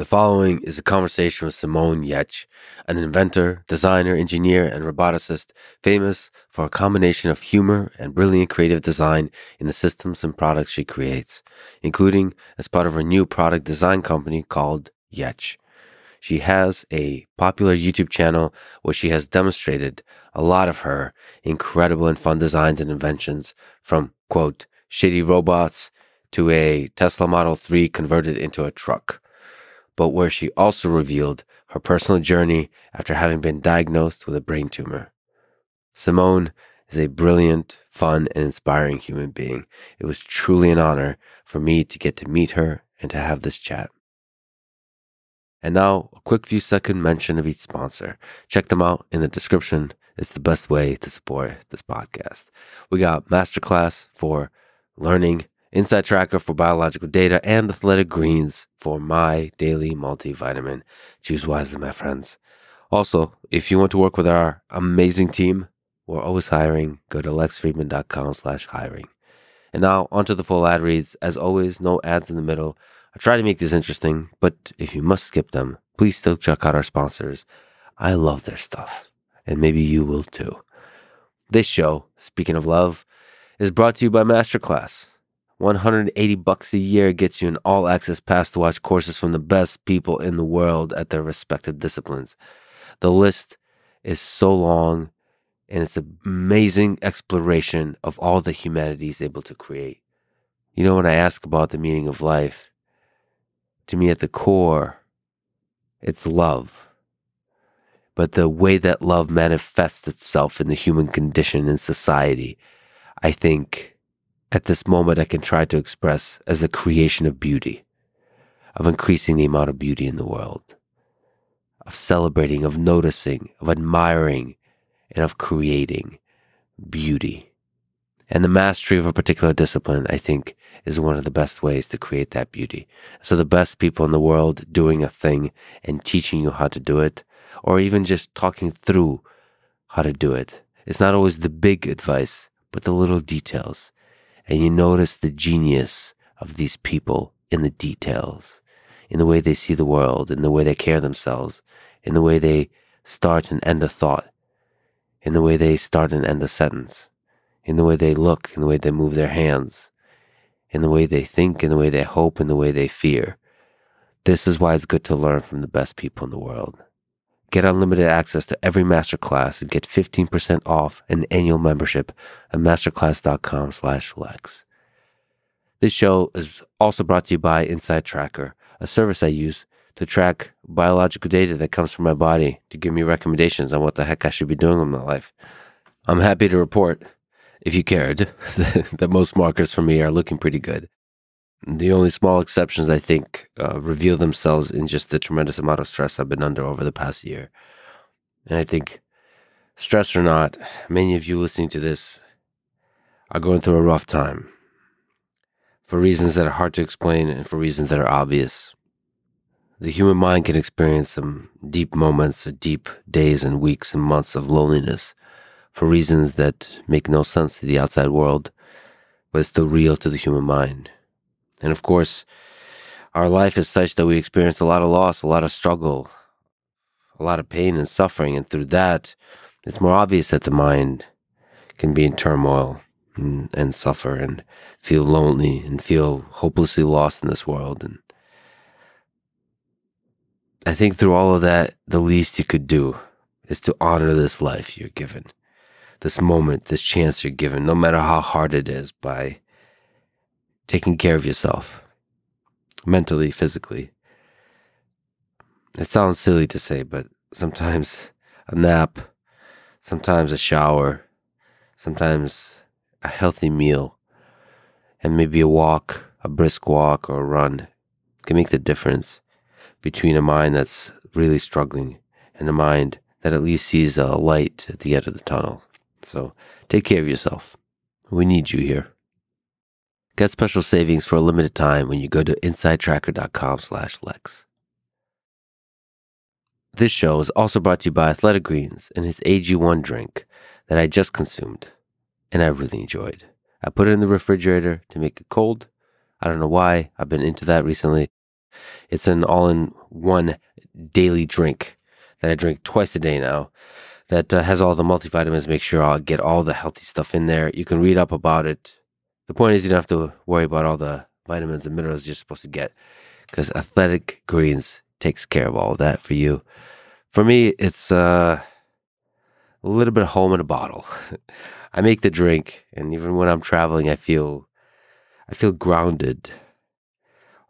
The following is a conversation with Simone Giertz, an inventor, designer, engineer, and roboticist famous for a combination of humor and brilliant creative design in the systems and products she creates, including as part of her new product design company called Yetch. She has a popular YouTube channel where she has demonstrated a lot of her incredible and fun designs and inventions from, quote, shitty robots to a Tesla Model 3 converted into a truck but where she also revealed her personal journey after having been diagnosed with a brain tumor. Simone is a brilliant, fun, and inspiring human being. It was truly an honor for me to get to meet her and to have this chat. And now, a quick few second mention of each sponsor. Check them out in the description. It's the best way to support this podcast. We got Masterclass for learning Inside Tracker for biological data, and Athletic Greens for my daily multivitamin. Choose wisely, my friends. Also, if you want to work with our amazing team, we're always hiring. Go to lexfridman.com slash hiring. And now onto the full ad reads. As always, no ads in the middle. I try to make this interesting, but if you must skip them, please still check out our sponsors. I love their stuff, and maybe you will too. This show, speaking of love, is brought to you by Masterclass. 180 bucks a year gets you an all access pass to watch courses from the best people in the world at their respective disciplines. The list is so long and it's an amazing exploration of all that humanity is able to create. You know, when I ask about the meaning of life, to me at the core, it's love. But the way that love manifests itself in the human condition in society, I think at this moment I can try to express as the creation of beauty, of increasing the amount of beauty in the world, of celebrating, of noticing, of admiring, and of creating beauty. And the mastery of a particular discipline, I think, is one of the best ways to create that beauty. So the best people in the world doing a thing and teaching you how to do it, or even just talking through how to do it. It's not always the big advice, but the little details and you notice the genius of these people in the details, in the way they see the world, in the way they care themselves, in the way they start and end a thought, in the way they start and end a sentence, in the way they look, in the way they move their hands, in the way they think, in the way they hope, in the way they fear. This is why it's good to learn from the best people in the world. Get unlimited access to every masterclass and get 15% off an annual membership at masterclass.com slash lex. This show is also brought to you by Inside Tracker, a service I use to track biological data that comes from my body to give me recommendations on what the heck I should be doing with my life. I'm happy to report, if you cared, that most markers for me are looking pretty good. The only small exceptions, I think, uh, reveal themselves in just the tremendous amount of stress I've been under over the past year. And I think, stress or not, many of you listening to this are going through a rough time for reasons that are hard to explain and for reasons that are obvious. The human mind can experience some deep moments, or deep days and weeks and months of loneliness for reasons that make no sense to the outside world, but it's still real to the human mind. And of course, our life is such that we experience a lot of loss, a lot of struggle, a lot of pain and suffering. And through that, it's more obvious that the mind can be in turmoil and, and suffer and feel lonely and feel hopelessly lost in this world. And I think through all of that, the least you could do is to honor this life you're given, this moment, this chance you're given, no matter how hard it is, by taking care of yourself mentally, physically. It sounds silly to say, but sometimes a nap, sometimes a shower, sometimes a healthy meal, and maybe a walk, a brisk walk or a run can make the difference between a mind that's really struggling and a mind that at least sees a light at the end of the tunnel. So take care of yourself. We need you here. Get special savings for a limited time when you go to insidetracker.com slash Lex. This show is also brought to you by Athletic Greens and his AG1 drink that I just consumed and I really enjoyed. I put it in the refrigerator to make it cold. I don't know why. I've been into that recently. It's an all in one daily drink that I drink twice a day now that uh, has all the multivitamins. Make sure I'll get all the healthy stuff in there. You can read up about it. The point is, you don't have to worry about all the vitamins and minerals you're supposed to get because Athletic Greens takes care of all of that for you. For me, it's uh, a little bit of home in a bottle. I make the drink, and even when I'm traveling, I feel I feel grounded.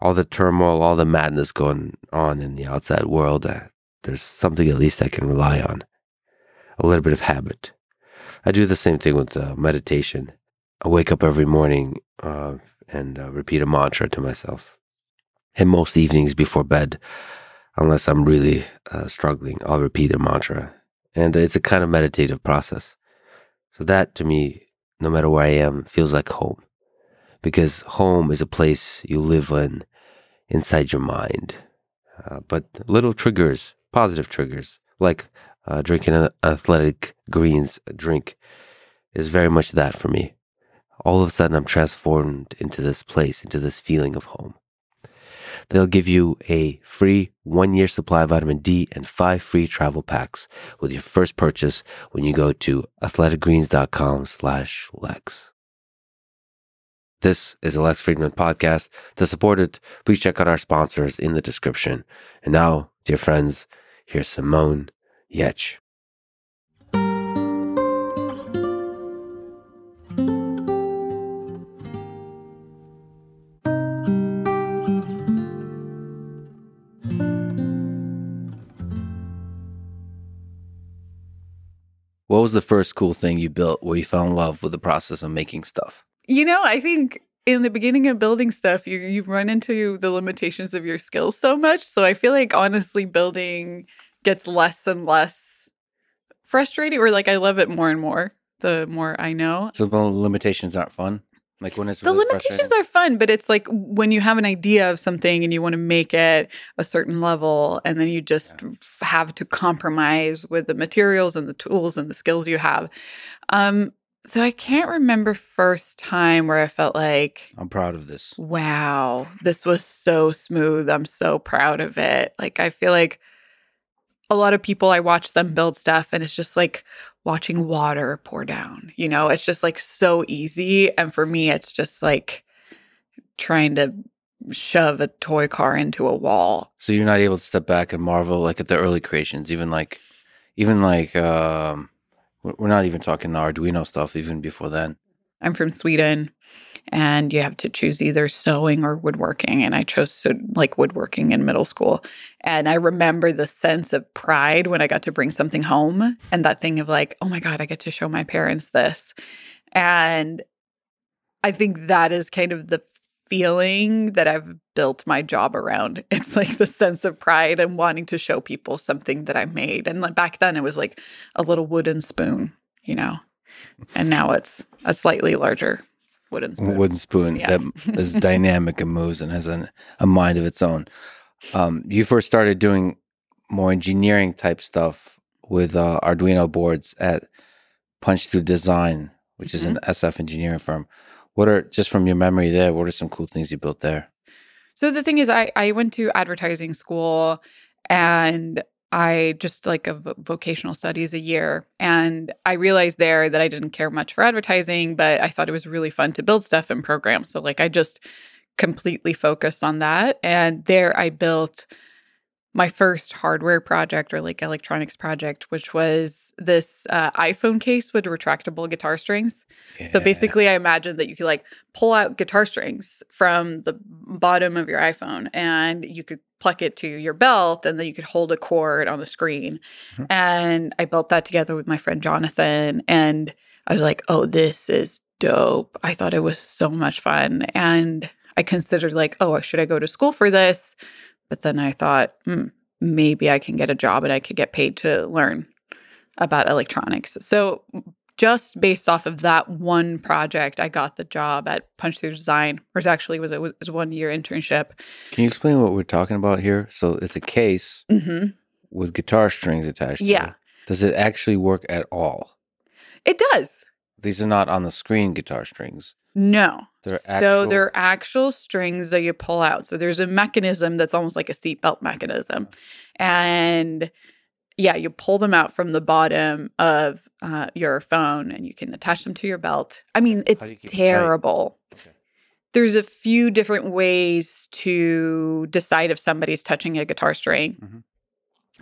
All the turmoil, all the madness going on in the outside world, uh, there's something at least I can rely on. A little bit of habit. I do the same thing with uh, meditation. I wake up every morning uh, and uh, repeat a mantra to myself. And most evenings before bed, unless I'm really uh, struggling, I'll repeat a mantra. And it's a kind of meditative process. So that to me, no matter where I am, feels like home. Because home is a place you live in inside your mind. Uh, but little triggers, positive triggers, like uh, drinking an athletic greens drink, is very much that for me. All of a sudden, I'm transformed into this place, into this feeling of home. They'll give you a free one year supply of vitamin D and five free travel packs with your first purchase when you go to athleticgreens.com slash Lex. This is the Lex Fridman podcast. To support it, please check out our sponsors in the description. And now, dear friends, here's Simone Giertz. What was the first cool thing you built where you fell in love with the process of making stuff? You know, I think in the beginning of building stuff, you you run into the limitations of your skills so much. So I feel like honestly, building gets less and less frustrating, or like I love it more and more the more I know. So the limitations aren't fun. Like when it's the really limitations are fun, but it's like when you have an idea of something and you want to make it a certain level, and then you just Yeah. have to compromise with the materials and the tools and the skills you have. Um, so I can't remember first time where I felt like, I'm proud of this. wow, this was so smooth. I'm so proud of it. Like I feel like a lot of people I watch them build stuff and it's just like watching water pour down. You know, it's just like so easy and for me it's just like trying to shove a toy car into a wall. So you're not able to step back and marvel like at the early creations, even like, even like, um, we're we're not even talking the Arduino stuff, even before then. I'm from Sweden and you have to choose either sewing or woodworking and I chose so, like woodworking in middle school. And I remember the sense of pride when I got to bring something home and that thing of like, oh my god, I get to show my parents this. And I think that is kind of the feeling that I've built my job around. It's like the sense of pride and wanting to show people something that I made. And back then it was like a little wooden spoon, you know. And now it's a slightly larger wooden spoon. Wooden spoon Yeah. that is dynamic and moves and has an, a mind of its own. Um, you first started doing more engineering type stuff with uh, Arduino boards at Punch Through Design, which is an SF engineering firm. What are just from your memory there? What are some cool things you built there? So the thing is, I I went to advertising school, and I just like a vo- vocational studies a year, and I realized there that I didn't care much for advertising, but I thought it was really fun to build stuff and programs. So like I just completely focused on that, and there I built my first hardware project or like electronics project, which was this uh, iPhone case with retractable guitar strings. So basically, I imagined that you could like pull out guitar strings from the bottom of your iPhone and you could pluck it to your belt and then you could hold a chord on the screen. Mhm. And I built that together with my friend Jonathan. And I was like, oh, this is dope. I thought it was so much fun. And I considered, like, oh, should I go to school for this? But then I thought, hmm, maybe I can get a job and I could get paid to learn about electronics. So just based off of that one project, I got the job at Punch Through Design, which actually was a, was a one year internship. Can you explain what we're talking about here? So it's a case hmm with guitar strings attached. Yeah. To it. Does it actually work at all? It does. These are not on the screen guitar strings. No. They're so actual- they're actual strings that you pull out. So there's a mechanism that's almost like a seatbelt mechanism. And yeah, you pull them out from the bottom of uh, your phone and you can attach them to your belt. I mean, it's it terrible. Okay. There's a few different ways to decide if somebody's touching a guitar string. Mhm.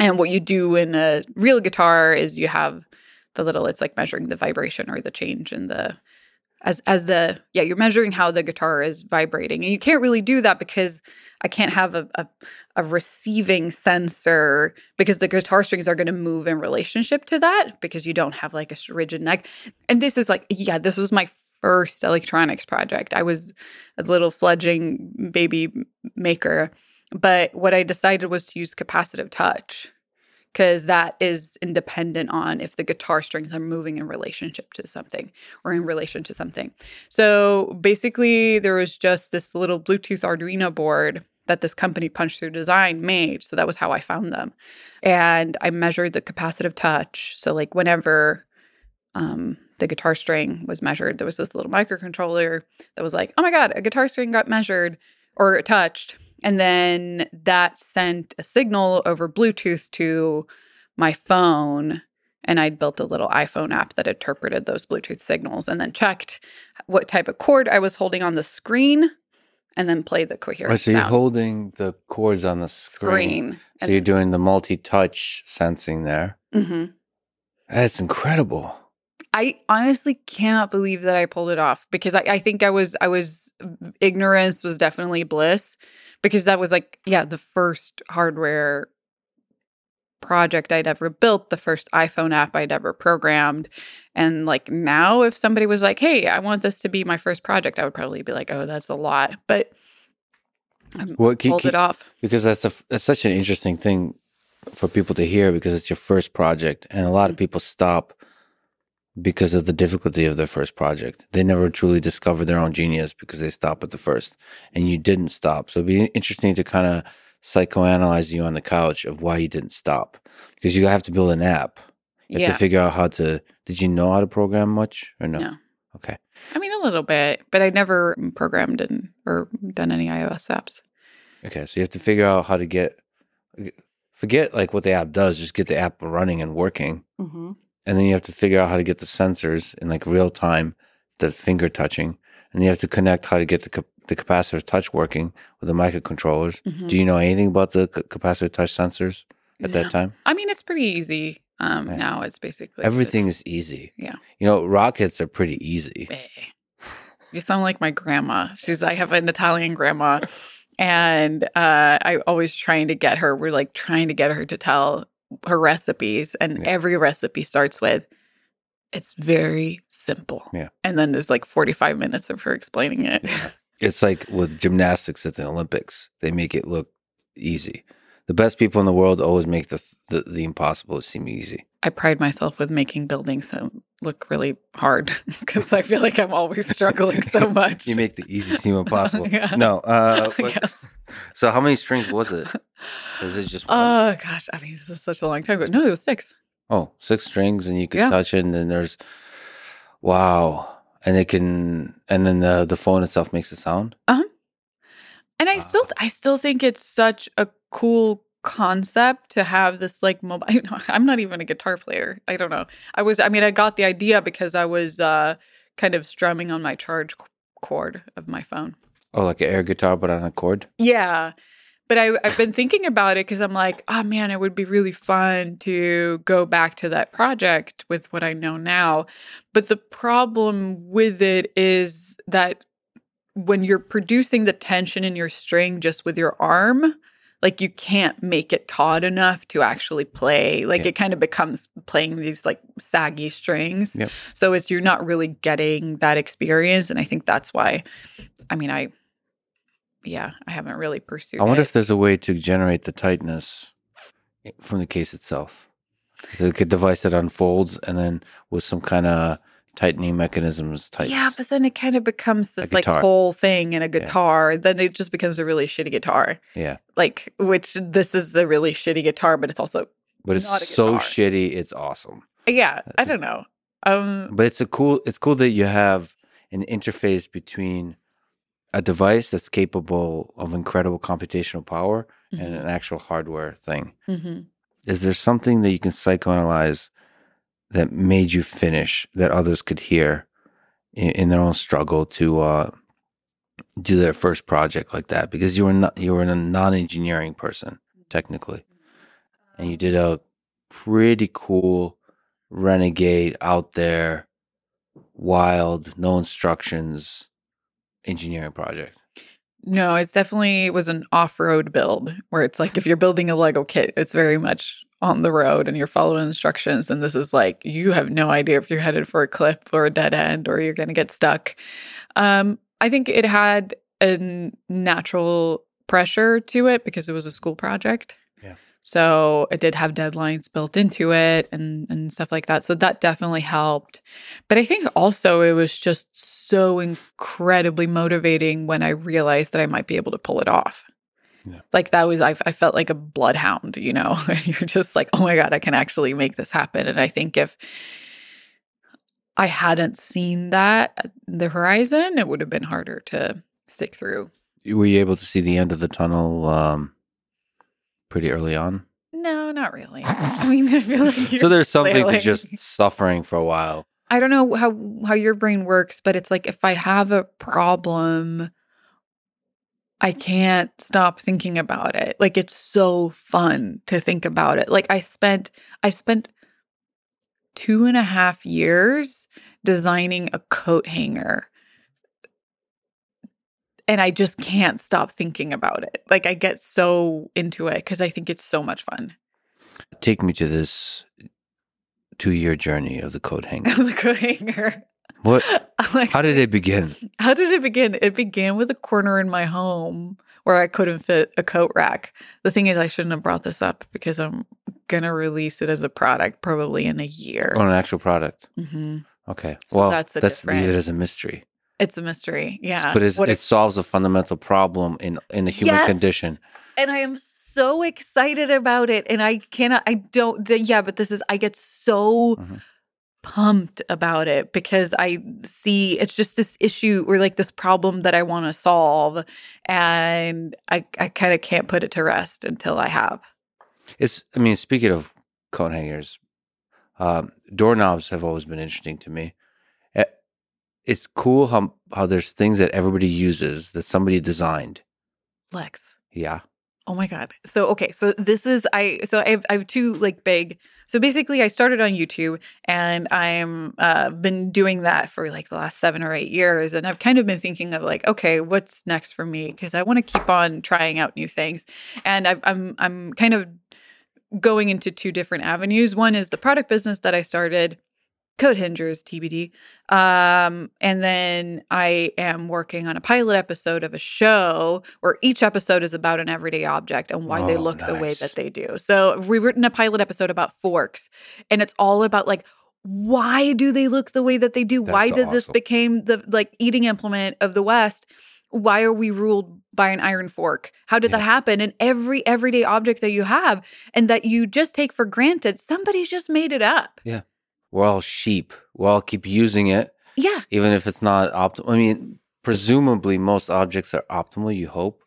And what you do in a real guitar is you have the little, it's like measuring the vibration or the change in the as as the yeah you're measuring how the guitar is vibrating. And you can't really do that because i can't have a a, a receiving sensor because the guitar strings are going to move in relationship to that because you don't have like a rigid neck. And this is like yeah this was my first electronics project. I was a little fledgling baby maker. But what i decided was to use capacitive touch because that is independent on if the guitar strings are moving in relationship to something or in relation to something. So basically, there was just this little Bluetooth Arduino board that this company Punch Through Design made. So that was how I found them. And I measured the capacitive touch. So, like, whenever um, the guitar string was measured, there was this little microcontroller that was like, oh my God, a guitar string got measured or touched. And then that sent a signal over Bluetooth to my phone. And I'd built a little iPhone app that interpreted those Bluetooth signals and then checked what type of chord I was holding on the screen and then played the coherent Right, so you're holding the chords on the screen. screen. So you're doing the multi-touch sensing there. Mhm. That's incredible. I honestly cannot believe that I pulled it off because I, I think I was I was ignorance was definitely bliss because that was like yeah the first hardware project I'd ever built the first iPhone app I'd ever programmed and like now if somebody was like hey I want this to be my first project I would probably be like oh that's a lot but I What can, pulled can- it off because that's a that's such an interesting thing for people to hear because it's your first project and a lot of Mm-hmm. people stop because of the difficulty of their first project. They never truly discover their own genius because they stop at the first and you didn't stop. So it'd be interesting to kind of psychoanalyze you on the couch of why you didn't stop because you have to build an app. You have yeah to figure out how to did you know how to program much or no? No. Okay. I mean a little bit but I'd never programmed in or done any iOS apps Okay, so you have to figure out how to get forget like what the app does, just get the app running and working. mm-hmm. And then you have to figure out how to get the sensors in like real time, the finger touching. And you have to connect how to get the cap- the capacitive touch working with the microcontrollers. Mm-hmm. Do you know anything about the ca- capacitive touch sensors at No. that time? I mean, it's pretty easy. Um, Yeah. now it's basically Everything just- is easy. Yeah. You know, rockets are pretty easy. Eh. You sound like my grandma. She's I have an Italian grandma, and uh, I always trying to get her. We're like trying to get her to tell her recipes, and Yeah. every recipe starts with, "It's very simple." Yeah. and then there's like 45 minutes of her explaining it. It's like with gymnastics at the Olympics, they make it look easy. The best people in the world always make the the, the impossible seem easy. I pride myself with making buildings so look really hard because I feel like I'm always struggling so much. You make the easy seem impossible. Yeah. No. Uh, but- yes. So how many strings was it? Was it just one? Oh gosh, I mean, this is such a long time ago. No, it was six. oh, six strings, and you could Yeah. touch it, and then there's wow, and it can, and then the the phone itself makes a sound. Uh huh. And I still, I still think it's such a cool concept to have this like mobile. I'm not even a guitar player. I don't know. I was, I mean, I got the idea because I was uh, kind of strumming on my charge cord of my phone. Oh, like an air guitar, but on a cord. Yeah. But I, I've been thinking about it because I'm like, oh man, it would be really fun to go back to that project with what I know now. But the problem with it is that when you're producing the tension in your string just with your arm, like you can't make it taut enough to actually play. Like Yeah. it kind of becomes playing these like saggy strings. Yep. So it's you're not really getting that experience. And I think that's why, I mean, I, yeah, I haven't really pursued I wonder it. if there's a way to generate the tightness from the case itself. It's like a device that unfolds, and then with some kind of tightening mechanisms, tightens. Yeah, but then it kind of becomes this like whole thing in a guitar. Then it just becomes a really shitty guitar. yeah. Like, which this is a really shitty guitar, but it's also, But it's so shitty, it's awesome. yeah, I don't know. Um, But it's a cool. It's cool that you have an interface between a device that's capable of incredible computational power and Mhm. an actual hardware thing. Mhm. Is there something that you can psychoanalyze that made you finish that others could hear in, in their own struggle to uh, do their first project like that? Because you were not you were a non-engineering person technically, and you did a pretty cool renegade out there, wild, no instructions engineering project. No, it's definitely was an off-road build where it's like if you're building a Lego kit, it's very much on the road and you're following instructions and this is like you have no idea if you're headed for a cliff or a dead end or you're going to get stuck. Um I think it had a natural pressure to it because it was a school project. Yeah. So it did have deadlines built into it and and stuff like that. So that definitely helped. But I think also it was just so incredibly motivating when I realized that I might be able to pull it off. Yeah. Like that was I, I felt like a bloodhound, you know. And you're just like, oh my god, I can actually make this happen. And I think if I hadn't seen that at the horizon, it would have been harder to stick through. Were you able to see the end of the tunnel um, pretty early on? No, not really. I mean, I feel like so there's something to just suffering for a while. I don't know how how your brain works, but it's like if I have a problem, I can't stop thinking about it. Like it's so fun to think about it. Like I spent I spent two and a half years designing a coat hanger. And I just can't stop thinking about it. Like I get so into it because I think it's so much fun. Take me to this two year journey of the coat hanger. the coat hanger. What? Like- How did it begin? How did it begin? It began with a corner in my home where I couldn't fit a coat rack. The thing is, I shouldn't have brought this up because I'm gonna release it as a product probably in a year. On an actual product. hmm Okay. So well, that's the let's leave it as a mystery. It's a mystery, yeah. But it's, it if- solves a fundamental problem in in the human Yes! condition. and I am so excited about it, and I cannot. I don't. The, yeah, but this is. I get so. Mhm. Pumped about it because I see it's just this issue or like this problem that I want to solve and I I kind of can't put it to rest until I have. It's. I mean, speaking of coat hangers, um, doorknobs have always been interesting to me. Eh, It's cool how how there's things that everybody uses that somebody designed. Lex. Yeah. Oh my god. So okay, so this is I so I have I have two like big so basically I started on YouTube and I'm uh been doing that for like the last 7 or 8 years and I've kind of been thinking of like okay, what's next for me because I want to keep on trying out new things. And I I'm I'm kind of going into two different avenues. One is the product business that I started Code Hingers TBD. Um, and then I am working on a pilot episode of a show where each episode is about an everyday object and why they Oh, look the way that they do. So we've written a pilot episode about forks, and it's all about like why do they look the way that they do? why That's did this awesome. became the like eating implement of the West? Why are we ruled by an iron fork? How did that happen? And every everyday object that you have and that you just take for granted, somebody's just made it up. We're all sheep. We all keep using it, Yeah. even if it's not optimal. I mean, presumably most objects are optimal. You hope,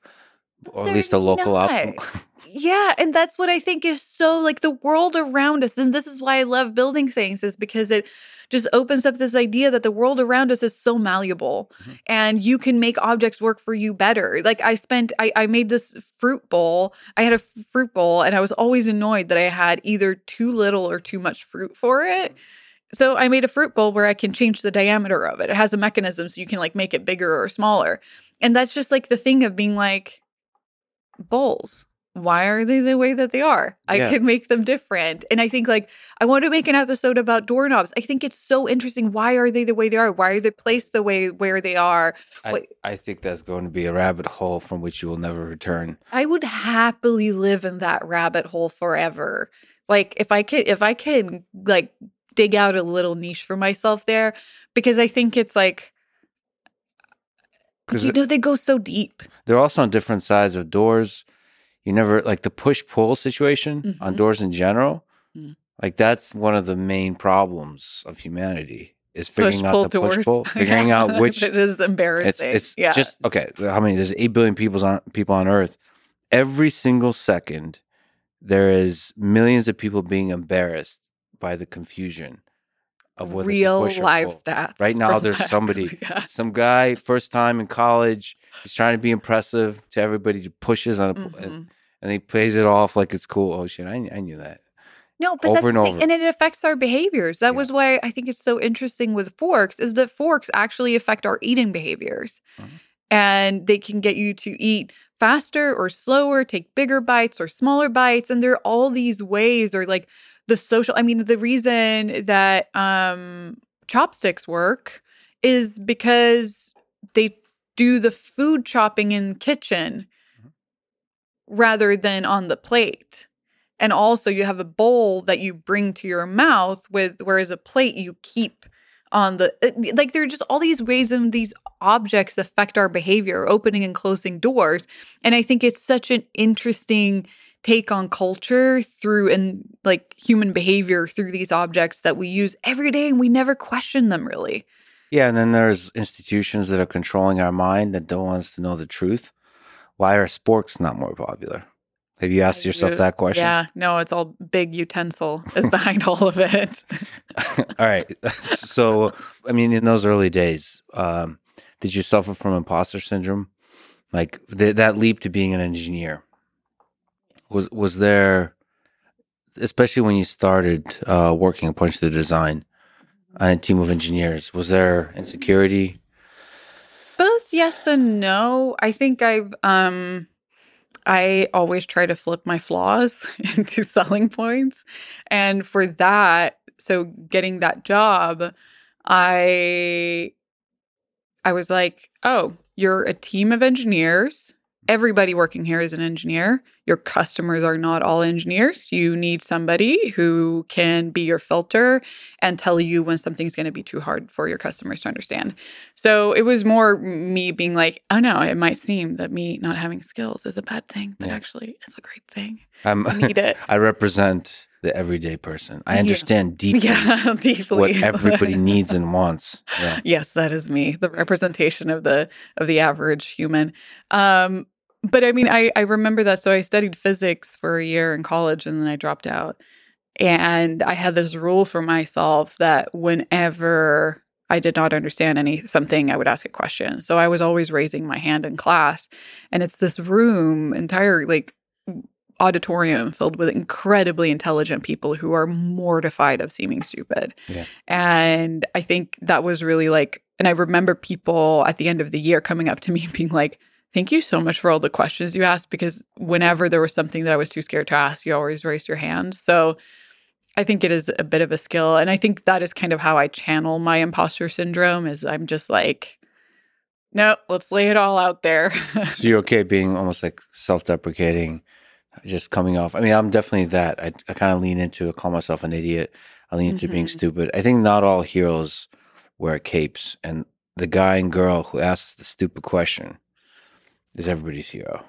or at They're least a local not. optimal. Yeah, and that's what I think is so like the world around us, and this is why I love building things, is because it just opens up this idea that the world around us is so malleable Mhm. and you can make objects work for you better. Like I spent, I, I made this fruit bowl. I had a fruit bowl, and I was always annoyed that I had either too little or too much fruit for it. So I made a fruit bowl where I can change the diameter of it. It has a mechanism so you can like make it bigger or smaller. And that's just like the thing of being like bowls. Why are they the way that they are? I Yeah. can make them different. And I think like I want to make an episode about doorknobs. I think it's so interesting. Why are they the way they are? Why are they placed the way where they are? I. I think that's going to be a rabbit hole from which you will never return. I would happily live in that rabbit hole forever. Like if I can if I can like dig out a little niche for myself there because I think it's like Because you know they go so deep. they're also on different sides of doors. You never like the push pull situation on Mhm. doors in general. Mm. Like that's one of the main problems of humanity is figuring out the push pull, figuring Yeah. out which it is embarrassing. it's it's yeah. just okay. How many? There's eight billion people on people on Earth. Every single second, there is millions of people being embarrassed by the confusion of whether real live stats. Right now, there's somebody- Yeah. Some guy, first time in college, he's trying to be impressive to everybody. He Pushes on a, and, Mhm. and he plays it off like it's cool. Oh shit, I, I knew that. No, but over that's and over. and it affects our behaviors. That Yeah. was why I think it's so interesting with forks is that forks actually affect our eating behaviors. Mhm. And they can get you to eat faster or slower, take bigger bites or smaller bites. And there are all these ways, or like the social. I mean, the reason that um chopsticks work is because they do the food chopping in the kitchen Mhm. rather than on the plate. And also you have a bowl that you bring to your mouth with whereas a plate you keep on the like there are just all these ways and these objects affect our behavior, opening and closing doors. And I think it's such an interesting take on culture through and like human behavior through these objects that we use every day and we never question them really. Yeah, and then there's institutions that are controlling our mind that don't want us to know the truth. Why are sporks not more popular? Have you asked yourself that question? Yeah, no, it's all big utensil is behind all of it. All right. So, I mean, in those early days, um, did you suffer from imposter syndrome? Like th- that leap to being an engineer was was there, especially when you started uh, working a bunch of the design on a team of engineers. Was there insecurity? Both yes and no. I think I've um I always try to flip my flaws into selling points. And for that, so getting that job, I I was like, "Oh, you're a team of engineers. Everybody working here is an engineer. Your customers are not all engineers. You need somebody who can be your filter and tell you when something's going to be too hard for your customers to understand." So it was more me being like, oh no, it might seem that me not having skills is a bad thing, but Yeah. actually it's a great thing. I need it. I represent the everyday person. I Yeah. understand deeply yeah, deeply. what everybody needs and wants. Yeah. yes, that is me, the representation of the of the average human. Um, but I mean, I I remember that. So I studied physics for a year in college, and then I dropped out. And I had this rule for myself that whenever I did not understand any something, I would ask a question. So I was always raising my hand in class, and it's this room, entire like auditorium filled with incredibly intelligent people who are mortified of seeming stupid. Yeah. And I think that was really like, and I remember people at the end of the year coming up to me and being like, Thank you so much for all the questions you asked because whenever there was something that I was too scared to ask, you always raised your hand. So I think it is a bit of a skill. And I think that is kind of how I channel my imposter syndrome is I'm just like, no, let's lay it all out there. So you're okay being almost like self-deprecating, just coming off. I mean, I'm definitely that. I, I kind of lean into it, call myself an idiot. I lean into being Mhm. stupid. I think not all heroes wear capes, and the guy and girl who asks the stupid question is everybody's hero,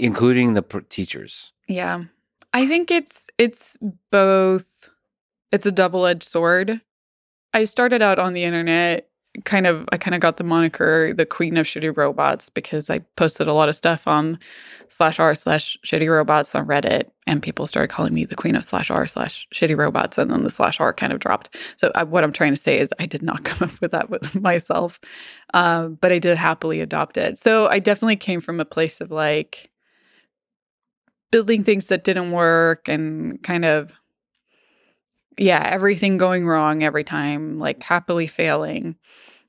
including the pr- teachers. Yeah. I think it's it's both it's a double-edged sword. I started out on the internet kind of I kind of got the moniker the queen of shitty robots because I posted a lot of stuff on slash r slash shitty robots on Reddit and people started calling me the queen of slash r slash shitty robots and then the slash r kind of dropped. So I, what I'm trying to say is I did not come up with that with myself, um, but I did happily adopt it. So I definitely came from a place of like building things that didn't work and kind of yeah everything going wrong every time like happily failing.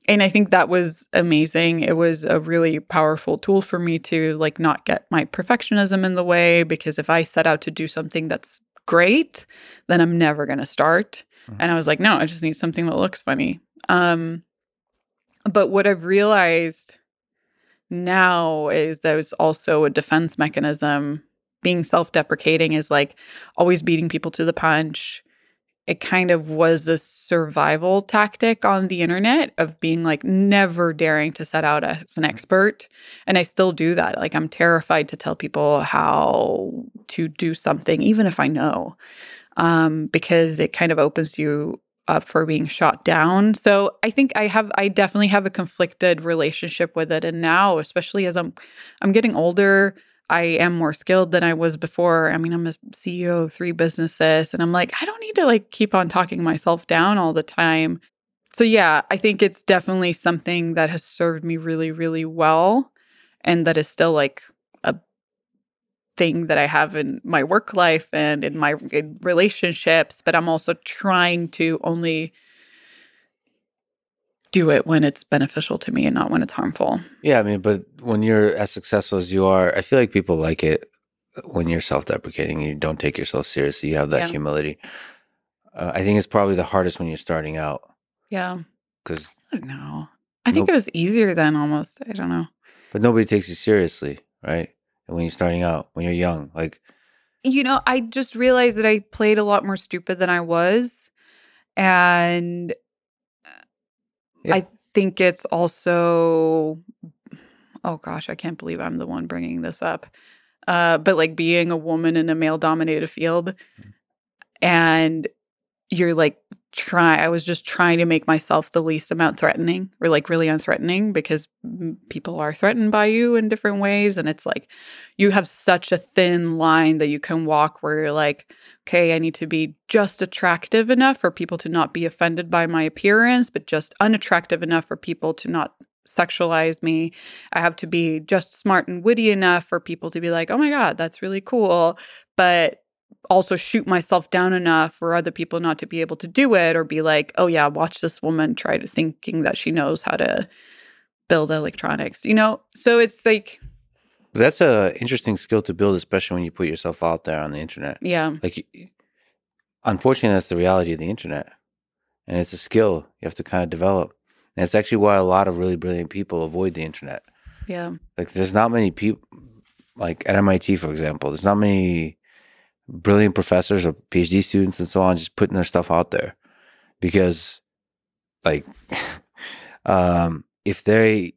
And i think that was amazing. It was a really powerful tool for me to like not get my perfectionism in the way because if i set out to do something that's great then i'm never going to start. Mhm. and i was like no i just need something that looks funny. Um but what i've realized now is that it's also a defense mechanism. Being self-deprecating is like always beating people to the punch it kind of was a survival tactic on the internet of being like never daring to set out as an expert and i still do that like i'm terrified to tell people how to do something even if i know um, because it kind of opens you up for being shot down. So I think I have I definitely have a conflicted relationship with it and now especially as I'm I'm getting older, I am more skilled than I was before. I mean, I'm a CEO of three businesses and I'm like I don't need to like keep on talking myself down all the time. So yeah, I think it's definitely something that has served me really really well and that is still like a thing that I have in my work life and in my in relationships, but I'm also trying to only do it when it's beneficial to me and not when it's harmful. Yeah, I mean, but when you're as successful as you are, I feel like people like it when you're self-deprecating. You don't take yourself seriously. You have that Yeah. humility. Uh, I think it's probably the hardest when you're starting out Yeah. because, I don't know. I think it was easier then almost. I don't know. but nobody takes you seriously, right? And when you're starting out, when you're young, like You know, I just realized that I played a lot more stupid than I was. And Yeah. I think it's also, oh gosh, I can't believe I'm the one bringing this up. Uh, but like being a woman in a male dominated field and you're like try I was just trying to make myself the least amount threatening or like really unthreatening because people are threatened by you in different ways and it's like you have such a thin line that you can walk where you're like okay I need to be just attractive enough for people to not be offended by my appearance but just unattractive enough for people to not sexualize me. I have to be just smart and witty enough for people to be like oh my god that's really cool but also shoot myself down enough for other people not to be able to do it or be like, oh yeah, watch this woman try to thinking that she knows how to build electronics, you know? So it's like, that's a interesting skill to build, especially when you put yourself out there on the internet. yeah, Like, unfortunately, that's the reality of the internet, and it's a skill you have to kind of develop. And it's actually why a lot of really brilliant people avoid the internet. yeah, Like, there's not many people, like at MIT, for example, there's not many brilliant professors or PhD students and so on just putting their stuff out there. Because, like, um, if they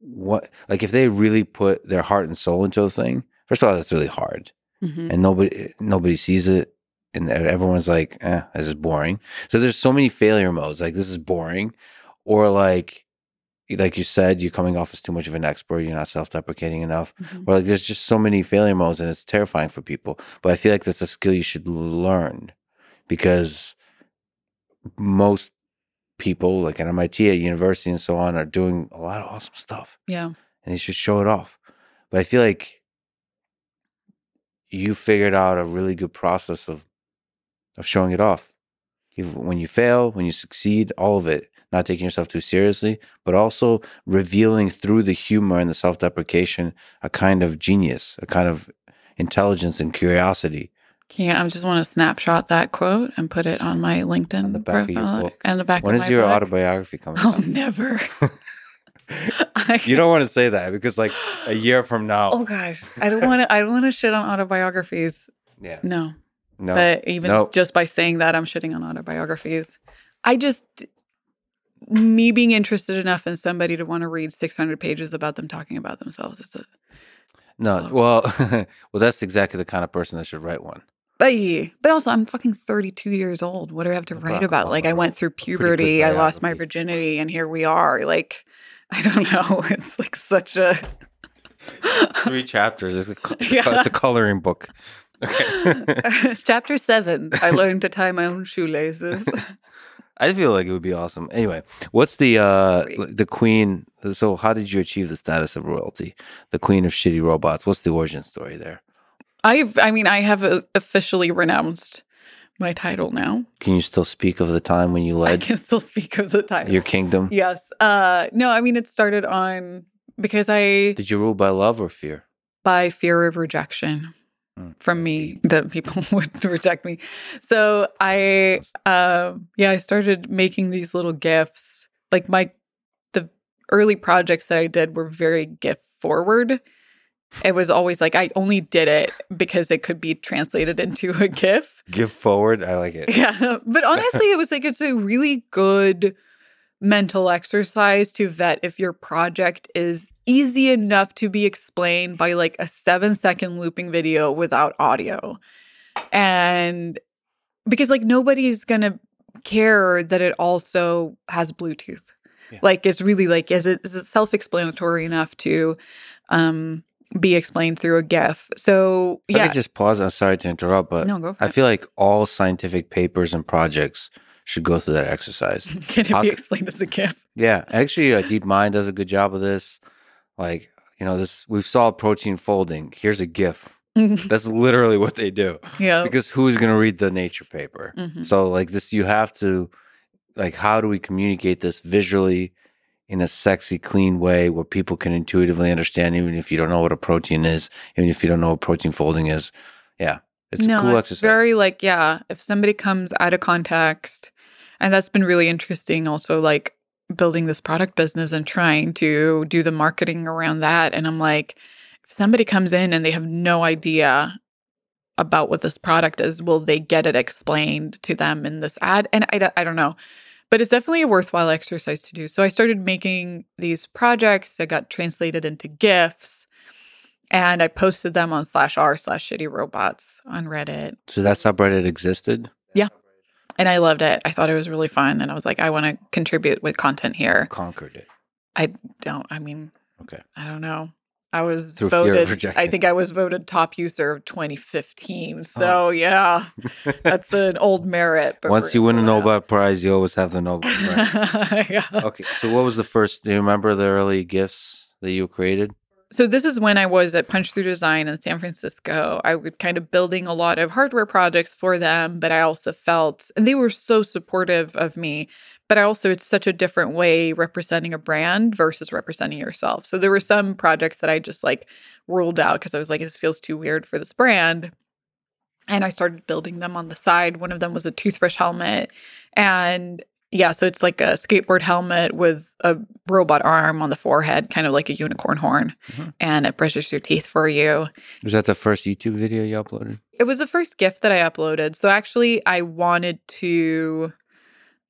what like if they really put their heart and soul into a thing, first of all, that's really hard. Mhm, and nobody nobody sees it and everyone's like eh, this is boring. So there's so many failure modes like this is boring. Or like like you said you're coming off as too much of an expert you're not self-deprecating enough mhm. or like there's just so many failure modes and it's terrifying for people but i feel like that's a skill you should learn because most people like at mit at university and so on are doing a lot of awesome stuff yeah, and they should show it off. But I feel like you figured out a really good process of of showing it off. You, when you fail, when you succeed, all of it, not taking yourself too seriously, but also revealing through the humor and the self deprecation a kind of genius, a kind of intelligence and curiosity. Can you, I just want to snapshot that quote and put it on my LinkedIn On the back of your book. and the back When is your book. autobiography coming Oh, out? never. You don't want to say that because, like, a year from now, Oh gosh, I don't want to. I don't want to shit on autobiographies. yeah, No, no, but even Nope. just by saying that, I'm shitting on autobiographies. I just me being interested enough in somebody to want to read 600 pages about them talking about themselves. It's a no. Well, well, that's exactly the kind of person that should write one. but, but also I'm fucking 32 years old. What do I have to write about? Like I went through puberty, I lost my virginity, and here we are. Like I don't know. It's like such a three chapters. It's a, Yeah. it's a coloring book. Okay. Chapter seven. I learned to tie my own shoelaces. I feel like it would be awesome. Anyway, what's the uh the queen? So, how did you achieve the status of royalty? The queen of shitty robots. What's the origin story there? I've, I mean, I have uh, officially renounced my title now. Can you still speak of the time when you led? I can still speak of the time. your kingdom? yes. Uh, no, I mean, it started on because I, Did you rule by love or fear? by fear of rejection from me, that people would reject me. So I, um, yeah, I started making these little gifts. Like my, the early projects that I did were very gift forward. It was always like I only did it because it could be translated into a GIF. Give forward. I like it. Yeah. But honestly, it was like it's a really good mental exercise to vet if your project is easy enough to be explained by like a seven second looping video without audio. And because like nobody's gonna care that it also has Bluetooth. Yeah. Like it's really like is it is it self-explanatory enough to um be explained through a GIF. So If I yeah. could just pause. I'm sorry to interrupt, but no, go for I it. feel like all scientific papers and projects should go through that exercise. Can it how be explained as a GIF? Yeah, actually, uh, DeepMind does a good job of this. Like, you know, this we've solved protein folding. Here's a GIF. That's literally what they do. yeah. Because who's going to read the nature paper? Mhm. So, like this, you have to, like, how do we communicate this visually in a sexy, clean way where people can intuitively understand, even if you don't know what a protein is, even if you don't know what protein folding is? Yeah, it's no, a cool it's exercise. very like yeah. If somebody comes out of context, and that's been really interesting. Also, like building this product business and trying to do the marketing around that. And I'm like, if somebody comes in and they have no idea about what this product is, will they get it explained to them in this ad? And I, don't- I don't know. But it's definitely a worthwhile exercise to do. So I started making these projects that got translated into GIFs and I posted them on slash r slash shitty robots on Reddit. so that subreddit existed. And I loved it. I thought it was really fun. And I was like, I want to contribute with content here. Conquered it. I don't, I mean, Okay. I don't know. I was Through fear of voted. I think I was voted top user of 2015. Oh. So yeah, that's an old merit. but Once you win a. Nobel Prize, you always have the Nobel Prize. yeah. okay, so what was the first? Do you remember the early GIFs that you created? So this is when I was at Punch Through Design in San Francisco. I was kind of building a lot of hardware projects for them, but I also felt and they were so supportive of me, but I also it's such a different way representing a brand versus representing yourself. So there were some projects that I just like ruled out because I was like this feels too weird for this brand. And I started building them on the side. One of them was a toothbrush helmet and yeah, so it's like a skateboard helmet with a robot arm on the forehead, kind of like a unicorn horn, Mhm. and it brushes your teeth for you. Was that the first YouTube video you uploaded? It was the first GIF that I uploaded. So actually, I wanted to,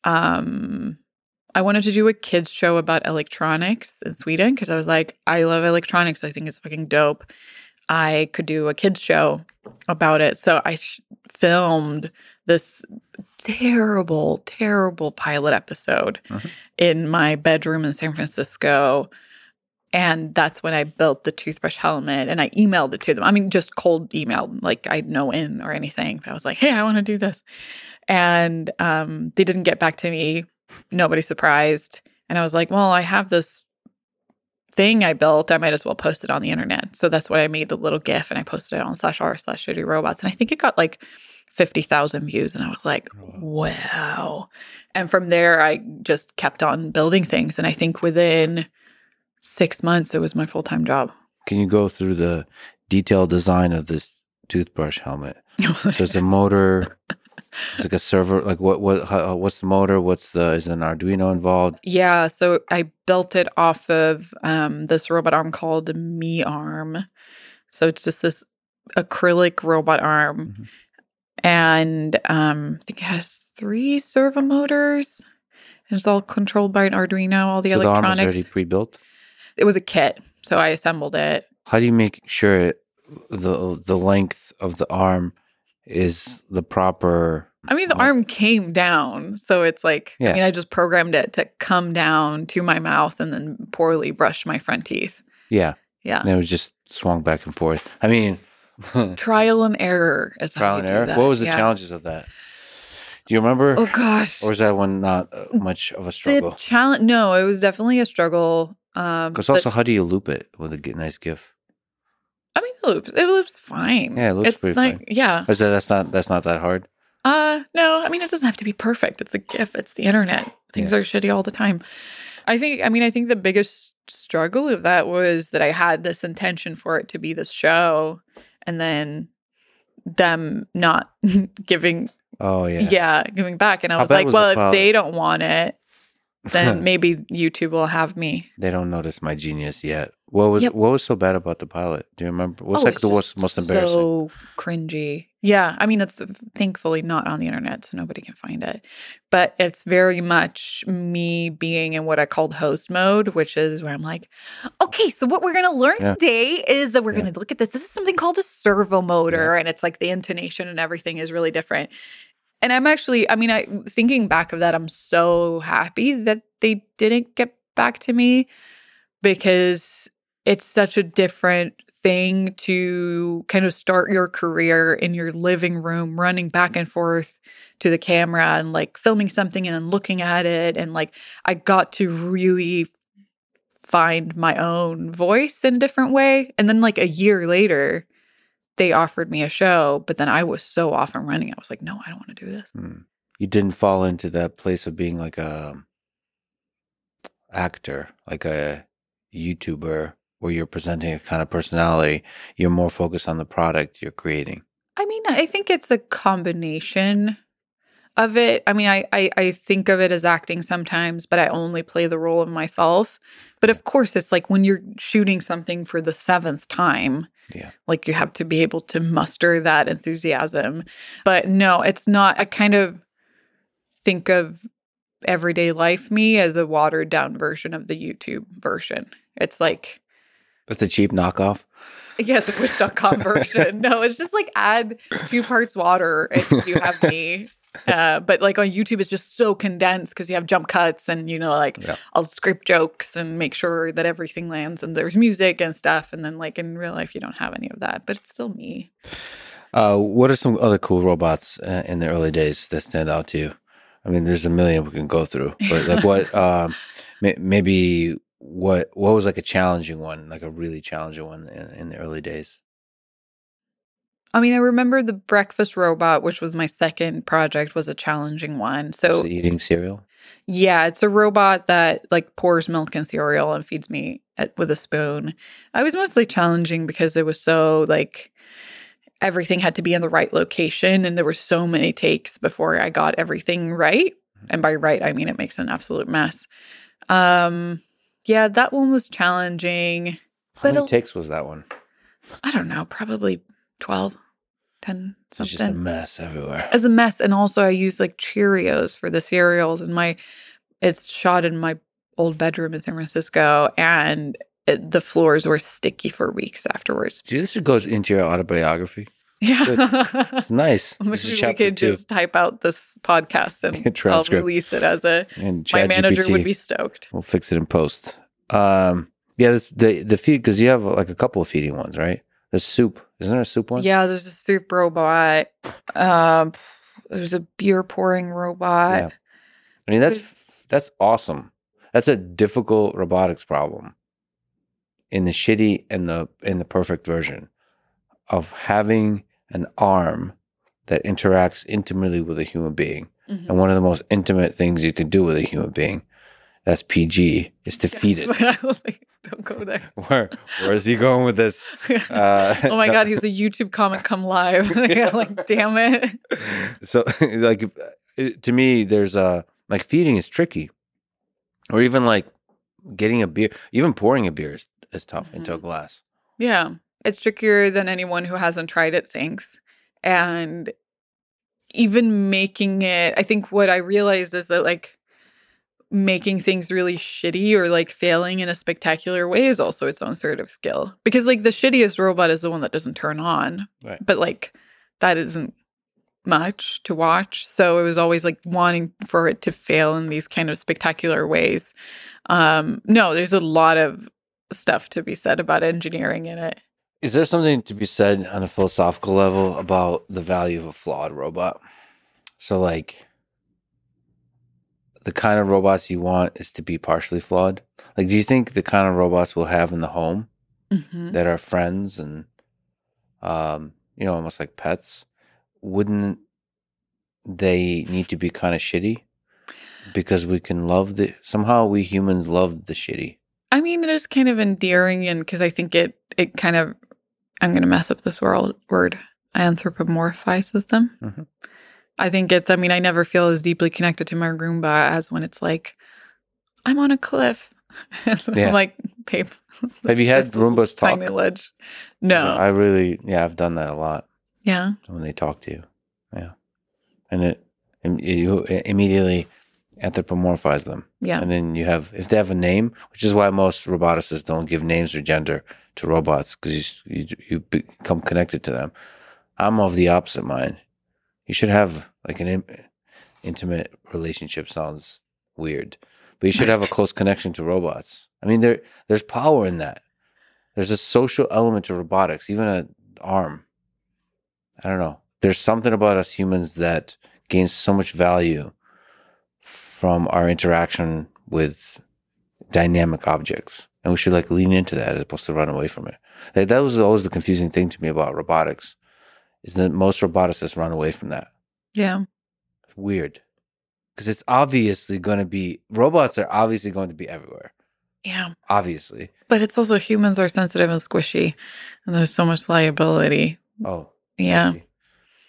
um, I wanted to do a kids show about electronics in Sweden because I was like, I love electronics. I think it's fucking dope. I could do a kids show about it. So I sh- filmed this terrible, terrible pilot episode Mhm. in my bedroom in San Francisco. And that's when I built the toothbrush helmet and I emailed it to them. I mean, just cold emailed, like I had no in or anything. But I was like, hey, I want to do this. And um, they didn't get back to me. Nobody surprised. And I was like, well, I have this thing I built. I might as well post it on the internet. So that's why I made the little GIF and I posted it on slash r slash shitty robots. And I think it got like 50,000 views. And I was like, oh, wow. And from there, I just kept on building things. And I think within six months, it was my full time job. Can you go through the detailed design of this toothbrush helmet? There's a motor. It's like a servo. Like what? What? How, what's the motor? What's the? Is an Arduino involved? Yeah, so I built it off of um, this robot arm called MeArm. So it's just this acrylic robot arm, Mhm. and um, I think it has three servo motors. And it's all controlled by an Arduino. All the so the arm is electronics. already pre-built. it was a kit, so I assembled it. How do you make sure it, the the length of the arm is the proper? I mean, the Oh. arm came down, so it's like Yeah. I mean, I just programmed it to come down to my mouth and then poorly brush my front teeth. Yeah, Yeah, and it was just swung back and forth. I mean, trial and error is trial and error. What was the Yeah. challenges of that? Do you remember? Oh gosh. Or was that one not uh, much of a the struggle? challenge no, it was definitely a struggle. Um Because also, how do you loop it with a nice GIF? I mean it loops. It loops fine. Yeah, it loops it's pretty like fine. yeah. Or is that that's not that's not that hard? Uh no, I mean it doesn't have to be perfect. It's a GIF, it's the internet. Things are shitty all the time. I think I mean I think the biggest struggle of that was that I had this intention for it to be this show and then them not giving Oh yeah. yeah. giving back and I How was like, was the well, if pilot? they don't want it, then maybe YouTube will have me. They don't notice my genius yet. What was Yep. what was so bad about the pilot? Do you remember? What's Oh, like the most most embarrassing? So cringy. Yeah, I mean, it's thankfully not on the internet, so nobody can find it. But it's very much me being in what I called host mode, which is where I'm like, okay, so what we're going to learn Yeah. today is that we're Yeah. going to look at this. This is something called a servo motor, and it's like the intonation and everything is really different. And I'm actually, I mean, I thinking back of that, I'm so happy that they didn't get back to me because it's such a different thing to kind of start your career in your living room, running back and forth to the camera and like filming something and then looking at it. And like I got to really find my own voice in a different way. And then like a year later, they offered me a show, but then I was so off and running. I was like, no, I don't want to do this. Hmm. You didn't fall into that place of being like a actor, like a YouTuber, where you're presenting a kind of personality. You're more focused on the product you're creating. I mean, I think it's a combination of it. I mean, I, I, I think of it as acting sometimes, but I only play the role of myself. But of course, it's like when you're shooting something for the seventh time, Yeah. like you have to be able to muster that enthusiasm. But no, it's not. I kind of think of everyday life me as a watered down version of the YouTube version. It's like That's a cheap knockoff. yeah, the wish.com version. No, it's just like add two parts water and you have me. Uh, but like on YouTube, it's just so condensed because you have jump cuts and you know, like Yeah. I'll script jokes and make sure that everything lands and there's music and stuff. And then like in real life, you don't have any of that, but it's still me. Uh, what are some other cool robots uh, in the early days that stand out to you? I mean, there's a million we can go through, but like what, um, may- maybe what what was like a challenging one, like a really challenging one in, in the early days? I mean, I remember the breakfast robot, which was my second project, was a challenging one. So eating cereal. Yeah, it's a robot that like pours milk and cereal and feeds me at, with a spoon. I was mostly challenging because it was so like everything had to be in the right location and there were so many takes before I got everything right. And by right, I mean it makes an absolute mess. Um yeah, that one was challenging. How many a- takes was that one? I don't know, probably 12, 10 It's just a mess everywhere. as a mess and also i use like cheerios for the cereals and my it's shot in my old bedroom in san francisco and it, the floors were sticky for weeks afterwards Gee, this goes into your autobiography. Yeah It's nice. Maybe we could two. just type out this podcast and I'll release it as a And my manager ChatGPT. would be stoked. We'll fix it in post. Um, yeah, this, the the feed because you have like a couple of feeding ones, right? The soup, isn't there a soup one? Yeah, there's a soup robot. Um, there's a beer pouring robot. Yeah. I mean that's There's- that's awesome. That's a difficult robotics problem in the shitty and the in the perfect version of having an arm that interacts intimately with a human being. Mhm. And one of the most intimate things you can do with a human being, that's PG, is to feed it. I was like, don't go there. Where where is he going with this? Uh, oh my no. god, he's a YouTube comment come live. like, damn it. so like to me there's a like feeding is tricky or even like getting a beer even pouring a beer is, is tough into a Mhm. glass Yeah. It's trickier than anyone who hasn't tried it thinks. And even making it, I think what I realized is that like making things really shitty or like failing in a spectacular way is also its own sort of skill. Because like the shittiest robot is the one that doesn't turn on. Right. But like that isn't much to watch. So it was always like wanting for it to fail in these kind of spectacular ways. Um no, there's a lot of stuff to be said about engineering in it. Is there something to be said on a philosophical level about the value of a flawed robot? So like the kind of robots you want is to be partially flawed? Like do you think the kind of robots we'll have in the home Mhm. that are friends and um you know almost like pets wouldn't they need to be kind of shitty? Because we can love the somehow we humans love the shitty. I mean, it is kind of endearing, and because I think it it kind of I'm going to mess up this world word anthropomorphizes them. Mhm. I think it's. I mean, I never feel as deeply connected to my Roomba as when it's like I'm on a cliff. Yeah. I'm like, babe. Have you had Roombas talk? Tiny ledge. No. i really yeah i've done that a lot yeah. when they talk to you yeah and it and you immediately anthropomorphize them Yeah. and then you have if they have a name which is why most roboticists don't give names or gender to robots because you, you you become connected to them i'm of the opposite mind you should have Like an in, intimate relationship sounds weird, but you should have a close connection to robots. I mean, there there's power in that. There's a social element to robotics, even an arm. I don't know. There's something about us humans that gains so much value from our interaction with dynamic objects. And we should like lean into that as opposed to run away from it. Like, that was always the confusing thing to me about robotics is that most roboticists run away from that. Yeah. It's weird. Because it's obviously going to be, robots are obviously going to be everywhere. Yeah. Obviously. But it's also humans are sensitive and squishy, and there's so much liability. Oh. Yeah.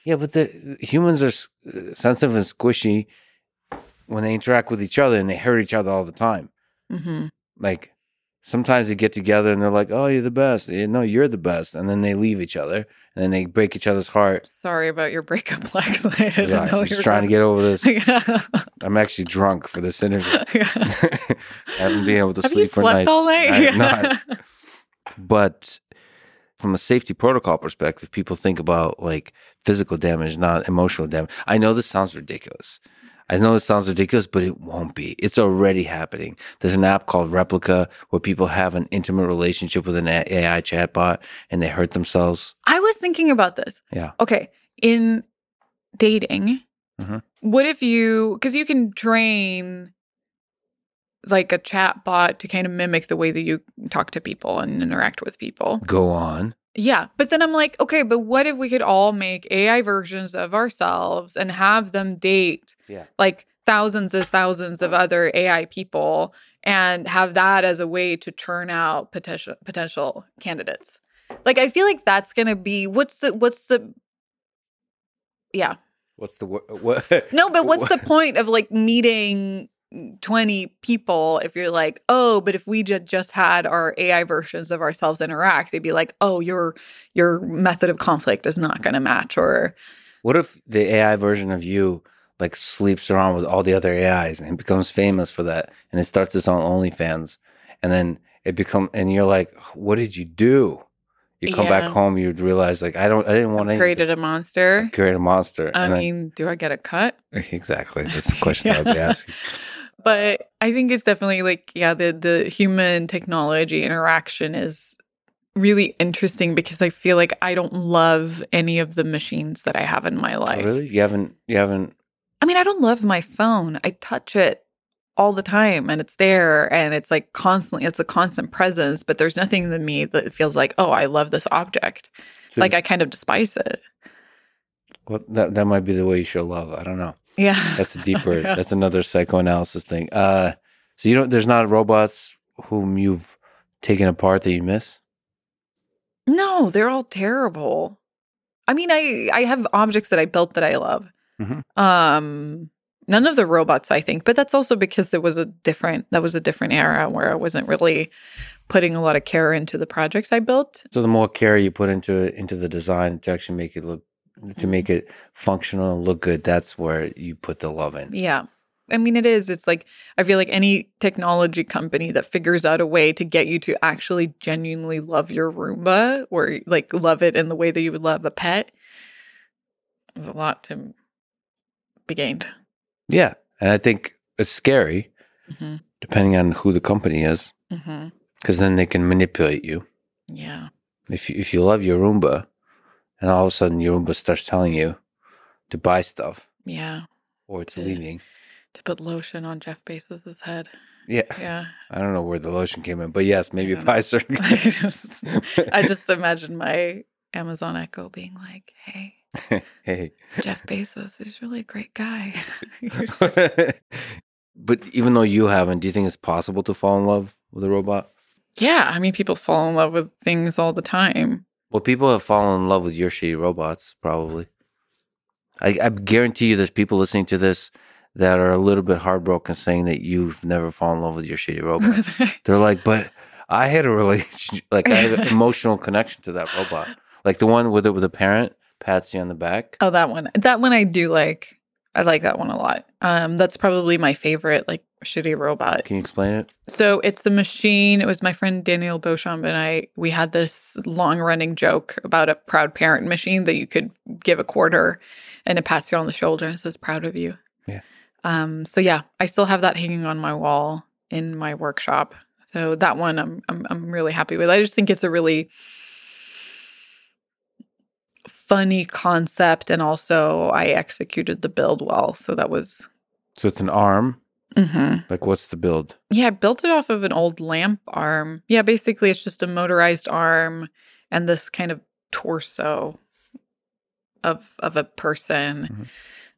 Yeah, but the humans are uh, sensitive and squishy when they interact with each other and they hurt each other all the time. hmm like sometimes they get together and they're like, "Oh, you're the best." Yeah, no, you're the best, and then they leave each other and then they break each other's heart. Sorry about your breakup, Lex. I didn't Right, know I'm you just were trying to get over this. yeah. I'm actually drunk for this interview. Yeah. I haven't been able to Have you sleep for slept nights. all night? Not. But from a safety protocol perspective, people think about like physical damage, not emotional damage. I know this sounds ridiculous. I know this sounds ridiculous, but it won't be. It's already happening. There's an app called Replika where people have an intimate relationship with an AI chatbot and they hurt themselves. I was thinking about this. Yeah. Okay. In dating, Mhm. what if you, because you can train like a chat bot to kind of mimic the way that you talk to people and interact with people. Go on. Yeah. But then I'm like, okay, but what if we could all make AI versions of ourselves and have them date Yeah. like thousands and thousands of other AI people and have that as a way to churn out potential potential candidates? Like I feel like that's going to be what's the what's the Yeah. What's the? What? No, but what's the point of like meeting 20 people if you're like, "Oh, but if we ju- just had our AI versions of ourselves interact, they'd be like, "Oh, your your method of conflict is not going to match or What if the AI version of you like sleeps around with all the other AIs and becomes famous for that, and it starts its own OnlyFans, and then it become and you're like, what did you do? You come Yeah. back home, you'd realize like I don't, I didn't want to created a monster?" create a monster. I and mean, do I get a cut? exactly. That's the question I'd be asking. But I think it's definitely like, yeah, the the human technology interaction is really interesting because I feel like I don't love any of the machines that I have in my Oh, life. really? You haven't? You haven't? I mean, I don't love my phone. I touch it all the time and it's there and it's like constantly it's a constant presence, but there's nothing in me that feels like, "Oh, I love this object." Like I kind of despise it. well, that that might be the way you show love. I don't know. Yeah. That's a deeper. That's another psychoanalysis thing. Uh, so you don't. There's not robots whom you've taken apart that you miss. No, they're all terrible. I mean, I I have objects that I built that I love. Mhm. Um none of the robots I think, but that's also because it was a different that was a different era where I wasn't really putting a lot of care into the projects I built. So the more care you put into it, into the design to actually make it look, to make it functional and look good, that's where you put the love in. Yeah. I mean, it is. It's like, I feel like any technology company that figures out a way to get you to actually genuinely love your Roomba or like love it in the way that you would love a pet, there's a lot to be gained. Yeah, and I think it's scary hmm depending on who the company is, because then they can manipulate you. Yeah. If you, if you love your Roomba, and all of a sudden your Roomba starts telling you to buy stuff Yeah. or it's Yeah. leaving. To put lotion on Jeff Bezos's head. Yeah, Yeah. I don't know where the lotion came in, but yes, maybe buy certain. I just, I just imagine my Amazon Echo being like, hey, hey. Jeff Bezos is really a great guy. but even though you haven't, do you think it's possible to fall in love with a robot? yeah. I mean, people fall in love with things all the time. Well, people have fallen in love with your shitty robots, probably. I, I guarantee you there's people listening to this that are a little bit heartbroken saying that you've never fallen in love with your shitty robot. They're like, but I had a relationship, like I had an emotional connection to that robot. Like the one with it with a parent, Patsy on the back. Oh, that one. That one I do like. I like that one a lot. Um, that's probably my favorite, like shitty robot. Can you explain it? So it's a machine. It was my friend Daniel Beauchamp and I. We had this long running joke about a proud parent machine that you could give a quarter, and it pats you on the shoulder and says proud of you. Yeah. Um so yeah, I still have that hanging on my wall in my workshop. So that one I'm I'm I'm really happy with. I just think it's a really funny concept and also I executed the build well. So that was So it's an arm. Mhm. Like, what's the build? Yeah, I built it off of an old lamp arm. Yeah, basically it's just a motorized arm and this kind of torso of of a person.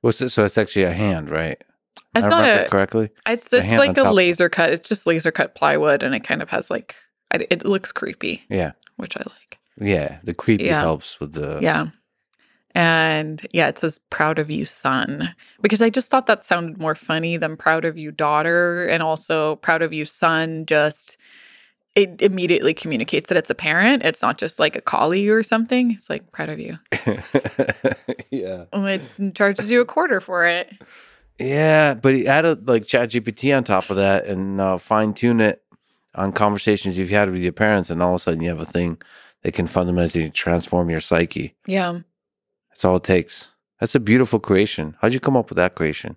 What's it? So it's actually a hand, right? It's I not a correctly. it's a it's hand like a laser cut. It's just laser cut plywood and it kind of has like it looks creepy, Yeah, which I like. yeah. The creepy Yeah. helps with the. Yeah. And yeah, it says proud of you, son. Because I just thought that sounded more funny than proud of you, daughter. And also proud of you, son. Just it immediately communicates that it's a parent. It's not just like a colleague or something. It's like proud of you. yeah. And it charges you a quarter for it. Yeah, but he added like chat GPT on top of that and uh, fine tune it on conversations you've had with your parents, and all of a sudden you have a thing that can fundamentally transform your psyche. Yeah. That's all it takes. That's a beautiful creation. How'd you come up with that creation?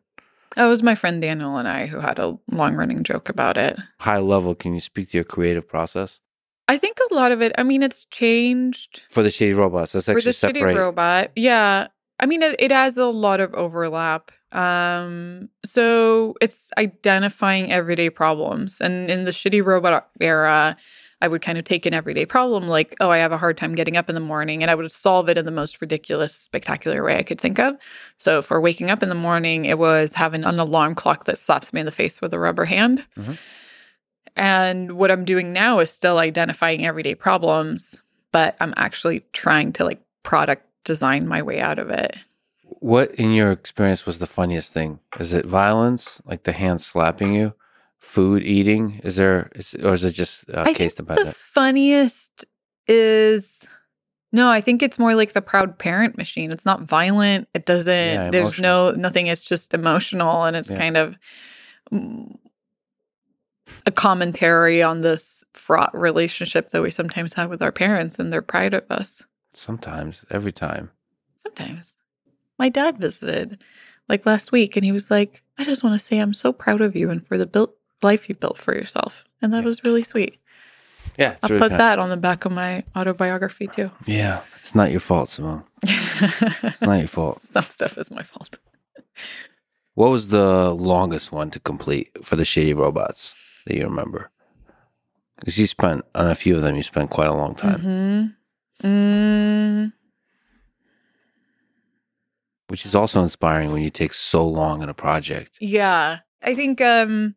That was my friend Daniel and I who had a long running joke about it. High level, can you speak to your creative process I think a lot of it, I mean, it's changed for the shady robots? For actually the shitty separate. robot yeah i mean it, it has a lot of overlap um so it's identifying everyday problems and in the shitty robot era i would kind of take an everyday problem like oh i have a hard time getting up in the morning and i would solve it in the most ridiculous spectacular way i could think of so for waking up in the morning it was having an alarm clock that slaps me in the face with a rubber hand Mhm. and what i'm doing now is still identifying everyday problems but i'm actually trying to like product design my way out of it What, in your experience, was the funniest thing? Is it violence, like the hand slapping you? Food eating? Is there, is, or is it just uh, I case dependent? the funniest is no i think it's more like the proud parent machine it's not violent it doesn't Yeah, there's no nothing it's just emotional and it's Yeah. kind of mm, a commentary on this fraught relationship that we sometimes have with our parents and their pride of us Sometimes, every time. sometimes my dad visited like last week and he was like i just want to say i'm so proud of you and for the built life you built for yourself and that Yeah. was really sweet Yeah, i'll really put kind- that on the back of my autobiography too Yeah, it's not your fault, Simone. It's not your fault. some stuff is my fault What was the longest one to complete for the shady robots that you remember? Because you spent on a few of them, you spent quite a long time, Mm-hmm. mm, which is also inspiring when you take so long in a project. yeah i think um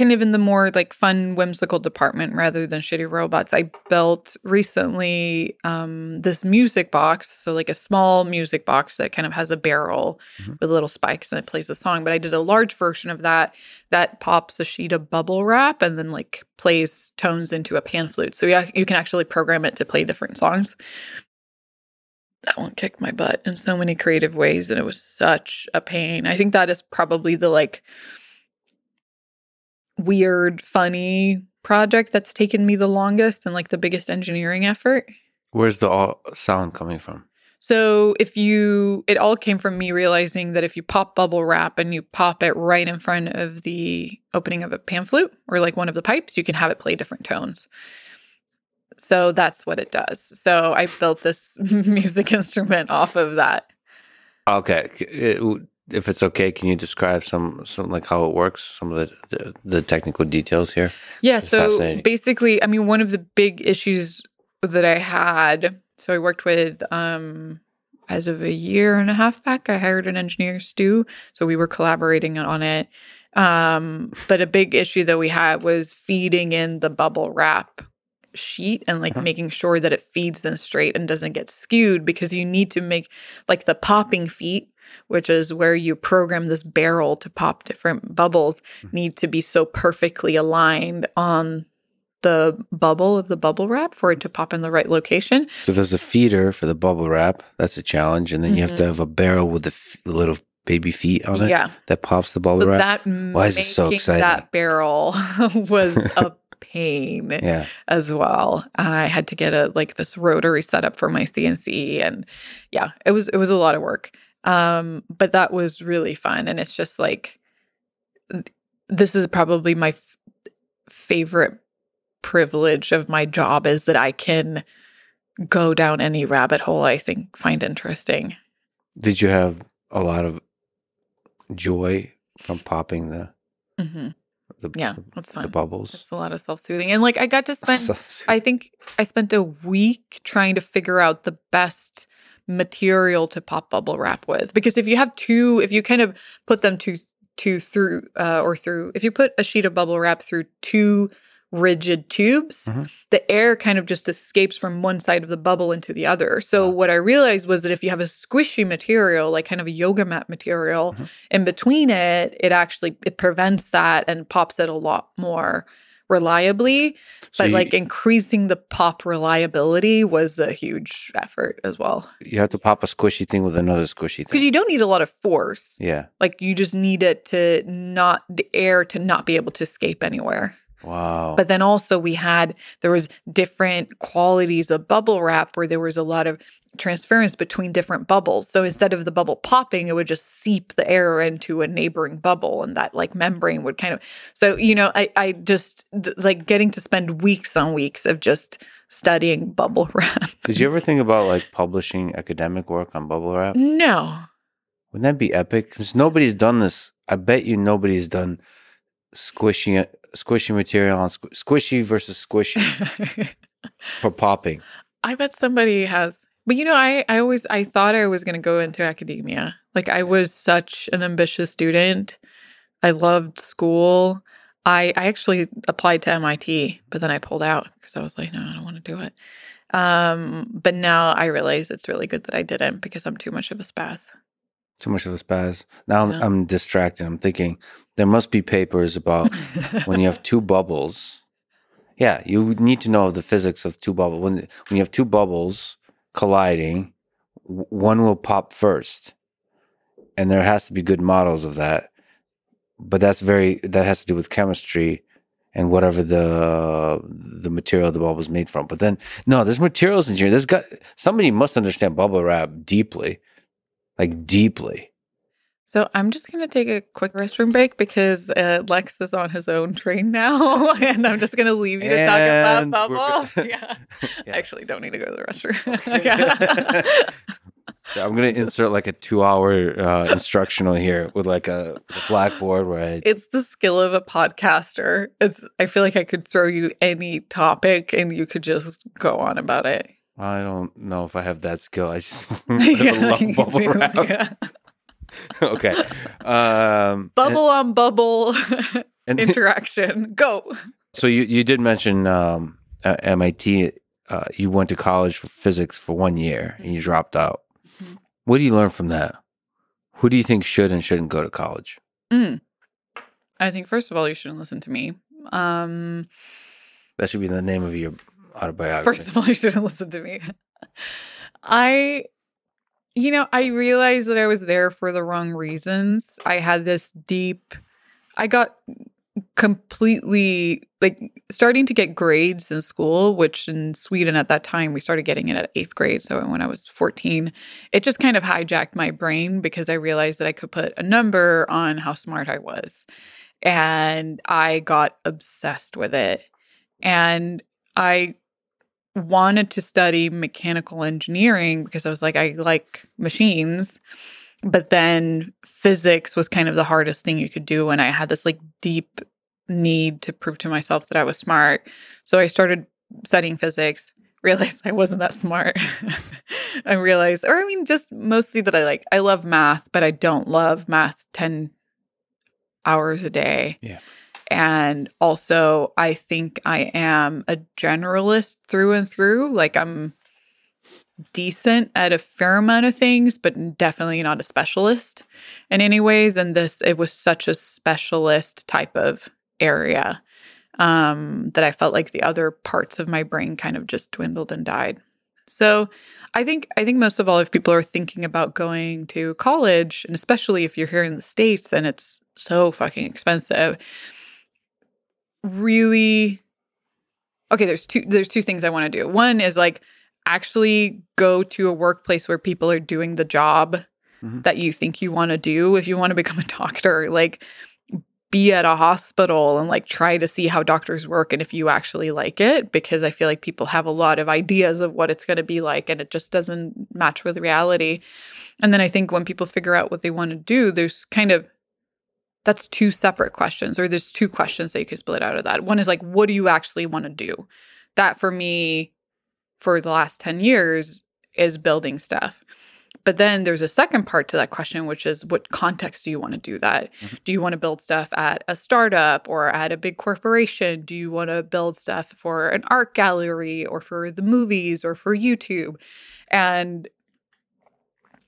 kind of in the more like fun whimsical department rather than shitty robots. I built recently um this music box so like a small music box that kind of has a barrel Mhm. with little spikes and it plays a song but i did a large version of that. That pops a sheet of bubble wrap and then like plays tones into a pan flute. So yeah you can actually program it to play different songs. That one kicked my butt in so many creative ways and it was such a pain. I think that is probably the like weird funny project that's taken me the longest and like the biggest engineering effort. Where's the all sound coming from? so if you it all came from me realizing that if you pop bubble wrap and you pop it right in front of the opening of a pan flute or like one of the pipes you can have it play different tones. So that's what it does. So i built this music instrument off of that. Okay, if it's okay, can you describe some some like how it works, some of the the, the technical details here? Yeah. It's So basically, I mean, one of the big issues that I had, so I worked with, um, as of a year and a half back, I hired an engineer, Stu. So we were collaborating on it. Um, but a big issue that we had was feeding in the bubble wrap sheet and like Mhm. making sure that it feeds in straight and doesn't get skewed because you need to make like the popping feet which is where you program this barrel to pop different bubbles Mhm. need to be so perfectly aligned on the bubble of the bubble wrap for it to pop in the right location. So there's a feeder for the bubble wrap. That's a challenge, and then you have to Mhm. have a barrel with the f- little baby feet on it Yeah. that pops the bubble so wrap. that Why is it so exciting? That barrel was a pain yeah, as well. I had to get a like this rotary setup for my CNC and yeah, it was it was a lot of work. Um, but that was really fun. And it's just like, this is probably my f- favorite privilege of my job is that I can go down any rabbit hole I think find interesting. Did you have a lot of joy from popping the hmm the Yeah, that's the bubbles? It's a lot of self soothing. And like I got to spend I think I spent a week trying to figure out the best material to pop bubble wrap with. Because if you have two, if you kind of put them two, two through, uh, or through, if you put a sheet of bubble wrap through two rigid tubes, Mhm. the air kind of just escapes from one side of the bubble into the other. So Wow. what I realized was that if you have a squishy material, like kind of a yoga mat material, Mhm. in between it, it actually it prevents that and pops it a lot more reliably So but you, like increasing the pop reliability was a huge effort as well you have to pop a squishy thing with another squishy thing. because you don't need a lot of force yeah. like you just need it to not the air to not be able to escape anywhere Wow. but then also we had there was different qualities of bubble wrap where there was a lot of transference between different bubbles so instead of the bubble popping it would just seep the air into a neighboring bubble and that like membrane would kind of so you know i i just like getting to spend weeks on weeks of just studying bubble wrap Did you ever think about like publishing academic work on bubble wrap? no Wouldn't that be epic? Because nobody's done this. I bet you nobody's done squishy squishy material on squ- squishy versus squishy for popping. I bet somebody has. But you know, I I always I thought I was going to go into academia. Like I was such an ambitious student. I loved school. I I actually applied to MIT, but then I pulled out because I was like, no, I don't want to do it. Um, but now I realize it's really good that I didn't because I'm too much of a spaz. Too much of a spaz. Now I'm, Yeah. I'm distracted. I'm thinking there must be papers about when you have two bubbles. Yeah, you need to know the physics of two bubbles. When when you have two bubbles colliding, one will pop first, and there has to be good models of that. But that's very that has to do with chemistry and whatever the the material the bubble is made from. But then no, there's materials engineering. There's got somebody must understand bubble wrap deeply, like deeply. So I'm just going to take a quick restroom break because uh, Lex is on his own train now, and I'm just going to leave you to talk about bubble. yeah. Yeah. I actually don't need to go to the restroom. Yeah, I'm gonna insert like a two hour uh, instructional here with like a, a blackboard where I it's the skill of a podcaster. It's I feel like I could throw you any topic and you could just go on about it. I don't know if I have that skill. I just Yeah, love bubble do. wrap. Yeah. okay. Um, Bubble on bubble and, and interaction. Go. so you you did mention um, at MIT. Uh, you went to college for physics for one year and you dropped out. Mhm. What do you learn from that? Who do you think should and shouldn't go to college? Mm. I think first of all you shouldn't listen to me. Um That should be the name of your autobiography. First of all, you shouldn't listen to me. I, you know, I realized that I was there for the wrong reasons. I had this deep, I got completely like starting to get grades in school, which in Sweden at that time we started getting it at eighth grade. So when I was 14, it just kind of hijacked my brain because I realized that I could put a number on how smart I was. And I got obsessed with it. And I wanted to study mechanical engineering because I was like, I like machines. But then physics was kind of the hardest thing you could do. And I had this like deep need to prove to myself that I was smart. So I started studying physics, realized I wasn't that smart. I realized, or I mean, just mostly that I like, I love math, but I don't love math 10 hours a day. Yeah. And also, I think I am a generalist through and through. Like, I'm decent at a fair amount of things, but definitely not a specialist in any ways. And this, it was such a specialist type of area um, that I felt like the other parts of my brain kind of just dwindled and died. So, I think I think most of all, if people are thinking about going to college, and especially if you're here in the states and it's so fucking expensive, really okay there's two there's two things i want to do one is like actually go to a workplace where people are doing the job Mhm. that you think you want to do. If you want to become a doctor, like be at a hospital and like try to see how doctors work and if you actually like it because I feel like people have a lot of ideas of what it's going to be like and it just doesn't match with reality. And then I think when people figure out what they want to do, there's kind of that's two separate questions or there's two questions that you could split out of that. One is like what do you actually want to do? That for me for the last 10 years is building stuff. But then there's a second part to that question, which is what context do you want to do that? Mhm. Do you want to build stuff at a startup or at a big corporation? Do you want to build stuff for an art gallery or for the movies or for YouTube? And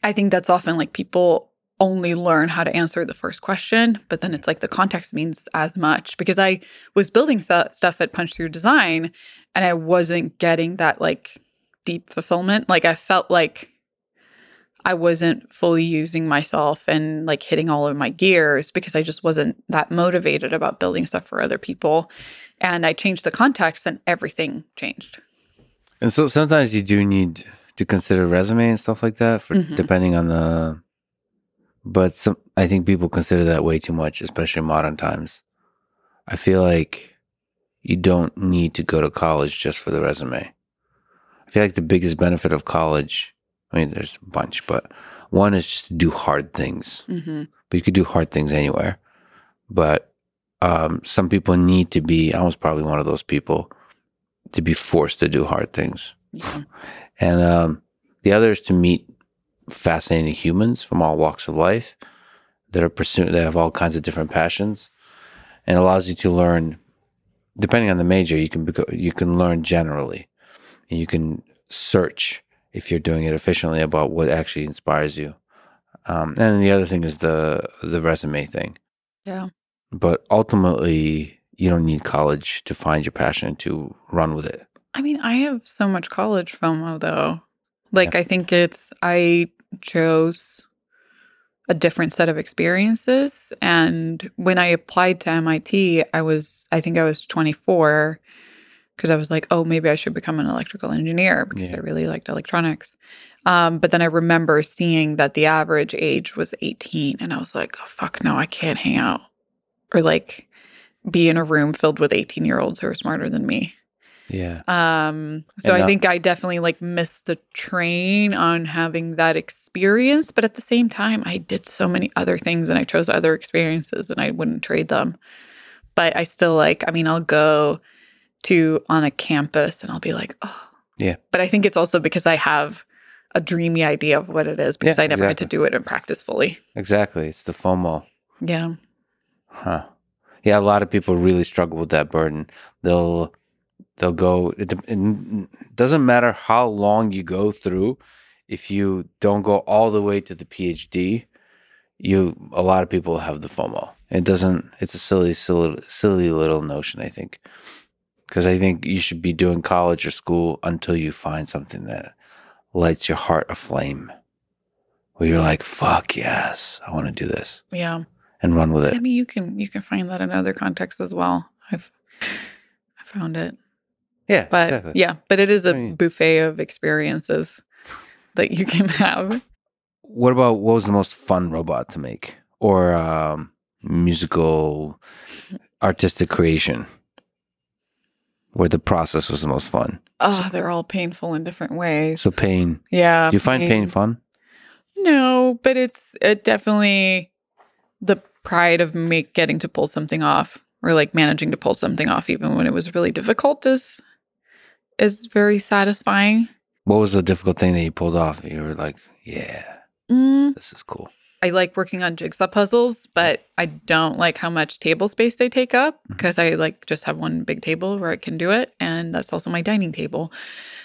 I think that's often like people only learn how to answer the first question, but then it's like the context means as much because I was building th- stuff at Punch Through Design and I wasn't getting that like deep fulfillment. Like I felt like I wasn't fully using myself and like hitting all of my gears because I just wasn't that motivated about building stuff for other people. And I changed the context and everything changed. And so sometimes you do need to consider resume and stuff like that for Mhm. depending on the. But some, I think people consider that way too much, especially in modern times. I feel like you don't need to go to college just for the resume. I feel like the biggest benefit of college, I mean, there's a bunch, but one is just to do hard things. Mm-hmm. But you could do hard things anywhere. But um, some people need to be, I was probably one of those people, to be forced to do hard things. Yeah. And um, the other is to meet fascinating humans from all walks of life that are pursuing, that have all kinds of different passions, and allows you to learn. Depending on the major, you can you can learn generally, and you can search if you're doing it efficiently about what actually inspires you. Um, and the other thing is the the resume thing. Yeah. But ultimately, you don't need college to find your passion to run with it. I mean, I have so much college FOMO though. Like, I think it's, I chose a different set of experiences. And when I applied to MIT, I was, I think I was 24 because I was like, oh, maybe I should become an electrical engineer because Yeah. I really liked electronics. Um, but then I remember seeing that the average age was 18, and I was like, oh, fuck, no, I can't hang out or like be in a room filled with 18 year olds who are smarter than me. Yeah. Um, so And I that- think I definitely like missed the train on having that experience, but at the same time, I did so many other things and I chose other experiences and I wouldn't trade them. But I still like, I mean, I'll go to on a campus and I'll be like, oh, Yeah. But I think it's also because I have a dreamy idea of what it is because Yeah, I never had to do it in practice fully. Exactly. It's the FOMO. Yeah. Huh. Yeah, a lot of people really struggle with that burden. They'll they'll go it, it doesn't matter how long you go through if you don't go all the way to the PhD, you a lot of people have the FOMO. It doesn't it's a silly silly silly little notion, I think. Cuz I think you should be doing college or school until you find something that lights your heart aflame. Where you're like, "Fuck yes, I want to do this." Yeah. And run with it. I mean, you can you can find that in other contexts as well. I've I found it. Yeah, But exactly. yeah, but it is a I mean- buffet of experiences that you can have. What about what was the most fun robot to make, or um, musical, artistic creation, where the process was the most fun? Oh, they're all painful in different ways. So pain. yeah. Do you find pain fun? No, but it's it definitely the pride of me getting to pull something off or like managing to pull something off even when it was really difficult is is very satisfying. What was the difficult thing that you pulled off? You were like, yeah, Mm, this is cool. I like working on jigsaw puzzles, but I don't like how much table space they take up because I like just have one big table where I can do it. And that's also my dining table.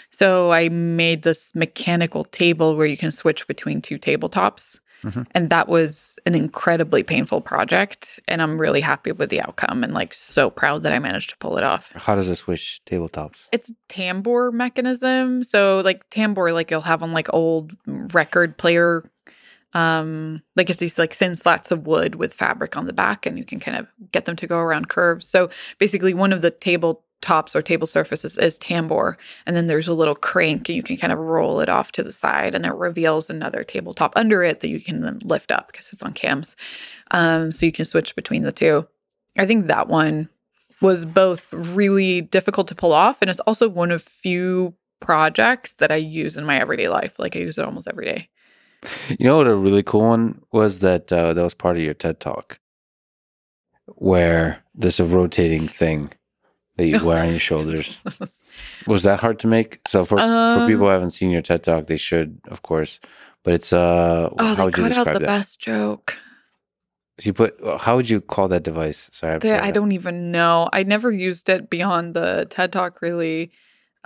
So I made this mechanical table where you can switch between two tabletops. Mhm. And that was an incredibly painful project. And I'm really happy with the outcome and like so proud that I managed to pull it off. How does it switch tabletops? It's tambour mechanism. So like tambour, like you'll have on like old record player, um, like it's these like thin slats of wood with fabric on the back, and you can kind of get them to go around curves. So basically, one of the table tops or table surfaces is tambour. And then there's a little crank and you can kind of roll it off to the side and it reveals another tabletop under it that you can then lift up because it's on cams. Um, so you can switch between the two. I think that one was both really difficult to pull off and it's also one of few projects that I use in my everyday life. Like I use it almost every day. You know what a really cool one was that uh, that was part of your TED talk, where there's a rotating thing that you wear on your shoulders. Was that hard to make? So for for people who Um, haven't seen your TED talk, they should, of course. But it's uh, Oh, how would you cut out describe the that? best joke. You put how would you call that device? Sorry, I, They- I don't even know. I never used it beyond the TED Talk really.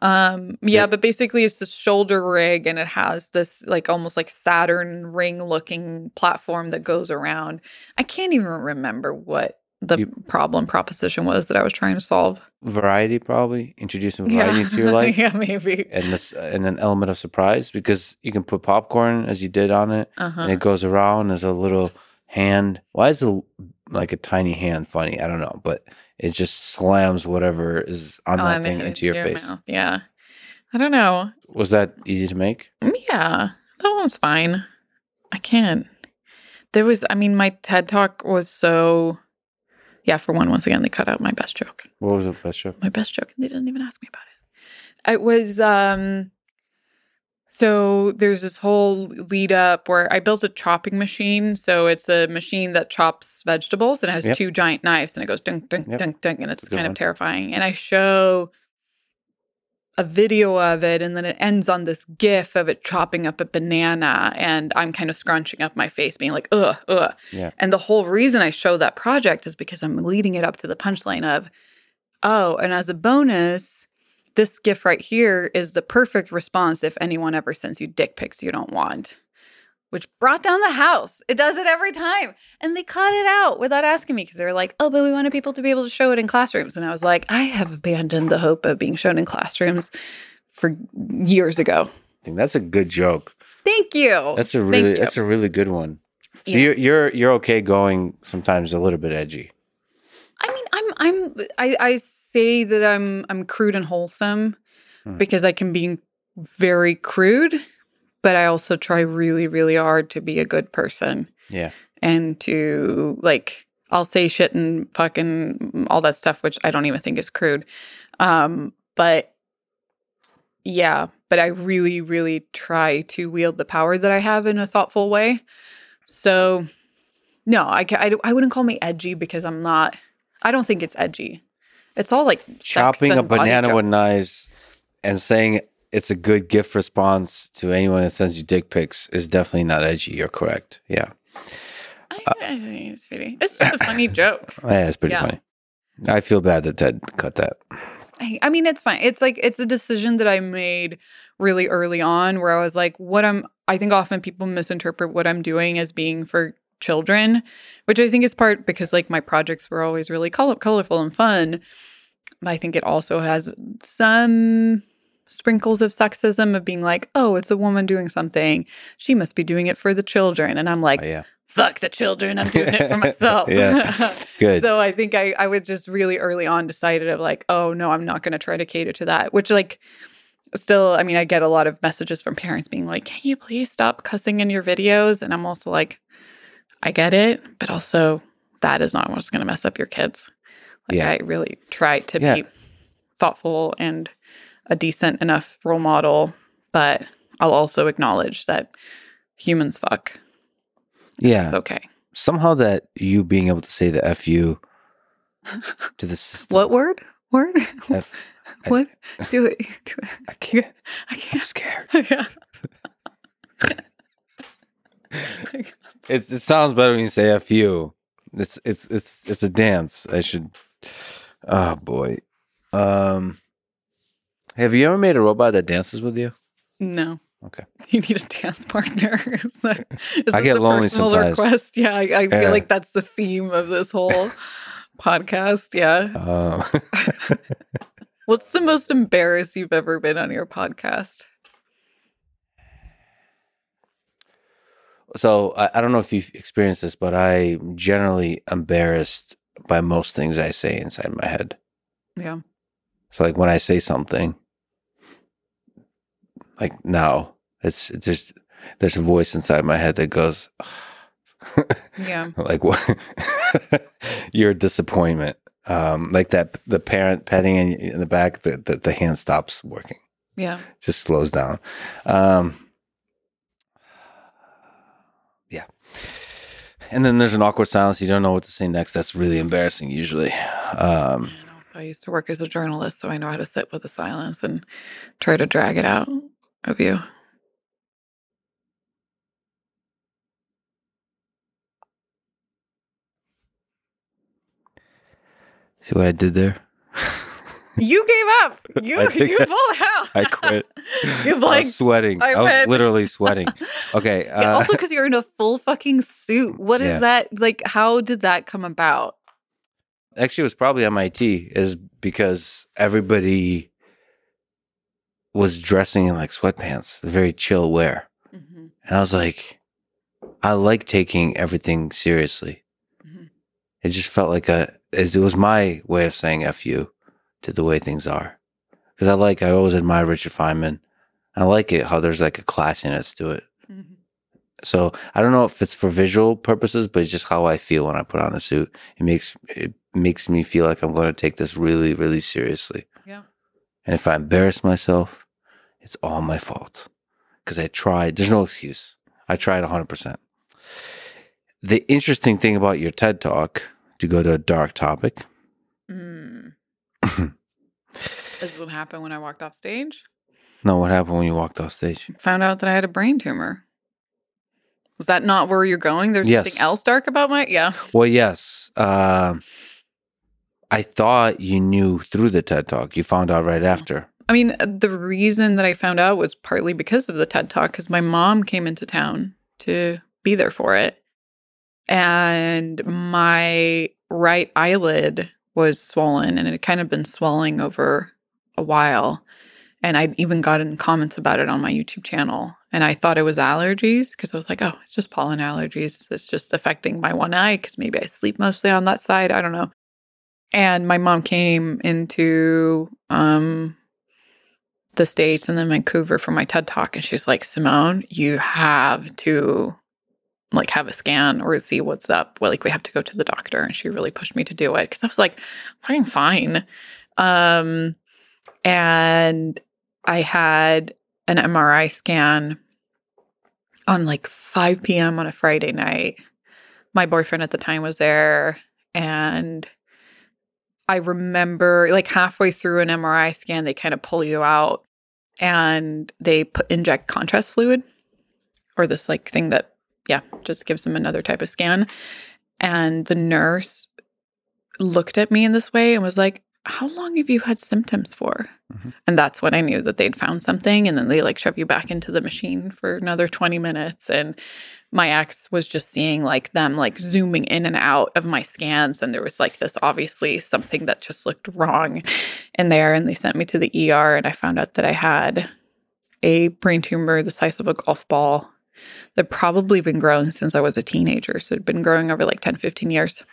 Um yeah, Yeah. but basically it's this shoulder rig and it has this like almost like Saturn ring looking platform that goes around. I can't even remember what the You- problem proposition was that I was trying to solve. variety probably introducing variety into your life yeah, maybe. and this and an element of surprise because you can put popcorn as you did on it Uh-huh. and it goes around as a little hand. Why is it like a tiny hand funny? I don't know, but it just slams whatever is on Oh, that and thing into your face. mouth. Yeah. I don't know. Was that easy to make? Yeah, that one's fine. I can't. There was, I mean, my TED talk was so. Yeah, for one, once again, they cut out my best joke. What was the best joke? My best joke, and they didn't even ask me about it. It was, um, so there's this whole lead up where I built a chopping machine. So it's a machine that chops vegetables and it has Yep. two giant knives and it goes dunk, dunk, Yep. dunk, dunk. And it's It's kind of terrifying. And I show a video of it and then it ends on this gif of it chopping up a banana and I'm kind of scrunching up my face being like ugh ugh Yeah. and the whole reason I show that project is because I'm leading it up to the punchline of oh and as a bonus this gif right here is the perfect response if anyone ever sends you dick pics you don't want which brought down the house it does it every time and they cut it out without asking me because they were like oh but we wanted people to be able to show it in classrooms and I was like I have abandoned the hope of being shown in classrooms for years ago I think that's a good joke. thank you That's a really that's a really good one. So Yeah. you're you're you're okay going sometimes a little bit edgy. I mean, I'm I'm I, I say that I'm I'm crude and wholesome Hmm. because I can be very crude, but I also try really really hard to be a good person Yeah. and to like I'll say shit and fucking all that stuff, which I don't even think is crude. Um, but yeah, but I really really try to wield the power that I have in a thoughtful way. So no, I I, I wouldn't call me edgy because I'm not. I don't think it's edgy. It's all like Chopping a banana with knives and saying it's a good gif response to anyone that sends you dick pics is definitely not edgy. You're correct. Yeah. I, I think it's pretty. It's just a funny joke. Yeah, it's pretty Yeah. funny. I feel bad that TED cut that. I, I mean, it's fine. It's like it's a decision that I made really early on, where I was like, "What I'm." I think often people misinterpret what I'm doing as being for children, which I think is part because like my projects were always really color- colorful and fun. I think it also has some sprinkles of sexism of being like, "Oh, it's a woman doing something. She must be doing it for the children," and I'm like, Oh, yeah. "Fuck the children. I'm doing it for myself." Yeah. Good. So I think I, I would just really early on decided of like, oh no, I'm not going to try to cater to that. Which like, still, I mean, I get a lot of messages from parents being like, can you please stop cussing in your videos? And I'm also like, I get it, but also that is not what's going to mess up your kids. Like Yeah. I really try to Yeah. be thoughtful and a decent enough role model, but I'll also acknowledge that humans fuck. yeah. It's okay. Somehow that you being able to say the fu to the system. What word? Word? F- I- what? Do it. Do it. I can't. I I'm scared. yeah. It sounds better when you say fu. It's it's it's it's a dance. I should. Oh boy. Um. Have you ever made a robot that dances with you? no. Okay. You need a dance partner. is that, is I get lonely personal sometimes. Request? Yeah, I, I feel like that's the theme of this whole podcast. Yeah. Um, What's the most embarrassed you've ever been on your podcast? so I, I don't know if you've experienced this, but I'm generally embarrassed by most things I say inside my head. Yeah. So like when I say something, like now, it's, it's just there's a voice inside my head that goes, Yeah. like what? You're a disappointment. Um, like that, the parent petting in, in the back, the, the the hand stops working, Yeah. just slows down. Um, yeah. And then there's an awkward silence. You don't know what to say next. That's really embarrassing usually. Um, also, I used to work as a journalist, so I know how to sit with the silence and try to drag it out of you. see what I did there? You gave up. You you I- pulled out. I quit. you like sweating. I I, was literally sweating. Okay. Yeah, Uh, also because you're in a full fucking suit. What is Yeah. that like? How did that come about? actually, it was probably MIT, is because everybody was dressing in like sweatpants, very chill wear. Mm-hmm. And I was like, I like taking everything seriously. Mhm. It just felt like a, it was my way of saying F you to the way things are. Because I like, I always admire Richard Feynman. I like it how there's like a classiness to it. Mm-hmm. So I don't know if it's for visual purposes, but it's just how I feel when I put on a suit. It makes it makes me feel like I'm going to take this really, really seriously. Yeah. And if I embarrass myself, it's all my fault because I tried. There's no excuse. I tried 100. percent The interesting thing about your TED talk, to go to a dark topic, Mm. this is what happened when I walked off stage. no, what happened when you walked off stage? Found out that I had a brain tumor. Was that not where you're going? There's Yes. something else dark about my yeah. Well, yes. Um, I thought you knew through the TED talk. You found out right after. I mean, the reason that I found out was partly because of the TED Talk, because my mom came into town to be there for it. And my right eyelid was swollen and it had kind of been swelling over a while. And I'd even gotten comments about it on my YouTube channel. And I thought it was allergies because I was like, oh, it's just pollen allergies. It's just affecting my one eye because maybe I sleep mostly on that side. I don't know. And my mom came into um, the States and then Vancouver for my TED talk. And she's like, Simone, you have to like have a scan or see what's up. Well, like we have to go to the doctor. And she really pushed me to do it because I was like, fine, fine. Um, and I had an MRI scan on like 5 p.m. on a Friday night. My boyfriend at the time was there. And I remember like halfway through an MRI scan, they kind of pull you out and they put inject contrast fluid or this like thing that, yeah, just gives them another type of scan. And the nurse looked at me in this way and was like, How long have you had symptoms for? Mhm. And that's when I knew that they'd found something. And then they like shove you back into the machine for another 20 minutes. And my ex was just seeing like them like zooming in and out of my scans and there was like this obviously something that just looked wrong in there and they sent me to the ER and I found out that I had a brain tumor the size of a golf ball that probably been growing since I was a teenager so it'd been growing over like 10 15 years.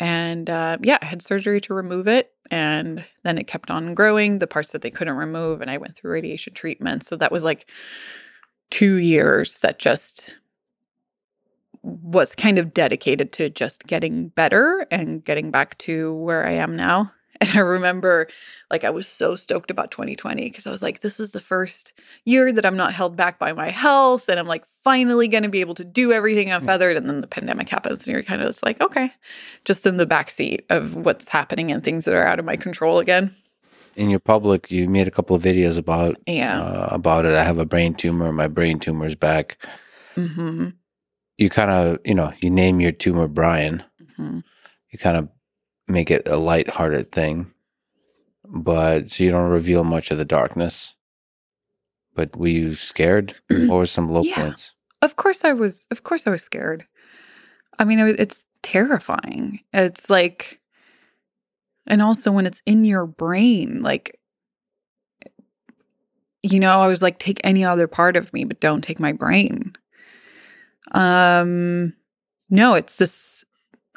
And uh, yeah I had surgery to remove it and then it kept on growing the parts that they couldn't remove and I went through radiation treatment. So that was like 2 years that just was kind of dedicated to just getting better and getting back to where I am now. And I remember like I was so stoked about 2020 because I was like, this is the first year that I'm not held back by my health. And I'm like finally going to be able to do everything unfeathered. And then the pandemic happens and you're kind of just like, okay, just in the backseat of what's happening and things that are out of my control again. In your public, you made a couple of videos about Yeah. uh, about it. I have a brain tumor. My brain tumor is back. hmm You kind of, you know, you name your tumor Brian. hmm You kind of make it a light-hearted thing, but so you don't reveal much of the darkness. But were you scared? or were some low Yeah. points? Of course I was of course I was scared. I mean, it's terrifying. It's like and also when it's in your brain, like you know, I was like take any other part of me but don't take my brain. Um no, it's this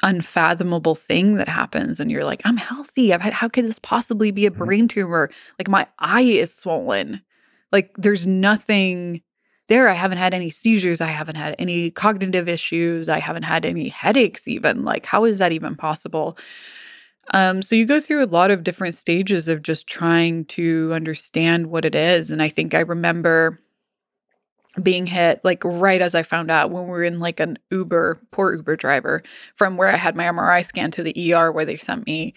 unfathomable thing that happens and you're like i'm healthy. I've had how could this possibly be a Mhm. brain tumor? Like my eye is swollen. Like there's nothing there. I haven't had any seizures. I haven't had any cognitive issues. I haven't had any headaches even. Like how is that even possible? Um, so you go through a lot of different stages of just trying to understand what it is. And i think i remember being hit like right as I found out when we were in like an Uber, poor Uber driver from where I had my MRI scan to the ER where they sent me.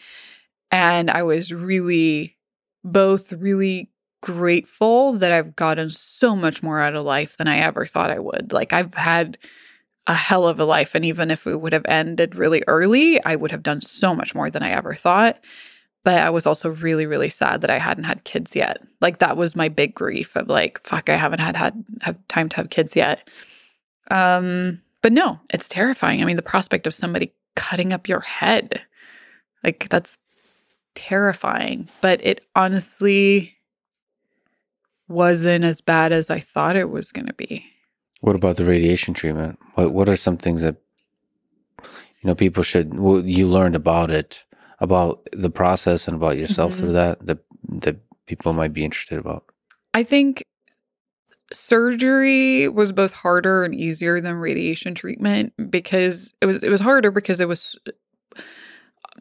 And I was really both really grateful that I've gotten so much more out of life than I ever thought I would. Like I've had a hell of a life. And even if it would have ended really early, I would have done so much more than I ever thought but I was also really, really sad that I hadn't had kids yet. Like that was my big grief of like, fuck, I haven't had had have time to have kids yet. Um, but no, it's terrifying. I mean, the prospect of somebody cutting up your head, like that's terrifying. But it honestly wasn't as bad as I thought it was going to be. What about the radiation treatment? What What are some things that you know people should? Well, you learned about it, about the process, and about yourself Mhm. through that. That that people might be interested about. I think surgery was both harder and easier than radiation treatment because it was it was harder because it was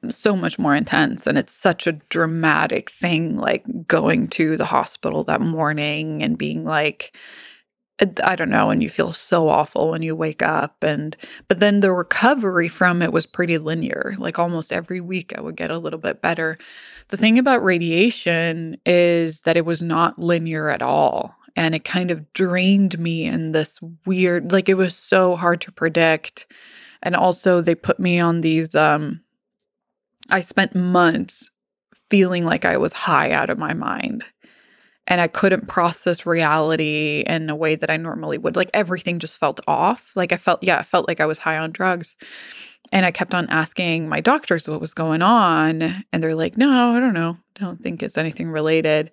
so much more intense and it's such a dramatic thing like going to the hospital that morning and being like I don't know and you feel so awful when you wake up and but then the recovery from it was pretty linear like almost every week I would get a little bit better the thing about radiation is that it was not linear at all. And it kind of drained me in this weird, like it was so hard to predict. And also, they put me on these, um, I spent months feeling like I was high out of my mind. And I couldn't process reality in a way that I normally would. Like everything just felt off. Like I felt, yeah, I felt like I was high on drugs. And I kept on asking my doctors what was going on. And they're like, no, I don't know. Don't think it's anything related.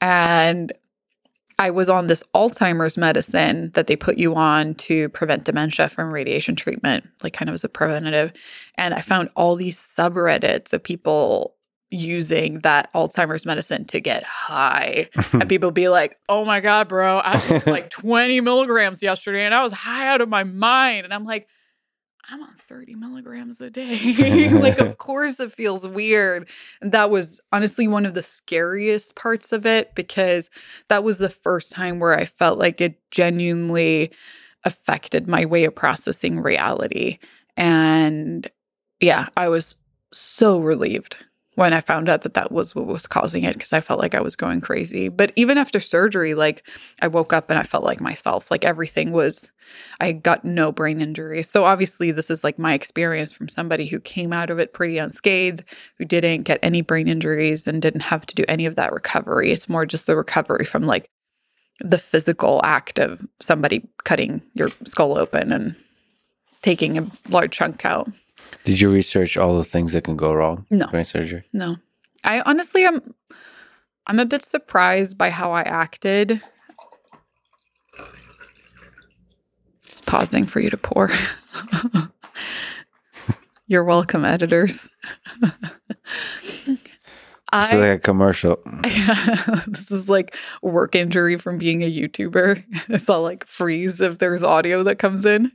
And I was on this Alzheimer's medicine that they put you on to prevent dementia from radiation treatment, like kind of as a preventative. And I found all these subreddits of people using that Alzheimer's medicine to get high. and people be like, oh my God, bro, I took like 20 milligrams yesterday and I was high out of my mind. And I'm like, I'm on 30 milligrams a day. like, of course, it feels weird. And that was honestly one of the scariest parts of it because that was the first time where I felt like it genuinely affected my way of processing reality. And yeah, I was so relieved when I found out that that was what was causing it because I felt like I was going crazy. But even after surgery, like I woke up and I felt like myself. Like everything was, I got no brain injury. So obviously, this is like my experience from somebody who came out of it pretty unscathed, who didn't get any brain injuries and didn't have to do any of that recovery. It's more just the recovery from like the physical act of somebody cutting your skull open and taking a large chunk out. Did you research all the things that can go wrong No. during surgery? No. I honestly am I'm a bit surprised by how I acted. Just pausing for you to pour. You're welcome, editors. It's like a commercial. this is like work injury from being a YouTuber. It's all like freeze if there's audio that comes in.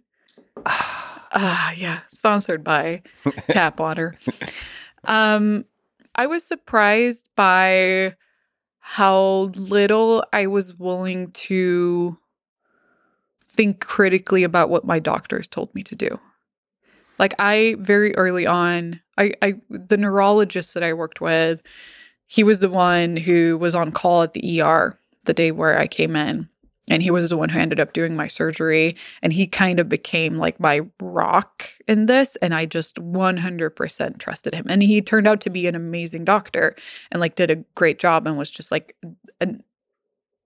Ah, yeah. Sponsored by tap water. Um, I was surprised by how little I was willing to think critically about what my doctors told me to do. Like I very early on, I, I the neurologist that I worked with, he was the one who was on call at the ER the day where I came in. And he was the one who ended up doing my surgery. And he kind of became like my rock in this. And I just 100% trusted him. And he turned out to be an amazing doctor and like did a great job and was just like, an,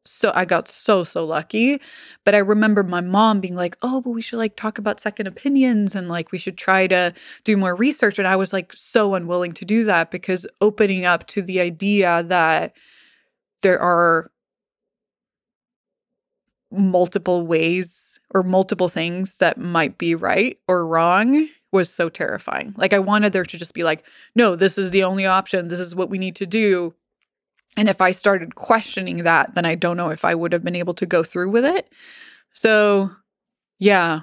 so I got so, so lucky. But I remember my mom being like, oh, but we should like talk about second opinions and like we should try to do more research. And I was like so unwilling to do that because opening up to the idea that there are multiple ways or multiple things that might be right or wrong was so terrifying. Like I wanted there to just be like, no, this is the only option. This is what we need to do. And if I started questioning that, then I don't know if I would have been able to go through with it. So, yeah,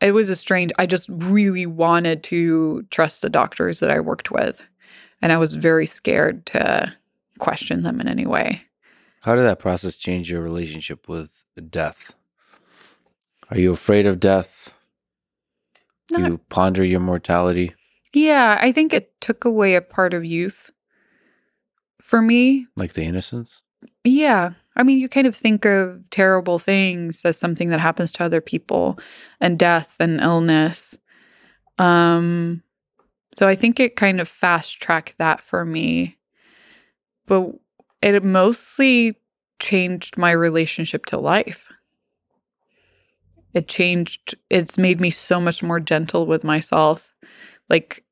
it was a strange. I just really wanted to trust the doctors that I worked with. And I was very scared to question them in any way. How did that process change your relationship with death? Are you afraid of death? Not- you ponder your mortality? Yeah, I think it took away a part of youth for me. Like the innocence? Yeah. I mean, you kind of think of terrible things as something that happens to other people and death and illness. Um so I think it kind of fast tracked that for me. But it mostly changed my relationship to life. It changed it's made me so much more gentle with myself. Like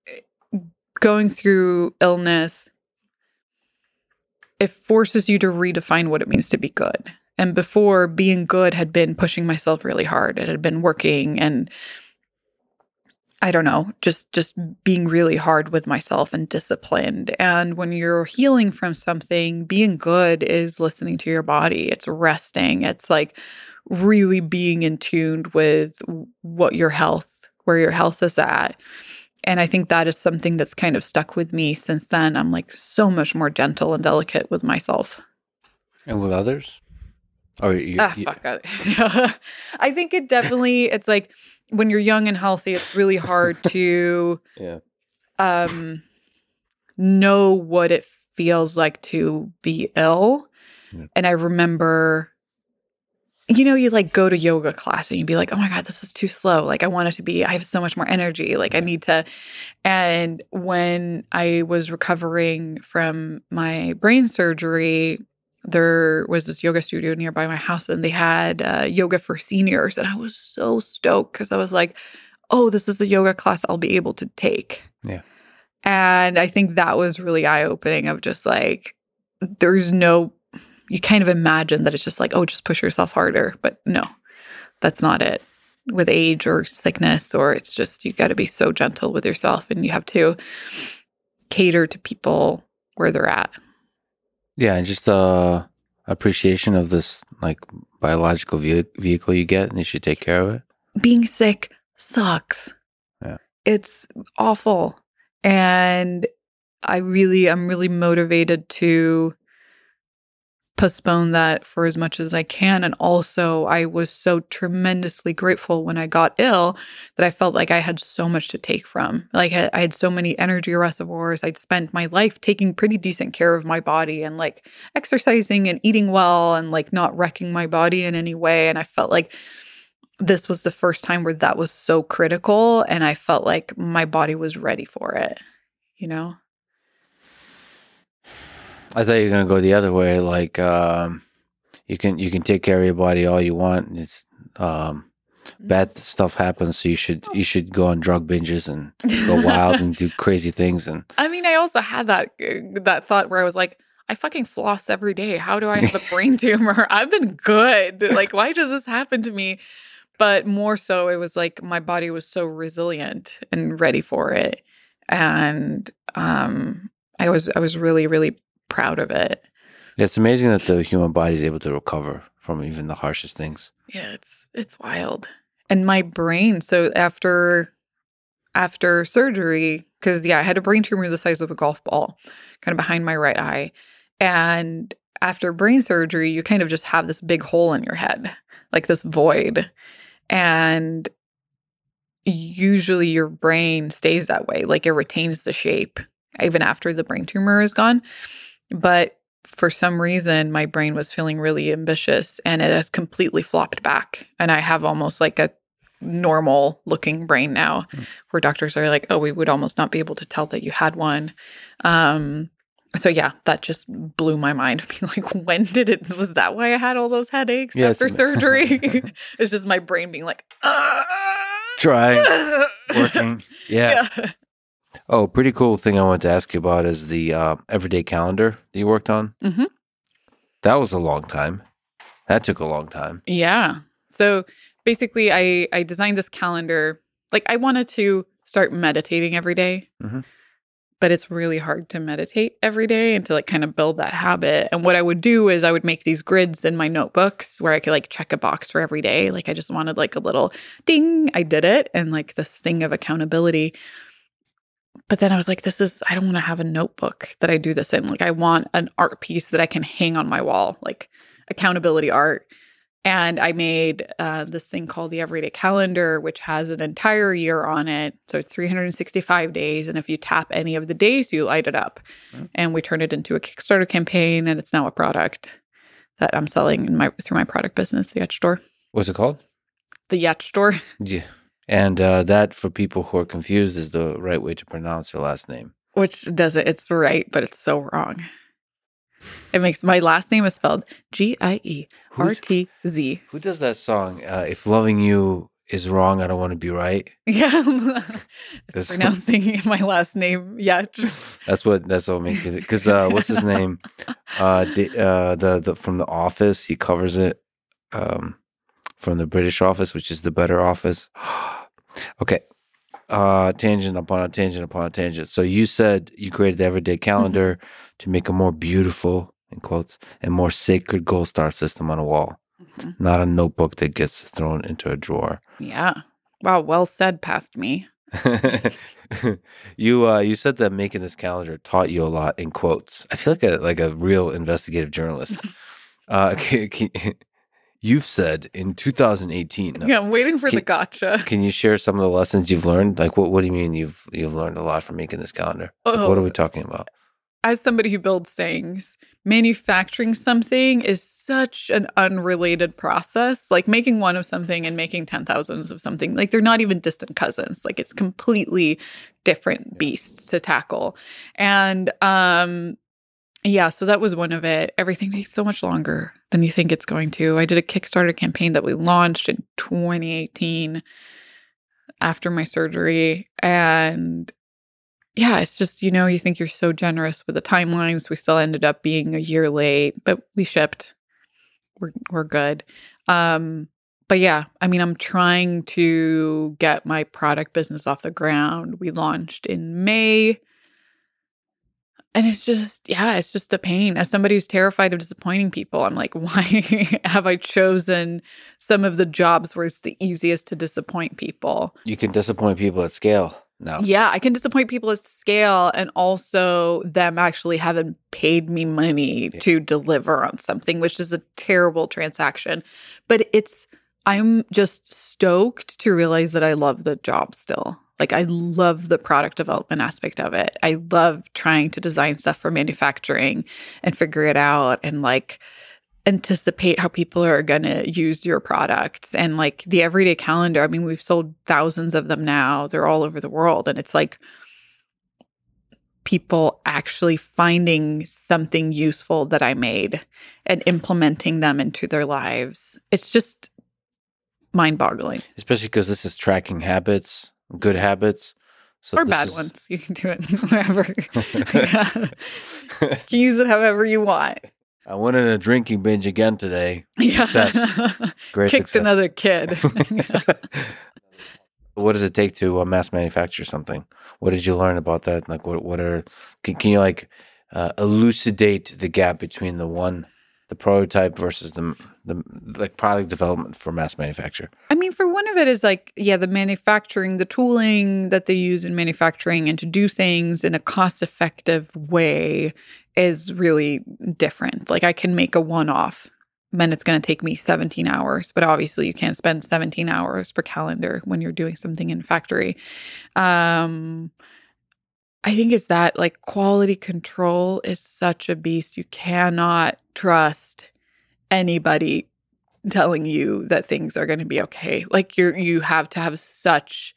going through illness it forces you to redefine what it means to be good. And before being good had been pushing myself really hard. It had been working and I don't know, just just being really hard with myself and disciplined. And when you're healing from something, being good is listening to your body. It's resting. It's like really being in tune with what your health, where your health is at. And I think that is something that's kind of stuck with me since then. I'm like so much more gentle and delicate with myself. And with others? Oh, you, ah, you- fuck. I, I think it definitely, it's like when you're young and healthy, it's really hard to Yeah. um, know what it feels like to be ill. Yeah. And I remember, you know, you like go to yoga class and you'd be like, oh my God, this is too slow. Like, I want it to be, I have so much more energy. Like, I need to. And when I was recovering from my brain surgery, there was this yoga studio nearby my house and they had uh, yoga for seniors. And I was so stoked because I was like, oh, this is a yoga class I'll be able to take. Yeah. And I think that was really eye opening of just like, there's no, you kind of imagine that it's just like, oh, just push yourself harder. But no, that's not it with age or sickness, or it's just, you got to be so gentle with yourself and you have to cater to people where they're at. Yeah, and just uh appreciation of this like biological ve- vehicle you get and you should take care of it. being sick sucks. Yeah. It's awful. And I really, I'm really motivated to postpone that for as much as I can. And also, I was so tremendously grateful when I got ill that I felt like I had so much to take from. Like, I had so many energy reservoirs. I'd spent my life taking pretty decent care of my body and like exercising and eating well and like not wrecking my body in any way. And I felt like this was the first time where that was so critical. And I felt like my body was ready for it, you know? I thought you were gonna go the other way, like um you can you can take care of your body all you want. and It's um bad stuff happens, so you should you should go on drug binges and go wild and do crazy things and I mean, I also had that uh, that thought where I was like, I fucking floss every day. How do I have a brain tumor? I've been good. Like, why does this happen to me? But more so, it was like my body was so resilient and ready for it, and um, I was I was really really proud of it. it's amazing that the human body is able to recover from even the harshest things. Yeah, it's it's wild. And my brain, so after after surgery, because yeah, I had a brain tumor the size of a golf ball, kind of behind my right eye. And after brain surgery, you kind of just have this big hole in your head, like this void. And usually your brain stays that way, like it retains the shape even after the brain tumor is gone. But for some reason, my brain was feeling really ambitious and it has completely flopped back. And I have almost like a normal looking brain now, Hmm. where doctors are like, oh, we would almost not be able to tell that you had one. Um, so yeah, that just blew my mind. Being like, when did it? Was that why I had all those headaches after surgery? it's just my brain being like, "Ah." Trying, working. Yeah. yeah. Oh, pretty cool thing I wanted to ask you about is the uh, everyday calendar that you worked on. Mhm. That was a long time. That took a long time. Yeah. So basically I I designed this calendar. Like I wanted to start meditating every day. Mhm. But it's really hard to meditate every day and to like kind of build that habit. And what I would do is I would make these grids in my notebooks where I could like check a box for every day. Like I just wanted like a little ding, I did it, and like this thing of accountability. But then I was like, this is, I don't want to have a notebook that I do this in. Like, I want an art piece that I can hang on my wall, like accountability art. And I made uh, this thing called the Everyday Calendar, which has an entire year on it. So it's 365 days. And if you tap any of the days, you light it up. Mm. And we turned it into a Kickstarter campaign. And it's now a product that I'm selling in my through my product business, the Yetch Store. What's it called? The Yetch Store. Yeah. And uh, that, for people who are confused, is the right way to pronounce your last name. which does it. It's right, but it's so wrong. It makes my last name is spelled G I E R T Z. Who does that song? Uh, if loving you is wrong, I don't want to be right. Yeah, pronouncing my last name. Yeah, That's what. That's what makes me think. Because uh, what's his name? Uh, D- uh, the the from the Office. He covers it. Um, from the British Office, which is the better office. okay. Uh, tangent upon a tangent upon a tangent. So you said you created the everyday calendar to make a more beautiful, in quotes, and more sacred goal star system on a wall, Mhm. not a notebook that gets thrown into a drawer. yeah. Wow, well said, past me. you uh, you said that making this calendar taught you a lot in quotes. I feel like a like a real investigative journalist. uh, can, can- you've said in 2018. no, Yeah, I'm waiting for the gotcha. Can you share some of the lessons you've learned? Like what what do you mean you've you've learned a lot from making this calendar? Like, What are Oh. we talking about? as somebody who builds things, manufacturing something is such an unrelated process. Like making one of something and making 10,000s of something, like they're not even distant cousins. Like it's completely different beasts to tackle. And um yeah, so that was one of it. Everything takes so much longer than you think it's going to. I did a Kickstarter campaign that we launched in 2018 after my surgery and yeah, it's just, you know, you think you're so generous with the timelines. We still ended up being a year late, but we shipped. We're we're good. Um, but yeah, I mean, I'm trying to get my product business off the ground. We launched in May. And it's just, yeah, it's just a pain. As somebody who's terrified of disappointing people, I'm like, why have I chosen some of the jobs where it's the easiest to disappoint people? You can disappoint people at scale now. Yeah, I can disappoint people at scale and also them actually haven't paid me money Yeah. to deliver on something, which is a terrible transaction. But it's, I'm just stoked to realize that I love the job still. Like, I love the product development aspect of it. I love trying to design stuff for manufacturing and figure it out and like, anticipate how people are going to use your products and like the everyday calendar. I mean we've sold thousands of them now. They're all over the world. And it's like people actually finding something useful that i made and implementing them into their lives. It's just mind-boggling. Especially because this is tracking habits, good habits. So or bad is- ones you can do it wherever you can use it however you want I went in a drinking binge again today. yeah Success. Great kicked success. another kid what does it take to uh, mass manufacture something? What did you learn about that? Like, what what are can, can you like uh, elucidate the gap between the one, the prototype versus the the like product development for mass manufacture? I mean, for one of it is like, yeah, the manufacturing, the tooling that they use in manufacturing and to do things in a cost effective way is really different. Like, I can make a one off, then it's going to take me 17 hours, but obviously you can't spend 17 hours per calendar when you're doing something in factory. Um, I think it's that like quality control is such a beast. You cannot trust anybody telling you that things are going to be okay. Like you're you have to have such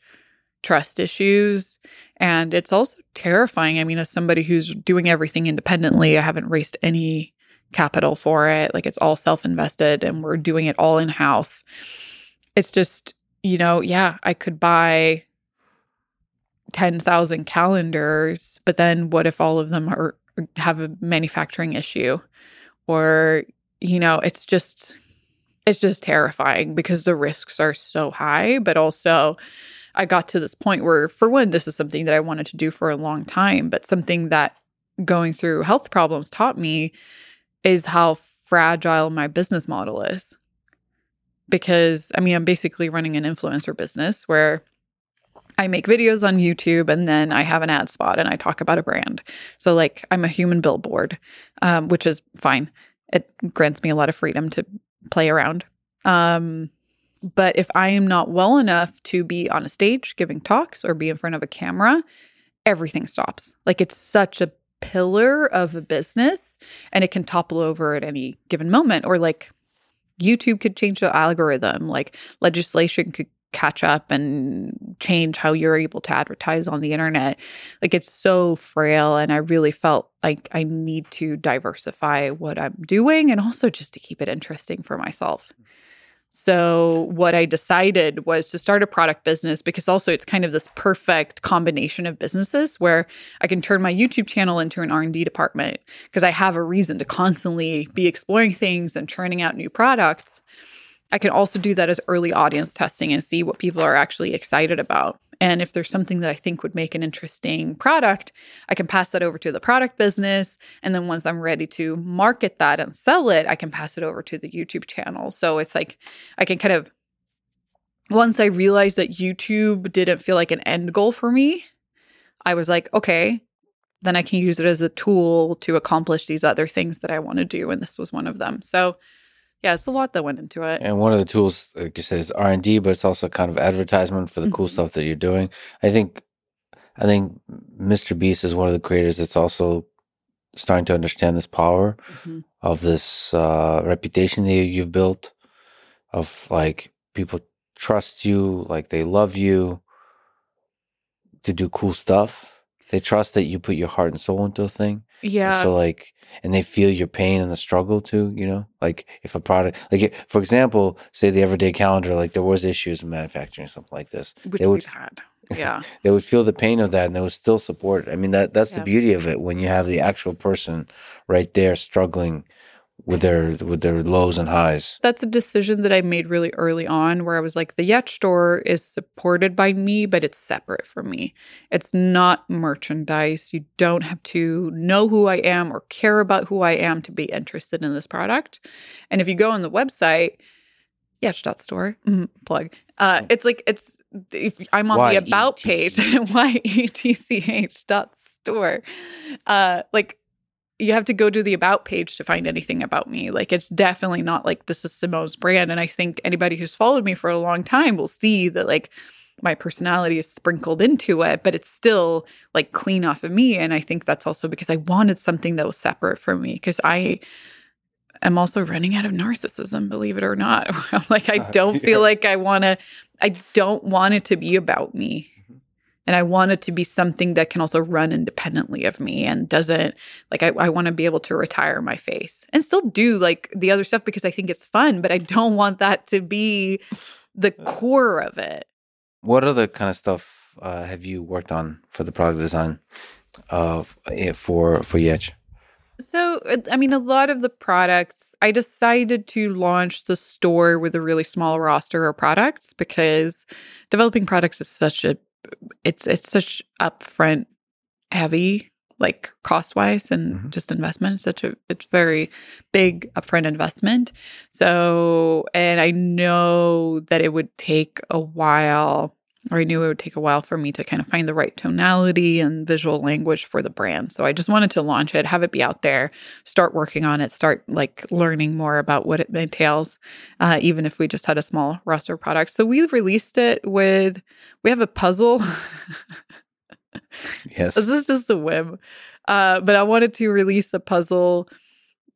trust issues and it's also terrifying. I mean, as somebody who's doing everything independently, I haven't raised any capital for it. Like it's all self-invested and we're doing it all in-house. It's just, you know, yeah, I could buy 10,000 calendars, but then what if all of them are have a manufacturing issue or you know, it's just it's just terrifying because the risks are so high, but also I got to this point where, for one, this is something that I wanted to do for a long time, but something that going through health problems taught me is how fragile my business model is. Because, I mean, I'm basically running an influencer business where I make videos on YouTube and then I have an ad spot and I talk about a brand. So, like, I'm a human billboard, um, which is fine. It grants me a lot of freedom to play around. Um, but if I am not well enough to be on a stage giving talks or be in front of a camera, everything stops. Like it's such a pillar of a business and it can topple over at any given moment. Or like YouTube could change the algorithm, like legislation could catch up and change how you're able to advertise on the internet. Like it's so frail. And I really felt like I need to diversify what I'm doing and also just to keep it interesting for myself. So, what I decided was to start a product business because also it's kind of this perfect combination of businesses where I can turn my YouTube channel into an R&D department because I have a reason to constantly be exploring things and churning out new products. I can also do that as early audience testing and see what people are actually excited about. And if there's something that I think would make an interesting product, I can pass that over to the product business. And then once I'm ready to market that and sell it, I can pass it over to the YouTube channel. So it's like I can kind of, once I realized that YouTube didn't feel like an end goal for me, I was like, okay, then I can use it as a tool to accomplish these other things that I want to do. And this was one of them. So, yeah, it's a lot that went into it. And one of the tools, like you said, is R and D, but it's also kind of advertisement for the mm-hmm. cool stuff that you're doing. I think, I think MrBeast is one of the creators that's also starting to understand this power mm-hmm. of this uh, reputation that you've built, of like people trust you, like they love you to do cool stuff. They trust that you put your heart and soul into a thing. Yeah. And so like, and they feel your pain and the struggle too, you know, like if a product, like for example, say the everyday calendar, like there was issues in manufacturing something like this. Which they would, had. Yeah. they would feel the pain of that and they would still support. I mean, that, that's yeah. the beauty of it when you have the actual person right there struggling with their with their lows and highs. That's a decision that I made really early on where I was like the Yetch store is supported by me but it's separate from me. It's not merchandise. You don't have to know who I am or care about who I am to be interested in this product. And if you go on the website Yetch.store, mm, plug. Uh, it's like it's if I'm on the about page, y e t c h dot store. Uh, like you have to go to the about page to find anything about me. Like it's definitely not like this is Simone's brand. And I think anybody who's followed me for a long time will see that like my personality is sprinkled into it, but it's still like clean off of me. And I think that's also because I wanted something that was separate from me because I am also running out of narcissism, believe it or not. Like, I don't uh, yeah. feel like I want to, I don't want it to be about me and I want it to be something that can also run independently of me and doesn't like I, I want to be able to retire my face and still do like the other stuff because I think it's fun, but I don't want that to be the core of it. What other kind of stuff uh, have you worked on for the product design of uh, for for Yetch? So, I mean, a lot of the products, I decided to launch the store with a really small roster of products because developing products is such a it's it's such upfront heavy like cost wise and mm-hmm. just investment such a it's very big upfront investment so and i know that it would take a while or I knew it would take a while for me to kind of find the right tonality and visual language for the brand. So I just wanted to launch it, have it be out there, start working on it, start like learning more about what it entails, uh, even if we just had a small roster of products. So we released it with, we have a puzzle. yes. This is just a whim. Uh, but I wanted to release a puzzle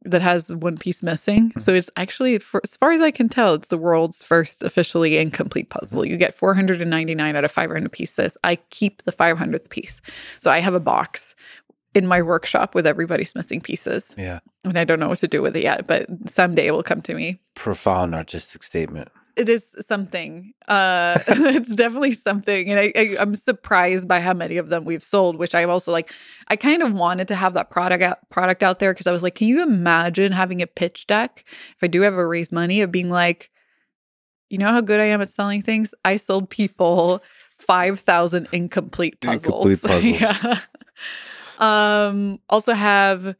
that has one piece missing. Mm-hmm. So it's actually, for, as far as I can tell, it's the world's first officially incomplete puzzle. You get 499 out of 500 pieces. I keep the 500th piece. So I have a box in my workshop with everybody's missing pieces. Yeah. And I don't know what to do with it yet, but someday it will come to me. Profound artistic statement it is something. Uh, it's definitely something, and I, I, am surprised by how many of them we've sold. Which I'm also like, I kind of wanted to have that product out, product out there because I was like, can you imagine having a pitch deck if I do ever raise money of being like, you know how good I am at selling things? I sold people 5,000 incomplete puzzles. Incomplete puzzles. yeah. Um, also have,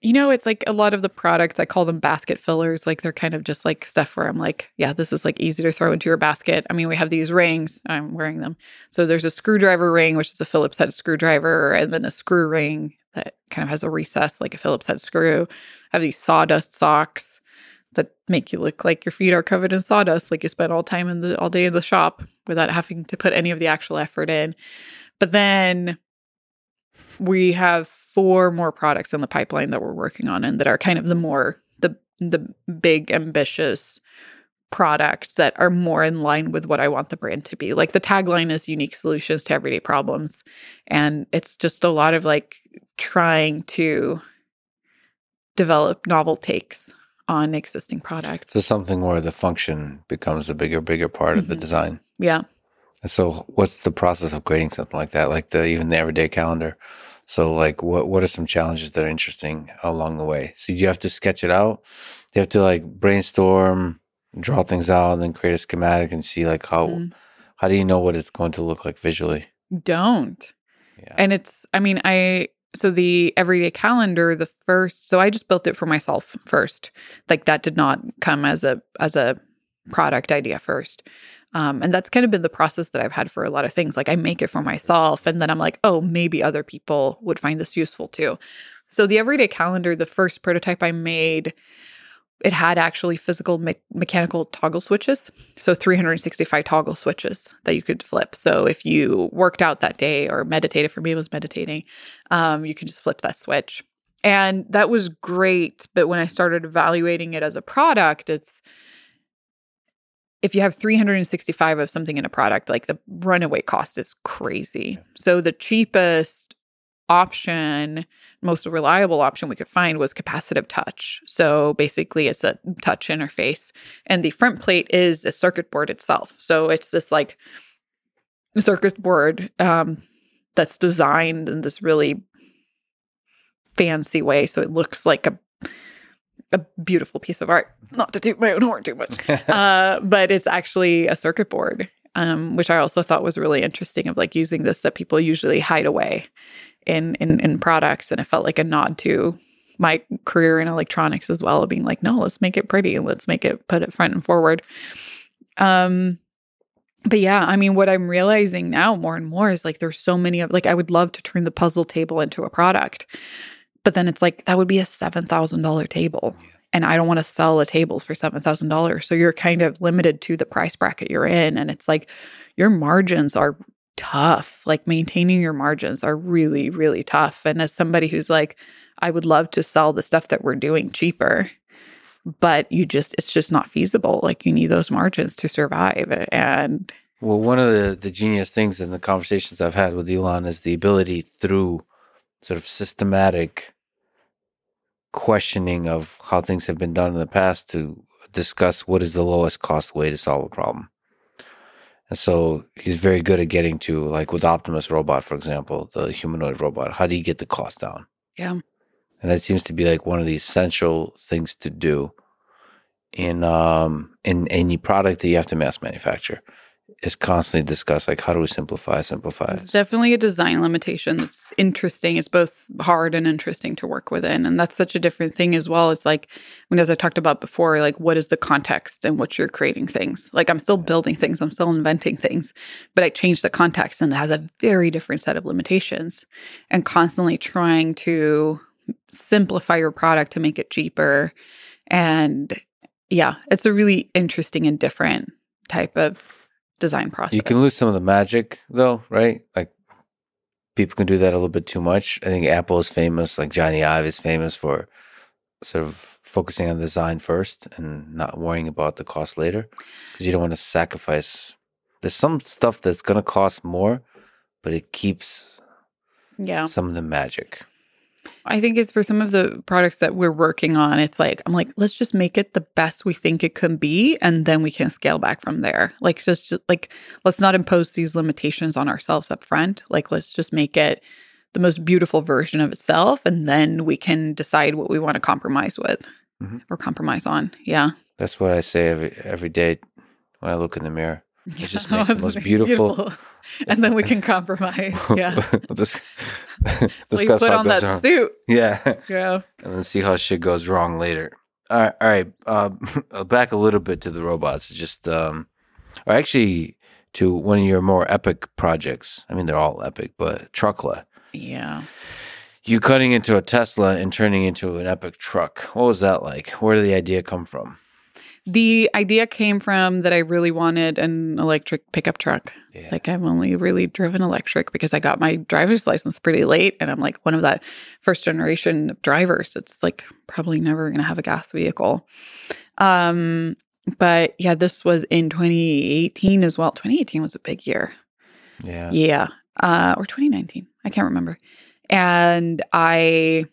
you know, it's like a lot of the products, I call them basket fillers. Like they're kind of just like stuff where I'm like, yeah, this is like easy to throw into your basket. I mean, we have these rings, I'm wearing them. So there's a screwdriver ring, which is a Phillips head screwdriver, and then a screw ring that kind of has a recess like a Phillips head screw. I have these sawdust socks that make you look like your feet are covered in sawdust, like you spent all time in the all day in the shop without having to put any of the actual effort in. But then we have four more products in the pipeline that we're working on and that are kind of the more the the big ambitious products that are more in line with what I want the brand to be. Like the tagline is unique solutions to everyday problems and it's just a lot of like trying to develop novel takes on existing products. So something where the function becomes a bigger, bigger part of the Mhm. design. Yeah. And so what's the process of creating something like that? Like the even the everyday calendar. So like what what are some challenges that are interesting along the way? So you have to sketch it out. You have to like brainstorm, draw things out, and then create a schematic and see like how Mhm. how do you know what it's going to look like visually? Don't. Yeah. And it's, I mean, I, so the everyday calendar, the first, so I just built it for myself first. Like that did not come as a, as a product idea first. Um, and that's kind of been the process that I've had for a lot of things. Like I make it for myself and then I'm like, oh, maybe other people would find this useful too. So the everyday calendar, the first prototype I made, it had actually physical me- mechanical toggle switches. So 365 toggle switches that you could flip. So if you worked out that day or meditated, for me, it was meditating, um, you could just flip that switch. And that was great. But when I started evaluating it as a product, it's if you have 365 of something in a product, like the runaway cost is crazy. So the cheapest option, most reliable option we could find was capacitive touch. So basically it's a touch interface and the front plate is a circuit board itself. So it's this like circuit board um, that's designed in this really fancy way so it looks like a a beautiful piece of art. Not to toot my own horn too much uh, but it's actually a circuit board, um, which I also thought was really interesting. Of like using this that people usually hide away in in in products, and it felt like a nod to my career in electronics as well, of being like, no, let's make it pretty let's make it put it front and forward. Um, but yeah, I mean, what I'm realizing now more and more is like there's so many of like I would love to turn the puzzle table into a product, but then it's like that would be a seven thousand dollar table and I don't want to sell a table for $7,000. So you're kind of limited to the price bracket you're in. And it's like your margins are tough. Like maintaining your margins are really, really tough. And as somebody who's like, I would love to sell the stuff that we're doing cheaper, but you just, it's just not feasible. Like you need those margins to survive. And Well, one of the, the genius things in the conversations I've had with Elon is the ability through sort of systematic questioning of how things have been done in the past to discuss what is the lowest cost way to solve a problem. And so he's very good at getting to, like with Optimus Robot, for example, the humanoid robot, how do you get the cost down? yeah, And that seems to be like one of the essential things to do in um in any product that you have to mass manufacture is constantly discussed like how do we simplify simplify it's definitely a design limitation that's interesting. It's both hard and interesting to work within. And that's such a different thing as well. It's like, I mean, as I talked about before, like what is the context and what you're creating things? Like I'm still building things, I'm still inventing things, but I change the context and it has a very different set of limitations. And constantly trying to simplify your product to make it cheaper. And yeah, it's a really interesting and different type of design process. you can lose some of the magic though right like people can do that a little bit too much i think apple is famous like jony ive is famous for sort of focusing on design first and not worrying about the cost later because you don't want to sacrifice there's some stuff that's going to cost more but it keeps yeah. some of the magic I think is for some of the products that we're working on. It's like, I'm like, let's just make it the best we think it can be. And then we can scale back from there. Like, just, just like, let's not impose these limitations on ourselves up front. Like, let's just make it the most beautiful version of itself. And then we can decide what we want to compromise with Mhm. or compromise on. Yeah. That's what I say every every day when I look in the mirror. Let's just make the most it beautiful. and then we can compromise. Yeah. we'll just so discuss put on that wrong. suit. Yeah. Yeah. and then see how shit goes wrong later. All right, all right. Uh, back a little bit to the robots. Just, um, or actually, to one of your more epic projects. I mean, they're all epic, but Truckla. Yeah. You cutting into a Tesla and turning into an epic truck. What was that like? Where did the idea come from? The idea came from that I really wanted an electric pickup truck. Yeah. Like I've only really driven electric because I got my driver's license pretty late and I'm like one of that first generation drivers. It's like probably never going to have a gas vehicle. Um but yeah, this was in 2018 as well. 2018 was a big year. yeah. Yeah. Uh, or 2019. I can't remember. And I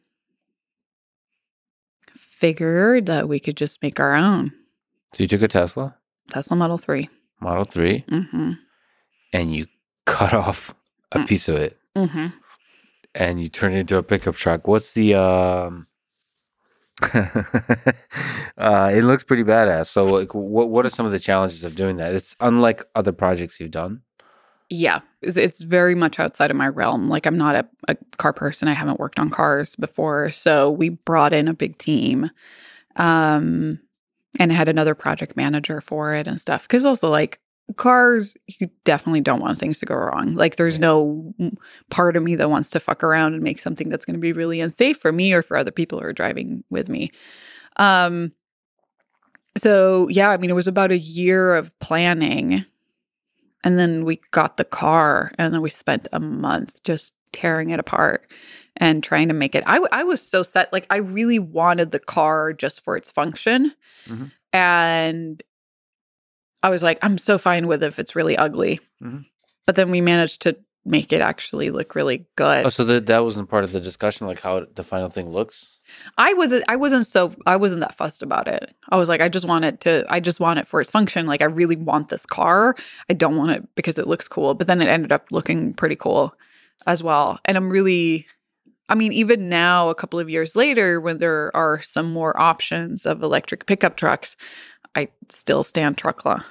figured that we could just make our own So you took a Tesla Tesla Model 3. Model 3 Mm-hmm. and you cut off a Mm. piece of it Mm-hmm. and you turn it into a pickup truck. What's the um uh it looks pretty badass. So like what what are some of the challenges of doing that? It's unlike other projects you've done. Yeah. It's, it's very much outside of my realm. Like, I'm not a, a car person. I haven't worked on cars before. So, we brought in a big team um, and had another project manager for it and stuff. Because also, like, cars, you definitely don't want things to go wrong. Like, there's no part of me that wants to fuck around and make something that's going to be really unsafe for me or for other people who are driving with me. Um, so, yeah, I mean, it was about a year of planning. And then we got the car, and then we spent a month just tearing it apart and trying to make it. I, I was so set. Like, I really wanted the car just for its function. Mhm. And I was like, I'm so fine with if it's really ugly. Mhm. But then we managed to make it actually look really good. Oh, so that that wasn't part of the discussion, like how the final thing looks. I wasn't I wasn't so I wasn't that fussed about it. I was like I just want it to I just want it for its function. Like I really want this car. I don't want it because it looks cool, but then it ended up looking pretty cool as well. And I'm really I mean even now a couple of years later when there are some more options of electric pickup trucks, I still stand Truckla.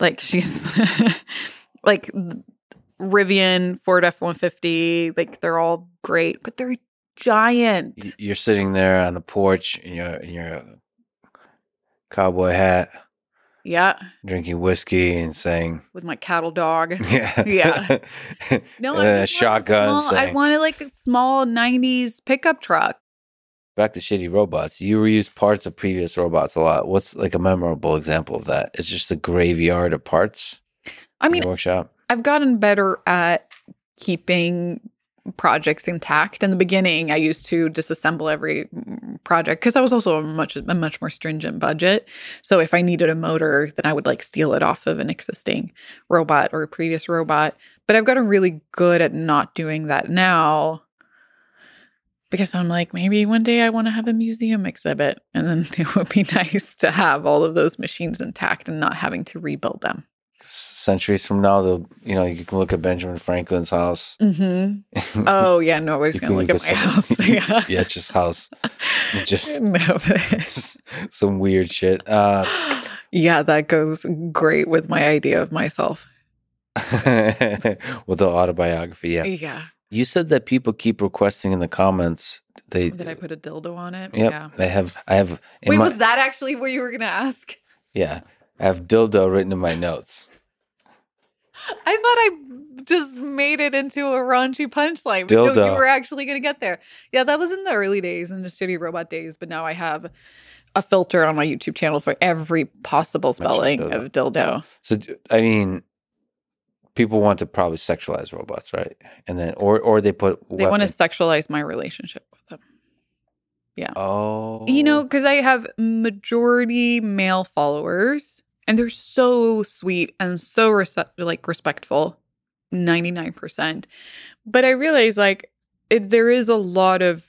Like she's like Rivian, Ford F150, like they're all great, but they're giant. You're sitting there on the porch in your in your cowboy hat, Yeah, drinking whiskey and saying, with my cattle dog. "Yeah, Yeah. No, I uh, a just shotgun." Small, I wanted like a small '90s pickup truck. Back to shitty robots. You reuse parts of previous robots a lot. What's like a memorable example of that? It's just a graveyard of parts. I mean, workshop. I've gotten better at keeping projects intact. In the beginning, I used to disassemble every mm, project because I was also a much a much more stringent budget. So if I needed a motor, then I would like steal it off of an existing robot or a previous robot. But I've gotten really good at not doing that now. Because I'm like, maybe one day I want to have a museum exhibit. And then it would be nice to have all of those machines intact and not having to rebuild them. Centuries from now, they'll you know you can look at Benjamin Franklin's house. Mm-hmm. Oh yeah, nobody's gonna can look at my some- house. Yeah, yeah, just house. Just no. just some weird shit. Uh, yeah, that goes great with my idea of myself. with the autobiography, yeah. Yeah. You said that people keep requesting in the comments. They Did I put a dildo on it? Yep, Yeah. they have. I have. Wait, my, was that actually what you were gonna ask? Yeah, I have dildo written in my notes. I thought I just made it into a raunchy punchline. Dildo. you were actually gonna get there. Yeah, that was in the early days, in the shitty robot days. But now I have a filter on my YouTube channel for every possible spelling dildo. of dildo. So I mean, people want to probably sexualize robots, right? And then, or or they put. They want to sexualize my relationship with them. Yeah. Oh, You know, oh. because I have majority male followers, and they're so sweet and so like respectful, ninety nine percent. But I realize like it, there is a lot of.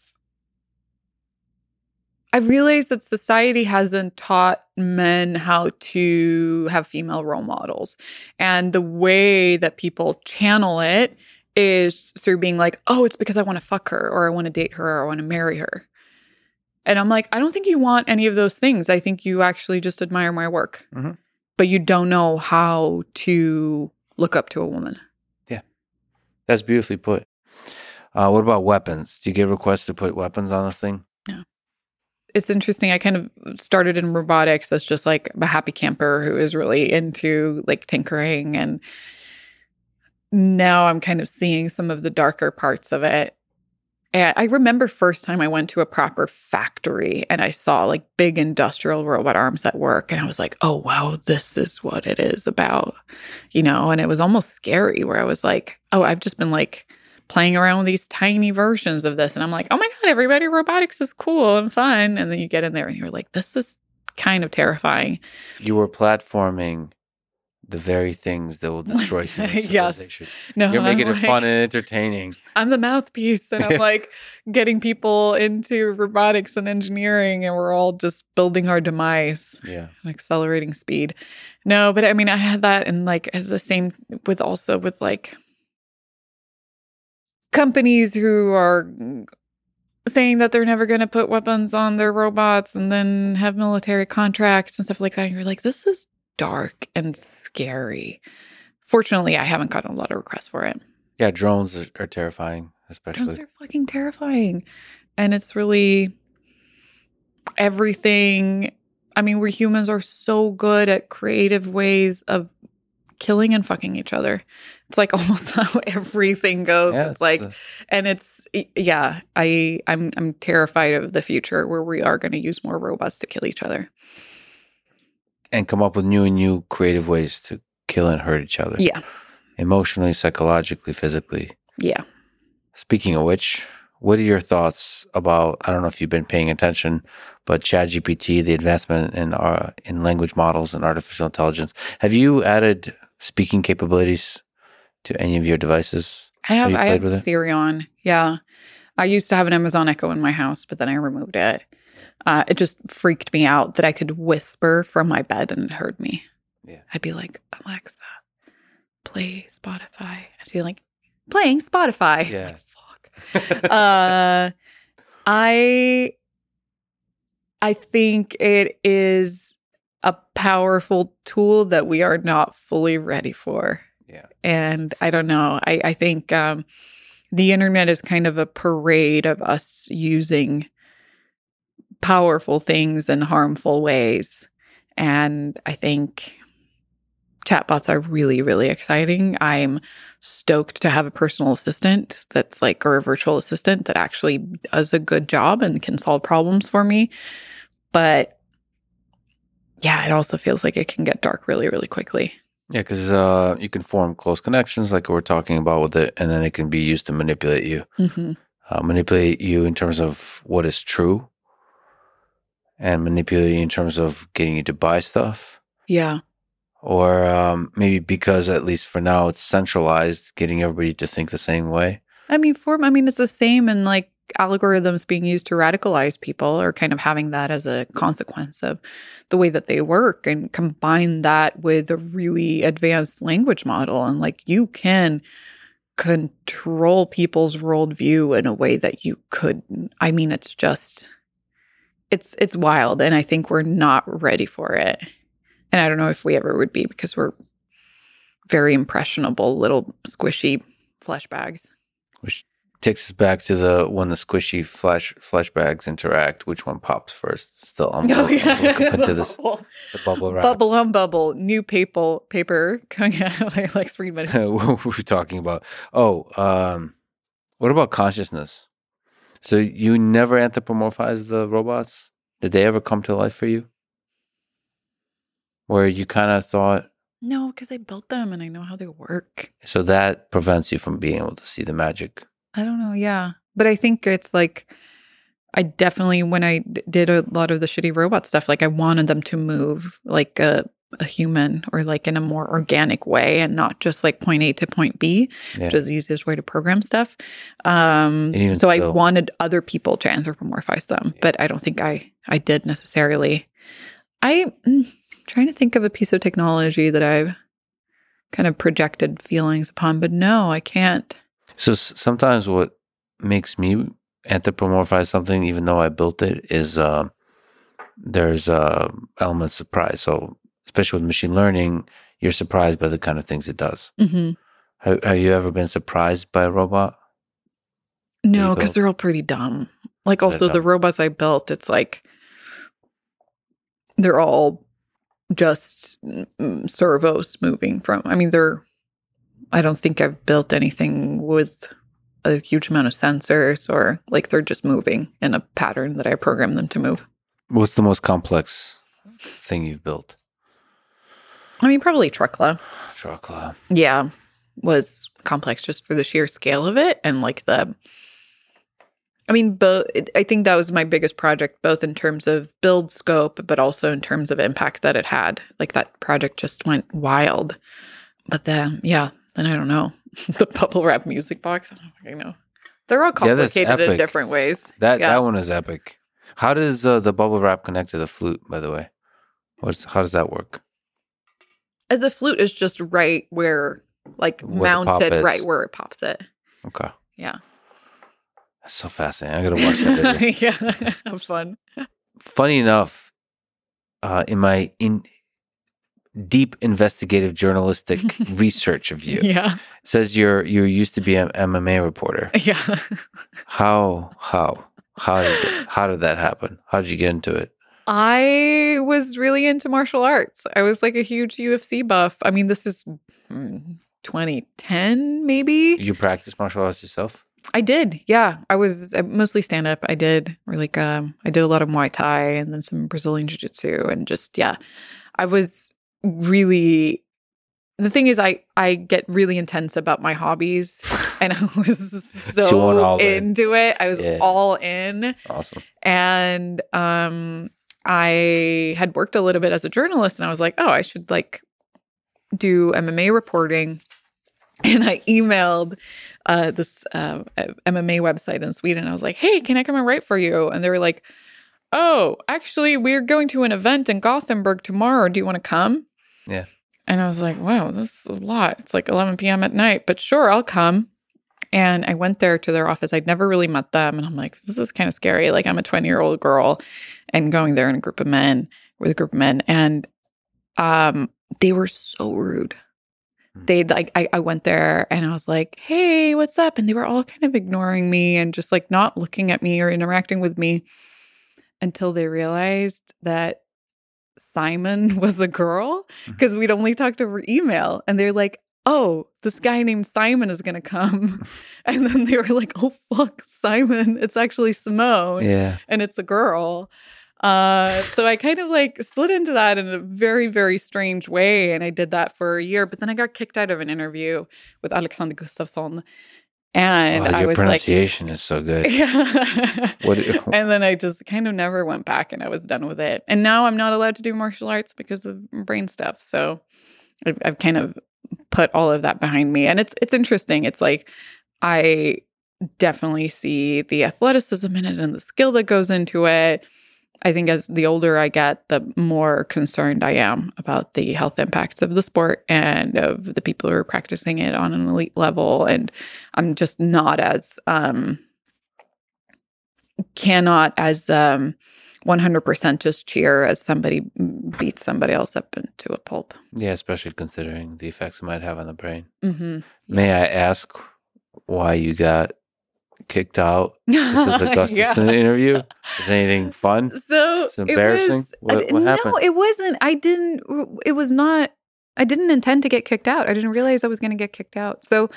I realize that society hasn't taught men how to have female role models, and the way that people channel it is through being like, "Oh, it's because I want to fuck her, or I want to date her, or I want to marry her." And I'm like, I don't think you want any of those things. I think you actually just admire my work. Mhm. But you don't know how to look up to a woman. Yeah. That's beautifully put. Uh, what about weapons? Do you get requests to put weapons on a thing? Yeah. It's interesting. I kind of started in robotics as just like a happy camper who is really into like tinkering. And now I'm kind of seeing some of the darker parts of it. And I remember first time I went to a proper factory and I saw like big industrial robot arms at work. And I was like, oh, wow, this is what it is about, you know? And it was almost scary where I was like, oh, I've just been like playing around with these tiny versions of this. And I'm like, oh my God, everybody, robotics is cool and fun. And then you get in there and you're like, this is kind of terrifying. You were platforming the very things that will destroy human Yes. civilization. No, You're making I'm it like- fun and entertaining. I'm the mouthpiece and I'm like getting people into robotics and engineering and we're all just building our demise Yeah. and accelerating speed. No, but I mean I had that and like as the same with also with like companies who are saying that they're never going to put weapons on their robots and then have military contracts and stuff like that. And you're like, this is dark and scary. Fortunately, I haven't gotten a lot of requests for it. Yeah, drones are, are terrifying, Drones especially. are fucking terrifying. And it's really everything. I mean, we humans are so good at creative ways of killing and fucking each other. It's like almost how everything goes. Yeah, it's like the- and it's yeah, I I'm I'm terrified of the future where we are going to use more robots to kill each other. And come up with new and new creative ways to kill and hurt each other. Yeah. Emotionally, psychologically, physically. Yeah. Speaking of which, what are your thoughts about? I don't know if you've been paying attention, but ChatGPT, the advancement in uh, in language models and artificial intelligence. Have you added speaking capabilities to any of your devices? I have you I have? Siri on. Yeah. I used to have an Amazon Echo in my house, but then I removed it. Uh, it just freaked me out that I could whisper from my bed and it heard me. Yeah. I'd be like, Alexa, play Spotify. I'd be like, playing Spotify. Yeah. Fuck. uh i i think it is a powerful tool that we are not fully ready for Yeah. and i don't know i i think um the internet is kind of a parade of us using powerful things in harmful ways. And i think chatbots are really really exciting. I'm stoked to have a personal assistant that's like or a virtual assistant that actually does a good job and can solve problems for me. But yeah it also feels like it can get dark really really quickly. Yeah, because uh, you can form close connections, like we're talking about with it, and then it can be used to manipulate you, mm-hmm. uh, manipulate you in terms of what is true, and manipulate you in terms of getting you to buy stuff, yeah or um, maybe because at least for now it's centralized, getting everybody to think the same way. I mean, form, I mean, it's the same in like algorithms being used to radicalize people or kind of having that as a consequence of the way that they work and combine that with a really advanced language model. And like you can control people's worldview in a way that you could. I mean, it's just, it's, it's wild. And I think we're not ready for it. And I don't know if we ever would be because we're very impressionable little squishy flesh bags. Which takes us back to the when the squishy flesh flesh bags interact. Which one pops first? Still, I'm, Oh, yeah. into this Bubble. the bubble wrap. Bubble on bubble. New paper paper coming out like Lex Fridman. what were we talking about? Oh, um, what about consciousness? So you never anthropomorphized the robots? Did they ever come to life for you? Where you kind of thought, No, because I built them and I know how they work. so that prevents you from being able to see the magic. I don't know. Yeah. But I think it's like, I definitely, when I d- did a lot of the shitty robot stuff, like I wanted them to move like a, a human or like in a more organic way and not just like point A to point B, Yeah. which is the easiest way to program stuff. Um, so I wanted other people to anthropomorphize them, but I don't think I I did necessarily. I'm trying to think of a piece of technology that I've kind of projected feelings upon, but no, I can't. So s- sometimes what makes me anthropomorphize something, even though I built it, is uh, there's uh, element of surprise. So especially with machine learning, you're surprised by the kind of things it does. hmm Have, have you ever been surprised by a robot? No, because they're all pretty dumb. Like They're also the robots I built, it's like they're all just mm, servos moving from. I mean, they're. I don't think I've built anything with a huge amount of sensors or like they're just moving in a pattern that I programmed them to move. What's the most complex thing you've built? I mean, probably Truckla. Chocla. Yeah, was complex just for the sheer scale of it and like the. I mean, both. I think that was my biggest project, both in terms of build scope, but also in terms of impact that it had. Like that project just went wild. But then, yeah, then I don't know. the bubble wrap music box. I don't fucking know. They're all Yeah, complicated in different ways. That Yeah. that one is epic. How does uh, the bubble wrap connect to the flute? By the way, what's how does that work? And the flute is just right where, like, Where mounted right where it pops it. Okay, Yeah. that's so fascinating. I gotta watch that video. yeah. Have fun. Funny enough, uh, in my in deep investigative journalistic research of you, Yeah. it says you're you used to be an MMA reporter. Yeah. How how how did how did that happen? How did you get into it? I was really into martial arts. I was like a huge UFC buff. I mean, this is mm, 2010, maybe. You practice martial arts yourself? I did. Yeah. I was uh, mostly stand up. I did or like um I did a lot of Muay Thai and then some Brazilian Jiu Jitsu and just yeah. I was really the thing is I I get really intense about my hobbies and I was You went all so in. into it. I was Yeah. all in. Awesome. and um i had worked a little bit as a journalist and i was like oh i should like do mma reporting and i emailed uh this uh, mma website in sweden i was like hey can i come and write for you and they were like oh actually we're going to an event in gothenburg tomorrow do you want to come Yeah. and i was like wow this is a lot it's like 11 p.m at night but sure i'll come and I went there to their office. I'd never really met them. And I'm like, this is kind of scary. Like, I'm a 20 year old girl and going there in a group of men with a group of men. And um, they were so rude. Hmm. They like, I, I went there and I was like, hey, what's up? And they were all kind of ignoring me and just like not looking at me or interacting with me until they realized that Simon was a girl because we'd only talked over email. And they're like, oh, this guy named Simon is going to come. and then they were like, oh, fuck, Simon. It's actually Simone Yeah. and it's a girl. Uh, so I kind of like slid into that in a very, very strange way. And I did that for a year. But then I got kicked out of an interview with Alexander Gustafsson. And Wow, I your was like, pronunciation is so good. yeah. What? and then I just kind of never went back and I was done with it. And now I'm not allowed to do martial arts because of brain stuff. So I've, I've kind of put all of that behind me. And it's it's interesting. It's like I definitely see the athleticism in it and the skill that goes into it. I think as the older I get, the more concerned I am about the health impacts of the sport and of the people who are practicing it on an elite level. And I'm just not as um cannot as um 100% just cheer as somebody beats somebody else up into a pulp. Yeah, especially considering the effects it might have on the brain. Mm-hmm. May I ask why you got kicked out? This is the Gustafsson interview. Is anything fun? So It's embarrassing. It was, What- what no, it wasn't. I didn't. It was not. I didn't intend to get kicked out. I didn't realize I was going to get kicked out. So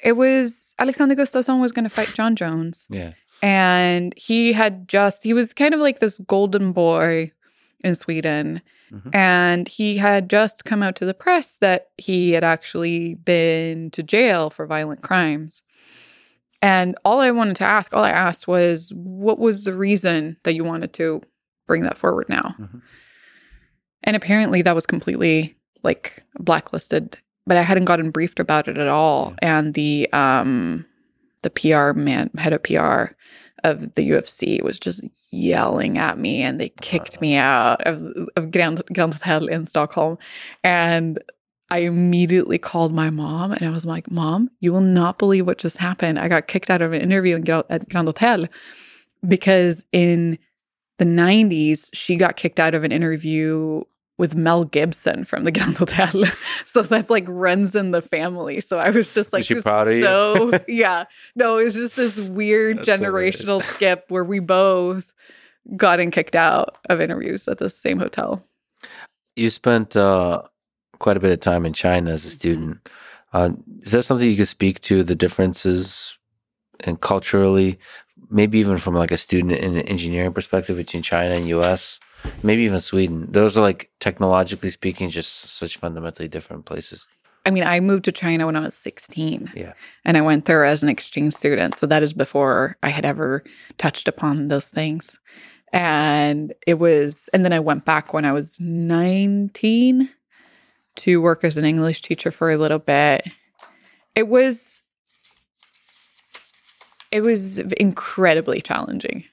it was Alexander Gustafsson was going to fight Jon Jones, Yeah. and he had just. He was kind of like this golden boy in Sweden. Mhm. And he had just come out to the press that he had actually been to jail for violent crimes. And all I wanted to ask, all I asked was, what was the reason that you wanted to bring that forward now? Mhm. And apparently that was completely like blacklisted, but I hadn't gotten briefed about it at all. And the um the PR man, head of PR of the UFC was just yelling at me and they kicked me out of, of Grand, Grand Hotel in Stockholm. And I immediately called my mom and I was like, Mom, you will not believe what just happened. I got kicked out of an interview at Grand Hotel because in the 90s, she got kicked out of an interview with Mel Gibson from the Grand Hotel. so that's like runs in the family. So I was just like, she just proud of you? so yeah. No, it was just this weird That's so generational skip where we both gotten kicked out of interviews at the same hotel. You spent uh, quite a bit of time in China as a student. Uh, is that something you could speak to the differences and culturally, maybe even from like a student in an engineering perspective between China and US, maybe even Sweden? Those are like technologically speaking, just such fundamentally different places. I mean, I moved to China when I was 16. Yeah. And I went there as an exchange student. So that is before I had ever touched upon those things. And it was, and then I went back when I was 19 to work as an English teacher for a little bit. It was, it was incredibly challenging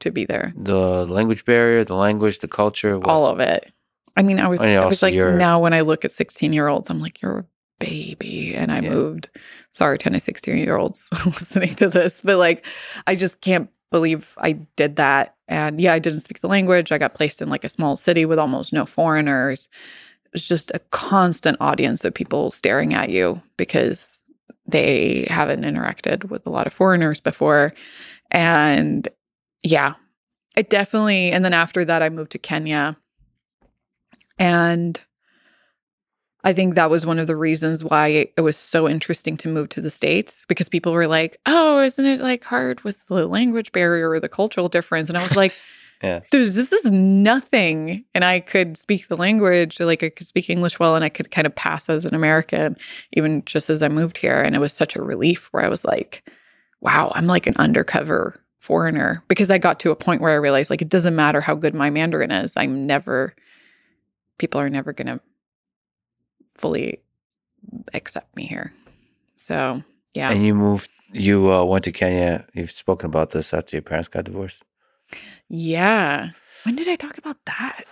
to be there. The language barrier, the language, the culture, what- All of it. I mean, I was, And I was like, you're- now when I look at 16 year olds, I'm like, you're a baby. And I Yeah. moved. Sorry 10 to any 16 year olds listening to this, but like, I just can't believe I did that. And yeah, I didn't speak the language. I got placed in like a small city with almost no foreigners. It was just a constant audience of people staring at you because they haven't interacted with a lot of foreigners before. And yeah, it definitely. And then after that, I moved to Kenya. And I think that was one of the reasons why it was so interesting to move to the States because people were like, oh, isn't it like hard with the language barrier or the cultural difference? And I was like, Yeah. dude, this is nothing. And I could speak the language, like I could speak English well, and I could kind of pass as an American, even just as I moved here. And it was such a relief where I was like, wow, I'm like an undercover foreigner because I got to a point where I realized like it doesn't matter how good my Mandarin is. I'm never, people are never going to fully accept me here. So, yeah. And you moved, you uh, went to Kenya. You've spoken about this after your parents got divorced. Yeah. When did I talk about that?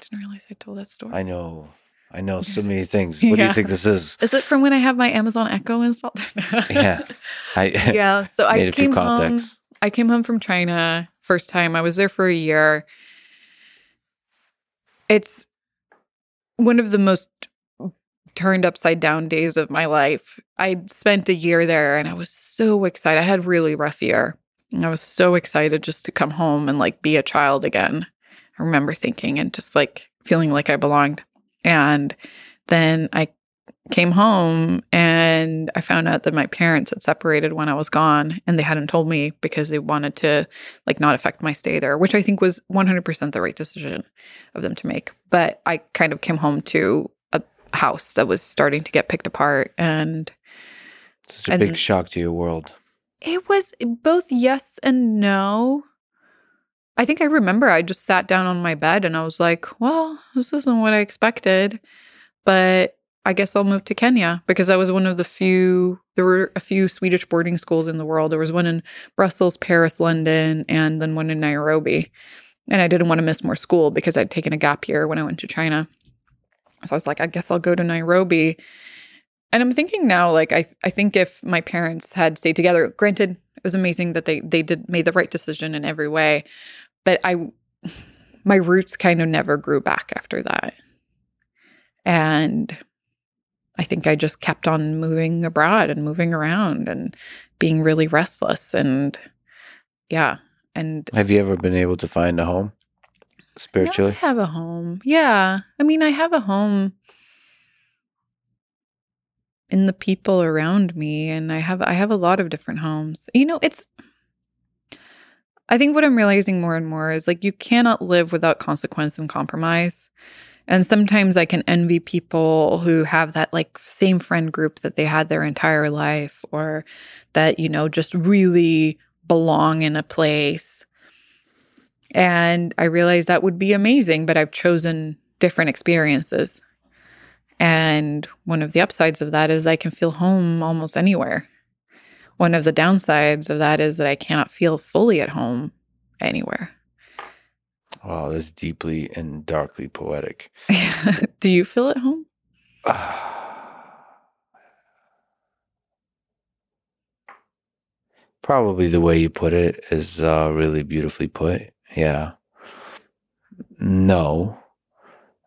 Didn't realize I told that story. I know, I know so many things. What do you think this is? Is it from when I have my Amazon Echo installed? Yeah. I yeah. So I made a few came home. I came home from China first time. I was there for a year. It's one of the most turned upside down days of my life. I spent a year there and I was so excited. I had a really rough year. And I was so excited just to come home and like be a child again. I remember thinking and just like feeling like I belonged. And then I came home and I found out that my parents had separated when I was gone and they hadn't told me because they wanted to like not affect my stay there, which I think was 100% the right decision of them to make. But I kind of came home to a house that was starting to get picked apart and Such a and- big shock to your world. It was both yes and no. I think I remember I just sat down on my bed and I was like, well, this isn't what I expected. But I guess I'll move to Kenya because I was one of the few, there were a few Swedish boarding schools in the world. There was one in Brussels, Paris, London, and then one in Nairobi. And I didn't want to miss more school because I'd taken a gap year when I went to China. So I was like, I guess I'll go to Nairobi. And I'm thinking now, like I, I think if my parents had stayed together, granted, it was amazing that they they did made the right decision in every way, but I, my roots kind of never grew back after that, and I think I just kept on moving abroad and moving around and being really restless and yeah, and Have you ever been able to find a home spiritually? I have a home. Yeah. I mean, I have a home in the people around me and I have I have a lot of different homes. You know, it's I think what I'm realizing more and more is like you cannot live without consequence and compromise. And sometimes I can envy people who have that like same friend group that they had their entire life or that, you know, just really belong in a place. And I realized that would be amazing, but I've chosen different experiences. And one of the upsides of that is I can feel home almost anywhere. One of the downsides of that is that I cannot feel fully at home anywhere. Wow, that's deeply and darkly poetic. Do you feel at home? Probably the way you put it is uh, really beautifully put. Yeah. No,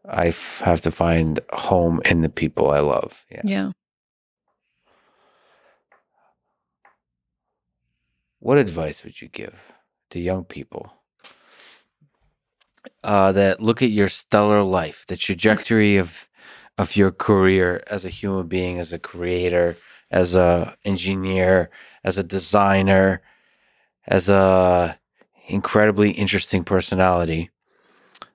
I f- have to find home in the people I love. Yeah. Yeah. What advice would you give to young people uh, that look at your stellar life, the trajectory of of your career as a human being, as a creator, as a engineer, as a designer, as a incredibly interesting personality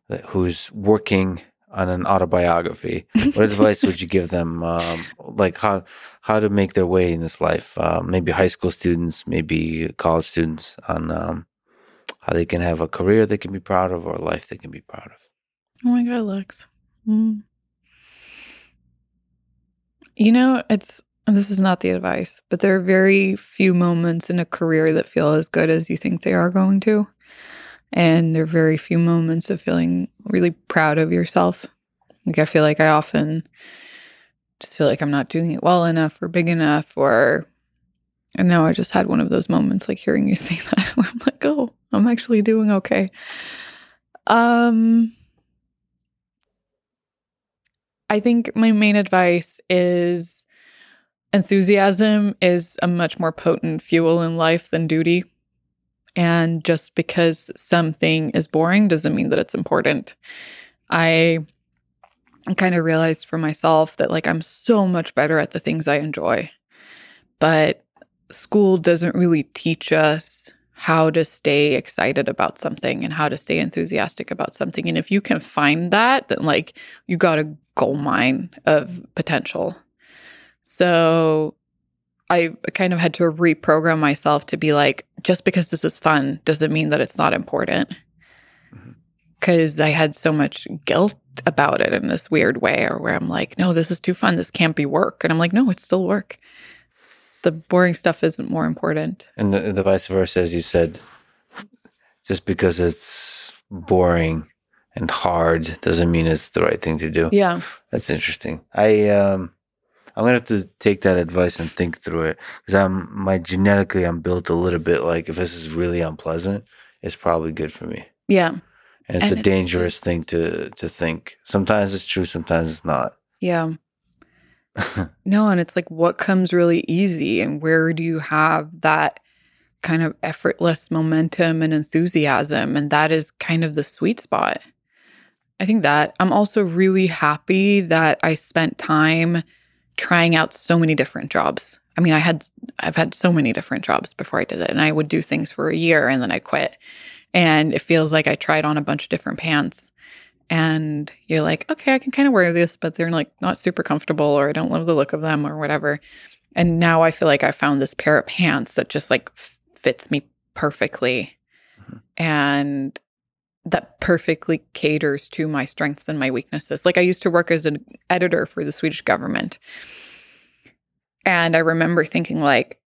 that, who's working on an autobiography? What advice would you give them? Um, like how how to make their way in this life? Uh, maybe high school students, maybe college students, on um, how they can have a career they can be proud of or a life they can be proud of. Oh my God, Lex. Mm. You know, it's this is not the advice, but there are very few moments in a career that feel as good as you think they are going to. And there are very few moments of feeling really proud of yourself. Like, I feel like I often just feel like I'm not doing it well enough or big enough, or, and now I just had one of those moments like hearing you say that I'm like, oh, I'm actually doing okay. Um, I think my main advice is enthusiasm is a much more potent fuel in life than duty. And just because something is boring doesn't mean that it's important. I kind of realized for myself that like I'm so much better at the things I enjoy. But school doesn't really teach us how to stay excited about something and how to stay enthusiastic about something. And if you can find that, then like you got a gold mine of potential. So I kind of had to reprogram myself to be like, just because this is fun doesn't mean that it's not important. Because mm-hmm. I had so much guilt about it in this weird way, or where I'm like, no, this is too fun. This can't be work. And I'm like, no, it's still work. The boring stuff isn't more important. And the, the vice versa, as you said, just because it's boring and hard doesn't mean it's the right thing to do. Yeah. That's interesting. I, um, I'm gonna have to take that advice and think through it because I'm my genetically I'm built a little bit like if this is really unpleasant, it's probably good for me. Yeah, and it's and a dangerous just, thing to to think. Sometimes it's true, sometimes it's not. Yeah. no, and it's like what comes really easy, and where do you have that kind of effortless momentum and enthusiasm, and that is kind of the sweet spot. I think that I'm also really happy that I spent time trying out so many different jobs. I mean, I had I've had so many different jobs before I did it, and I would do things for a year and then I quit. And it feels like I tried on a bunch of different pants. And you're like, okay, I can kind of wear this, but they're like not super comfortable, or I don't love the look of them, or whatever. And now I feel like I found this pair of pants that just like fits me perfectly. Mm-hmm. And that perfectly caters to my strengths and my weaknesses. Like I used to work as an editor for the Swedish government. And I remember thinking like,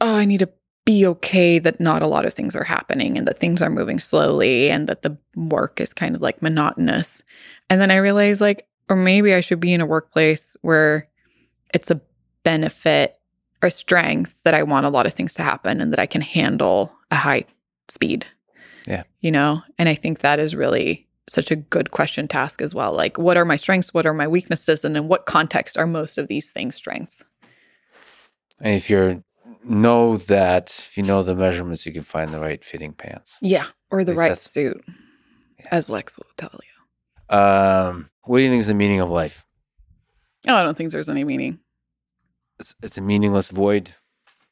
oh, I need to be okay that not a lot of things are happening and that things are moving slowly and that the work is kind of like monotonous. And then I realized like, or maybe I should be in a workplace where it's a benefit or strength that I want a lot of things to happen and that I can handle a high speed. Yeah. You know, and I think that is really such a good question to ask as well. Like, what are my strengths? What are my weaknesses? And in what context are most of these things strengths? And if you know that, if you know the measurements, you can find the right fitting pants. Yeah. Or the right suit, yeah. as Lex will tell you. Um, what do you think is the meaning of life? Oh, I don't think there's any meaning. It's, it's a meaningless void.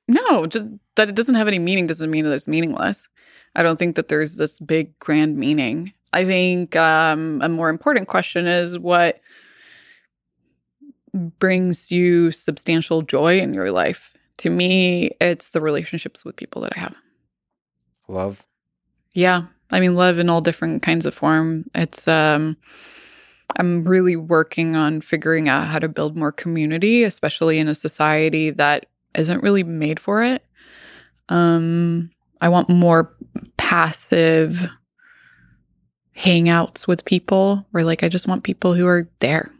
No, just that it doesn't have any meaning doesn't mean that it's meaningless. I don't think that there's this big grand meaning. I think um, a more important question is what brings you substantial joy in your life. To me, it's the relationships with people that I have. Love. Yeah. I mean love in all different kinds of form. It's um I'm really working on figuring out how to build more community, especially in a society that isn't really made for it. Um I want more passive hangouts with people where like I just want people who are there.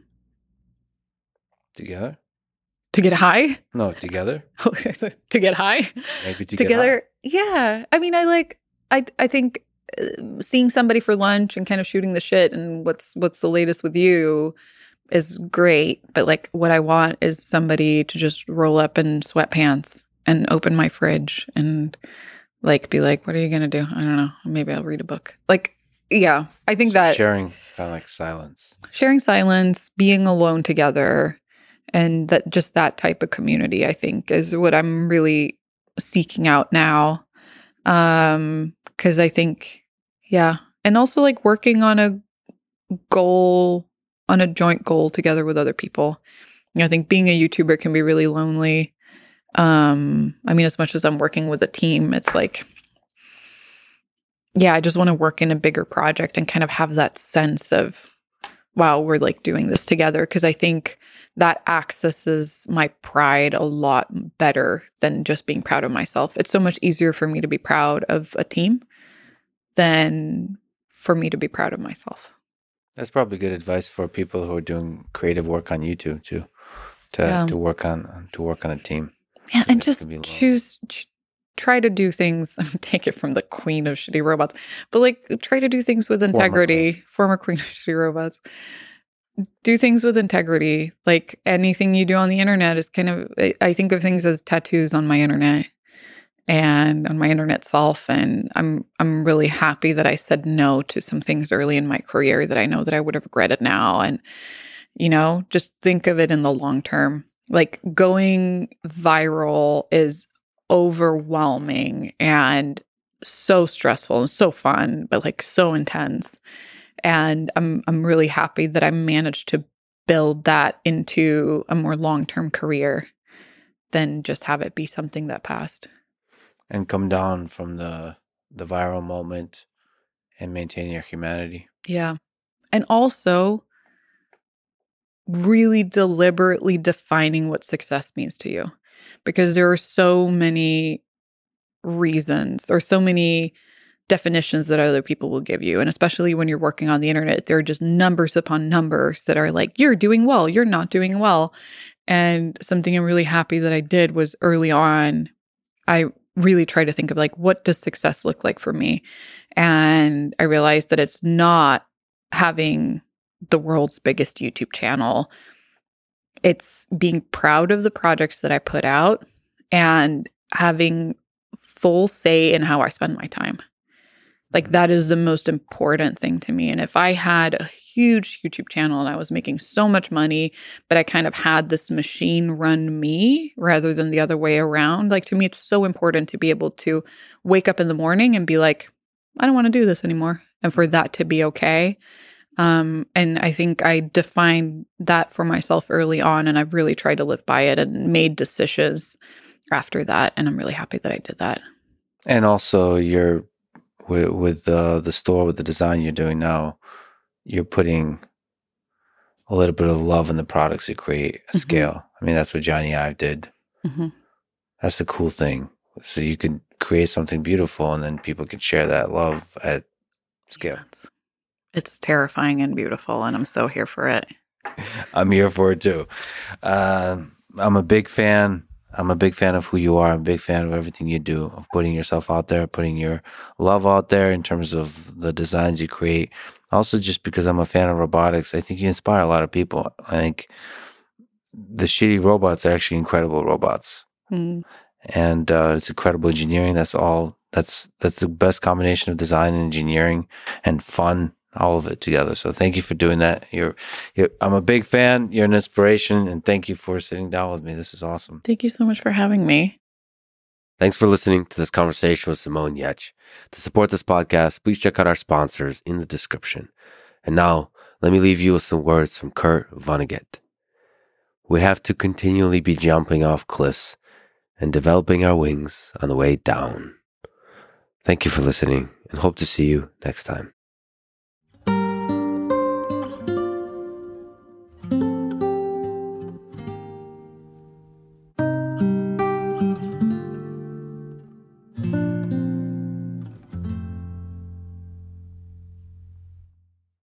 Together? To get high? No, together. to get high? Maybe to together. High. Yeah. I mean I like I I think uh, seeing somebody for lunch and kind of shooting the shit and what's what's the latest with you is great. But like what I want is somebody to just roll up in sweatpants and open my fridge and like be like, what are you gonna do? I don't know. Maybe I'll read a book. Like, yeah, I think that sharing kind of like silence. sharing silence, being alone together, and that just that type of community, I think, is what I'm really seeking out now. Um, because I think, yeah, and also like working on a goal, on a joint goal together with other people. I think being a YouTuber can be really lonely. Um, I mean, as much as I'm working with a team, it's like, yeah, I just want to work in a bigger project and kind of have that sense of, wow, we're like doing this together. Cause I think that accesses my pride a lot better than just being proud of myself. It's so much easier for me to be proud of a team than for me to be proud of myself. That's probably good advice for people who are doing creative work on YouTube too, to Yeah. to work on to work on a team. Yeah, and just can be long. choose, ch- try to do things. Take it from the queen of shitty robots, but like try to do things with integrity. Former queen of shitty robots. Do things with integrity. Like anything you do on the internet is kind of. I- I think of things as tattoos on my internet and on my internet self. And I'm I'm really happy that I said no to some things early in my career that I know that I would have regretted now. And you know, just think of it in the long term like going viral is overwhelming and so stressful and so fun but like so intense. And i'm i'm really happy that i managed to build that into a more long-term career than just have it be something that passed. And come down from the the viral moment and maintain your humanity. yeah. And also really deliberately defining what success means to you because there are so many reasons or so many definitions that other people will give you and especially when you're working on the internet there are just numbers upon numbers that are like you're doing well you're not doing well and something i'm really happy that i did was early on i really try to think of like what does success look like for me? And i realized that it's not having the world's biggest YouTube channel. It's being proud of the projects that I put out and having full say in how I spend my time. Like mm-hmm. that is the most important thing to me. And if I had a huge YouTube channel and I was making so much money, but I kind of had this machine run me rather than the other way around, like to me, it's so important to be able to wake up in the morning and be like, I don't want to do this anymore. And for that to be okay. Um, and I think I defined that for myself early on, and I've really tried to live by it and made decisions after that. And I'm really happy that I did that. And also, you're with with the the store with the design you're doing now. You're putting a little bit of love in the products you create at Mhm. scale. I mean, that's what Jony Ive did. Mhm. That's the cool thing. So you can create something beautiful, and then people can share that love at scale. It's, terrifying and beautiful, and I'm so here for it. I'm here for it too. Um I'm a big fan. I'm a big fan of who you are. I'm a big fan of everything you do, of putting yourself out there, putting your love out there in terms of the designs you create. Also, just because I'm a fan of robotics, I think you inspire a lot of people. I think the shitty robots are actually incredible robots, Mm. and uh, it's incredible engineering. That's all. That's that's the best combination of design and engineering and fun, all of it together. So thank you for doing that. You're, you're I'm a big fan. You're an inspiration, and thank you for sitting down with me. This is awesome. Thank you so much for having me. Thanks for listening to this conversation with Simone Giertz. To support this podcast, please check out our sponsors in the description. And now, let me leave you with some words from Kurt Vonnegut. We have to continually be jumping off cliffs and developing our wings on the way down. Thank you for listening and hope to see you next time.